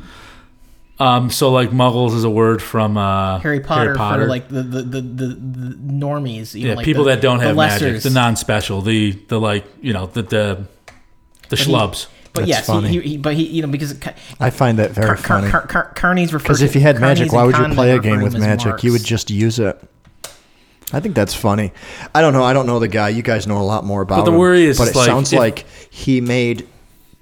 Um, so like Muggles is a word from uh, Harry Potter, for like the the, the, the, the normies. You yeah, like people the- that don't the have magic, the non-special, the the like you know the the the schlubs. But That's yes, funny. he, he, but he, you know, because I find that very Car, Car, funny. Car, Car, Carney's referred Because if you had magic, why would you play a game with him as magic? You would just use it. I think that's funny. I don't know. I don't know the guy. You guys know a lot more about But the him. worry is but it like, sounds if- like he made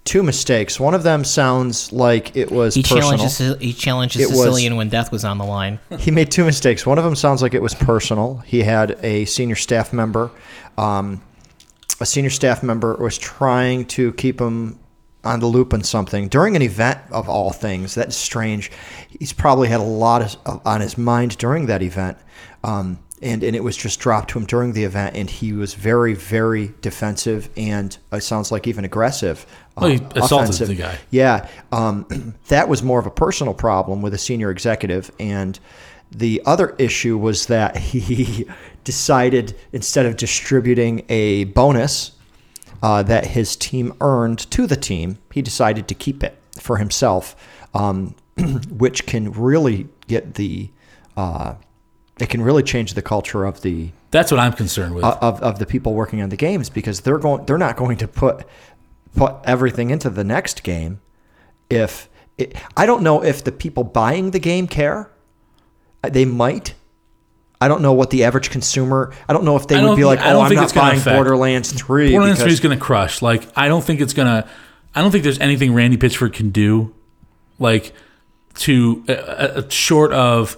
two mistakes. One of them sounds like it was He personal. challenged, a, he challenged a It was- Sicilian when death was on the line. He made two mistakes. One of them sounds like it was personal. He had a senior staff member. Um, a senior staff member was trying to keep him on the loop on something during an event of all things. That's strange. He's probably had a lot of, on his mind during that event. Um, and and it was just dropped to him during the event, and he was very very defensive and it sounds like even aggressive. Well, he uh, assaulted offensive. the guy. Yeah, um, that was more of a personal problem with a senior executive, and the other issue was that he decided instead of distributing a bonus uh, that his team earned to the team, he decided to keep it for himself, um, which can really get the uh, it can really change the culture of the That's what I'm concerned with. of, of the people working on the games because they're going they're not going to put put everything into the next game if it, I don't know if the people buying the game care Uh, they might I don't know what the average consumer I don't know if they would be like I oh don't I'm think not it's buying Borderlands 3 Borderlands 3 is going to crush. Like, I don't think it's going to. I don't think there's anything Randy Pitchford can do, like, to uh, uh, short of.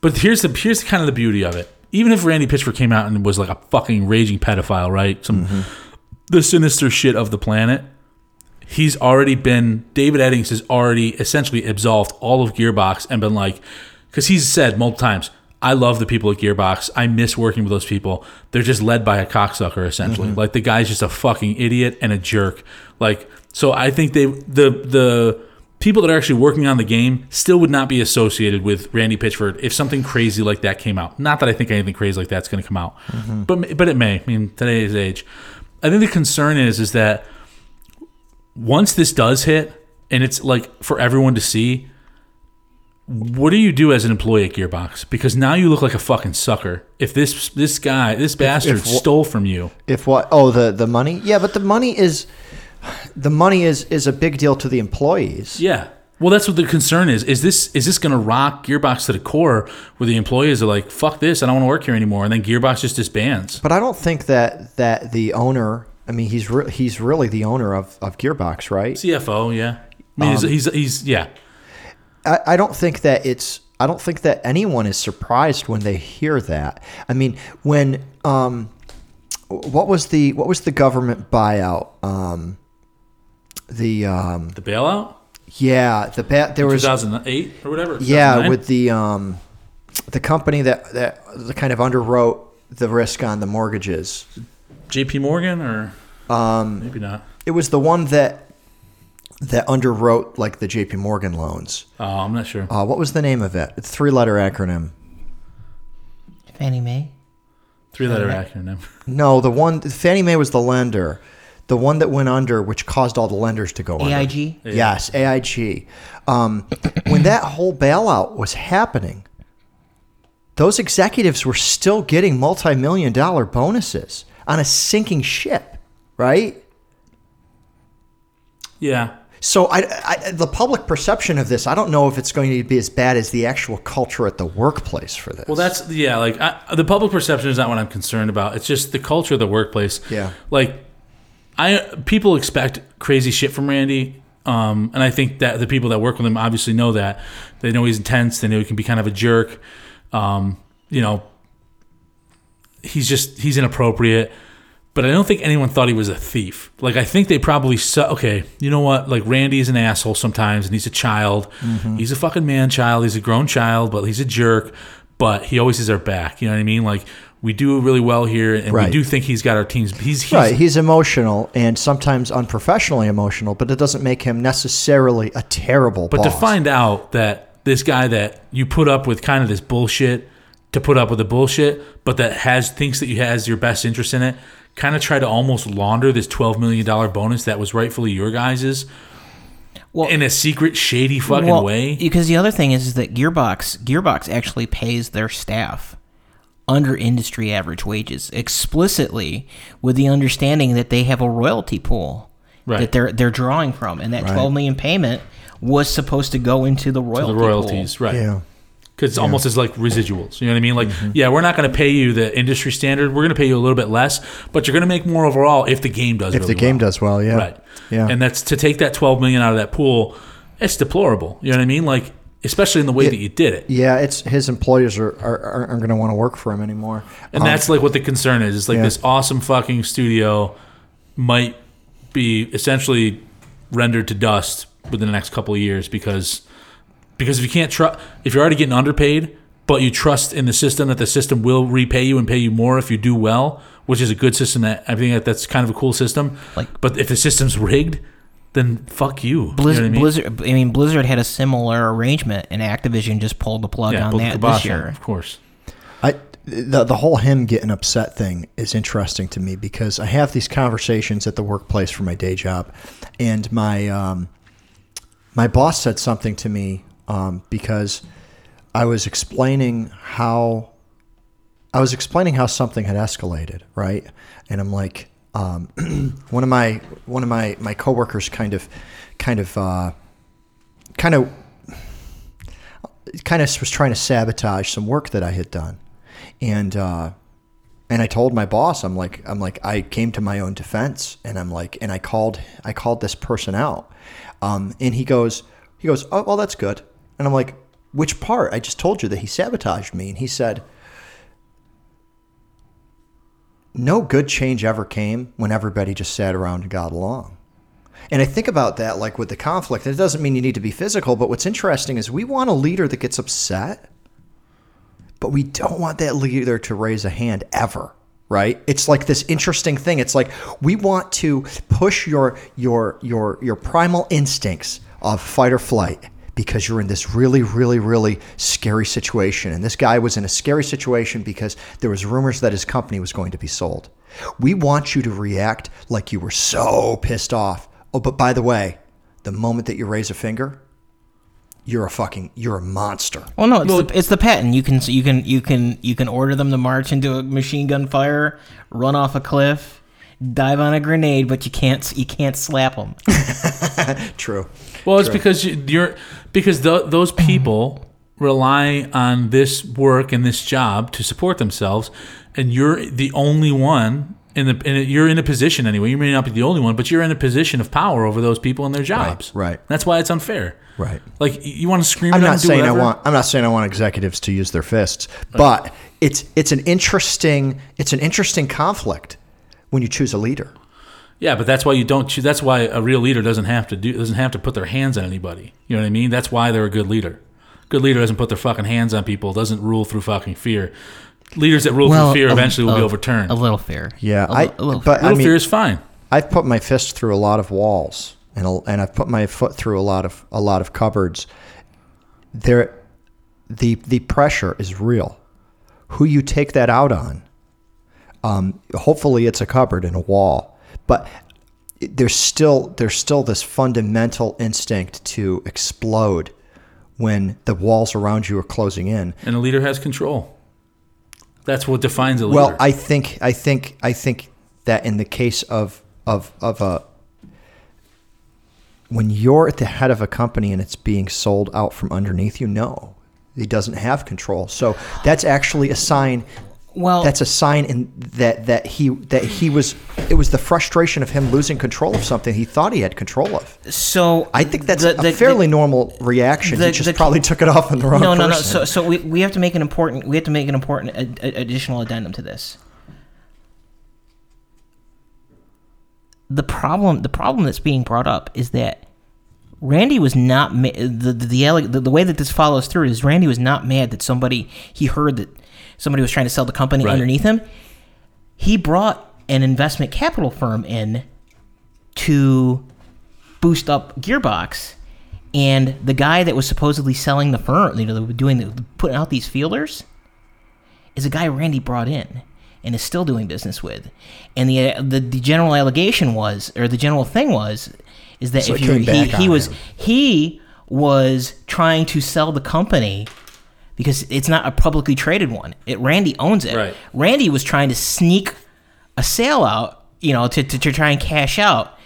But here's the here's kind of the beauty of it. Even if Randy Pitchford came out and was like a fucking raging pedophile, right? Some mm-hmm. the sinister shit of the planet. He's already been David Eddings has already essentially absolved all of Gearbox and been like, because he's said multiple times, I love the people at Gearbox. I miss working with those people. They're just led by a cocksucker, essentially. Mm-hmm. Like the guy's just a fucking idiot and a jerk. Like so, I think they the the people that are actually working on the game still would not be associated with Randy Pitchford if something crazy like that came out. Not that I think anything crazy like that's going to come out, mm-hmm. but but it may. I mean, today's age. I think the concern is is that once this does hit and it's like for everyone to see what do you do as an employee at gearbox because now you look like a fucking sucker if this this guy this bastard if- stole from you If what? Oh, the the money? Yeah, but the money is the money is is a big deal to the employees. yeah well that's what the concern is is this is this going to rock gearbox to the core where the employees are like fuck this i don't want to work here anymore and then gearbox just disbands But I don't think that that the owner. I mean, he's re- he's really the owner of, of Gearbox, right? cfo yeah i mean he's, he's he's yeah I, I don't think that it's. I don't think that anyone is surprised when they hear that. I mean, when um, what was the what was the government buyout? Um, the um, the bailout yeah, the ba- there was 2008 or whatever yeah with the um, the company that that the kind of underwrote the risk on the mortgages. jp morgan or Um, maybe not it was the one that that underwrote like the J.P. Morgan loans. oh i'm not sure Uh, what was the name of it? It's three-letter acronym. Fannie Mae. three letter acronym No, the one Fannie Mae was the lender, the one that went under, which caused all the lenders to go under. AIG. Yes, AIG. Um, when that whole bailout was happening, those executives were still getting multi-million dollar bonuses on a sinking ship, right? yeah So I, I, the public perception of this, I don't know if it's going to be as bad as the actual culture at the workplace for this. Well, that's yeah. Like I, the public perception is not what I'm concerned about. It's just the culture of the workplace. Yeah. Like I people expect crazy shit from Randy, um, and I think that the people that work with him obviously know that. They know he's intense. They know he can be kind of a jerk. Um, you know, he's just he's inappropriate. But I don't think anyone thought he was a thief. Like I think they probably saw. Okay, you know what? Like Randy is an asshole sometimes, and he's a child. He's a fucking man child. He's a grown child, but he's a jerk. But he always has our back. You know what I mean? Like we do really well here, and Right. we do think he's got our teams. He's, he's right. He's emotional and sometimes unprofessionally emotional, but it doesn't make him necessarily a terrible But boss. to find out that this guy that you put up with kind of this bullshit to put up with the bullshit, but that has thinks that you has your best interest in it, kind of try to almost launder this twelve million dollar bonus that was rightfully your guys's Well, in a secret, shady fucking well, way. Because the other thing is, is that Gearbox Gearbox actually pays their staff under industry average wages explicitly with the understanding that they have a royalty pool Right. that they're they're drawing from and that 12 million payment was supposed to go into the royalty the royalties, pool. right? yeah. Because it's almost as like residuals. You know what I mean? Like, Mm-hmm. yeah, we're not going to pay you the industry standard. We're going to pay you a little bit less, but you're going to make more overall if the game does. If really the game well. does well, yeah. right? Yeah. and that's to take that 12 million out of that pool. It's deplorable. You know what I mean? Like, especially in the way that you did it. Yeah, it's his employers are, are, aren't going to want to work for him anymore. And that's um, like what the concern is. It's like yeah. this awesome fucking studio might be essentially rendered to dust within the next couple of years because because if you can't trust if you're already getting underpaid but you trust in the system that the system will repay you and pay you more if you do well, which is a good system. That I think that that's kind of a cool system. Like- but if the system's rigged, then fuck you. You know Blizzard, I mean? Blizzard. I mean, Blizzard had a similar arrangement, and Activision just pulled the plug yeah, on that kibosh this on it, year. of course. I the the whole him getting upset thing is interesting to me because I have these conversations at the workplace for my day job, and my um, my boss said something to me um, because I was explaining how I was explaining how something had escalated, right? And I'm like, um, one of my one of my my coworkers kind of kind of uh, kind of kind of was trying to sabotage some work that I had done, and uh, and I told my boss, I'm like, I'm like, I came to my own defense, and I'm like, and I called, I called this person out, um, and he goes, he goes, oh well, that's good, and I'm like, which part? I just told you that he sabotaged me, and he said. No good change ever came when everybody just sat around and got along. And I think about that like with the conflict. It doesn't mean you need to be physical, but what's interesting is we want a leader that gets upset, but we don't want that leader to raise a hand ever. Right? It's like this interesting thing. It's like we want to push your your your your primal instincts of fight or flight because you're in this really really really scary situation and this guy was in a scary situation because there was rumors that his company was going to be sold. We want you to react like you were so pissed off. Oh, but by the way, the moment that you raise a finger, you're a fucking you're a monster. Well, no, it's, the, it's the patent. You can you can you can you can order them to march into a machine gun fire, run off a cliff, dive on a grenade, but you can't you can't slap them. True. Well, it's because you, you're because th- those people rely on this work and this job to support themselves, and you're the only one in the. In a, you're in a position anyway. You may not be the only one, but you're in a position of power over those people and their jobs. right. That's why it's unfair. Right. Like you want to scream. I'm at them not saying I want I'm not saying I want executives to use their fists, but it's it's an interesting it's an interesting conflict when you choose a leader. Yeah, but that's why you don't. Choose, that's why a real leader doesn't have to do doesn't have to put their hands on anybody. You know what I mean? That's why they're a good leader. Good leader doesn't put their fucking hands on people. Doesn't rule through fucking fear. Leaders that rule through fear a- eventually will be overturned. A little fear. Yeah, a, I li- a little but little I mean fear is fine. I've put my fist through a lot of walls and a, and I've put my foot through a lot of a lot of cupboards. There the the pressure is real. Who you take that out on? Um, hopefully it's a cupboard and a wall, but there's still there's still this fundamental instinct to explode when the walls around you are closing in. And a leader has control. That's what defines a leader. Well, I think I think I think that in the case of of of a when you're at the head of a company and it's being sold out from underneath you, no, he doesn't have control. So that's actually a sign. Well- that's a sign in that that he that he was. It was the frustration of him losing control of something he thought he had control of. So I think that's the- a fairly the- normal reaction. the- he just the- probably took it off on the wrong no, no, person. no. So, so we, we have to make an important we have to make an important ad- ad- additional addendum to this. The problem the problem that's being brought up is that Randy was not ma- the the the, the the way that this follows through is Randy was not mad that somebody he heard that somebody was trying to sell the company Right. underneath him. He brought an investment capital firm in to boost up Gearbox, and the guy that was supposedly selling the firm, you know, doing the, putting out these feelers, is a guy Randy brought in and is still doing business with. And the uh, the, the general allegation was, or the general thing was, is that So if you he, he was him. he was trying to sell the company because it's not a publicly traded one. It Randy owns it. Right. Randy was trying to sneak a sale out, you know, to, to, to try and cash out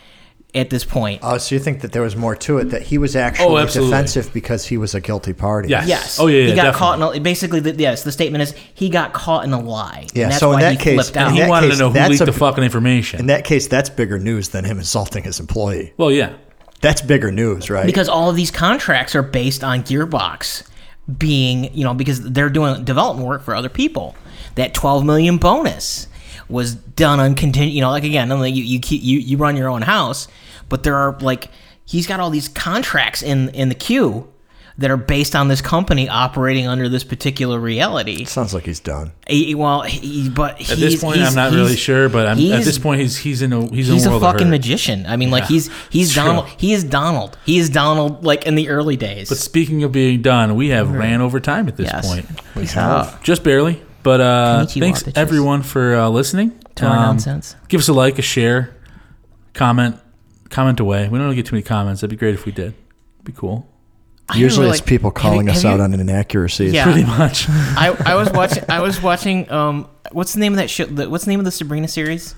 at this point. Oh, so you think that there was more to it? That he was actually oh, absolutely. defensive because he was a guilty party? Yes. Yes. Oh, yeah, yeah, He got definitely. caught in a, basically. The, yes, the statement is he got caught in a lie. Yeah, And that's so in why that he case- flipped out. and he that wanted case, to know who leaked a- the fucking information. In that case, that's bigger news than him insulting his employee. well, yeah. That's bigger news, right? because all of these contracts are based on Gearbox being, you know, because they're doing development work for other people. That 12 million bonus was done on contingent, you know, like again, you you you you run your own house, but there are like he's got all these contracts in in the queue that are based on this company operating under this particular reality. Sounds like he's done. He- well, he, but At this point, I'm not really sure, but I'm, at this point, he's he's in a he's, He's in a a world of fucking hurt. magician. I mean, like he's he's it's true. Donald. He is Donald. He is Donald. Like in the early days. But speaking of being done, we have ran over time at this yes. point, We have. just barely. But uh, Konnichiwa, thanks bitches. everyone for uh, listening. to our Um, nonsense. Give us a like, a share, comment, comment away. We don't really get too many comments. That'd be great if we did. Be cool. I don't Usually know, it's like, people have you- calling us have out you- on inaccuracies. Yeah. Pretty much. I, I was watching. I was watching. Um, what's the name of that show? The, what's the name of the Sabrina series?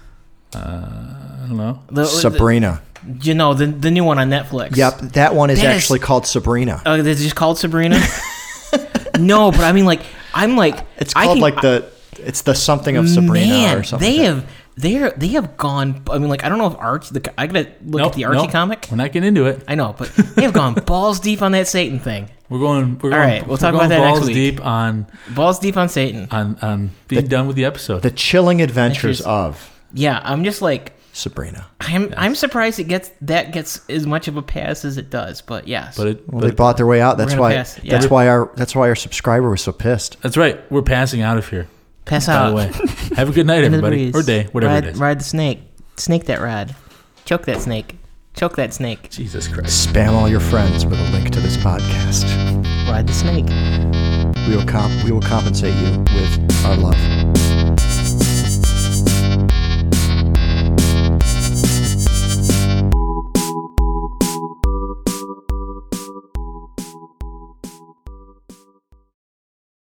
I don't know. The, Sabrina. The, you know the the new one on Netflix. Yep, that one is That is- actually called Sabrina. Oh, it's just called Sabrina. no, but I mean, like, I'm like, It's I called can- like the it's the something of Sabrina Man, or something. they like that. have they're they have gone. I mean, like, I don't know if Archie. The I gotta look Nope, at the Archie nope. comic. We're not getting into it. I know, but they have gone balls deep on that Satan thing. We're going. We're going. right, we'll talk about that next week. deep on Balls deep on Satan. on on being done with the episode. the chilling adventures Adventures- of Yeah, I'm just like Sabrina. I'm I'm surprised it gets that gets as much of a pass as it does. But yes, but it. Well, but they bought their way out. That's why. pass, yeah. That's why our that's why our subscriber was so pissed. that's right. We're passing out of here. Pass By out. the way, have a good night, everybody, or day, whatever ride, it is. Ride the snake. Snake that ride. Choke that snake. Choke that snake. Jesus Christ. Spam all your friends with a link to this podcast. Ride the snake. We will comp- we will compensate you with our love.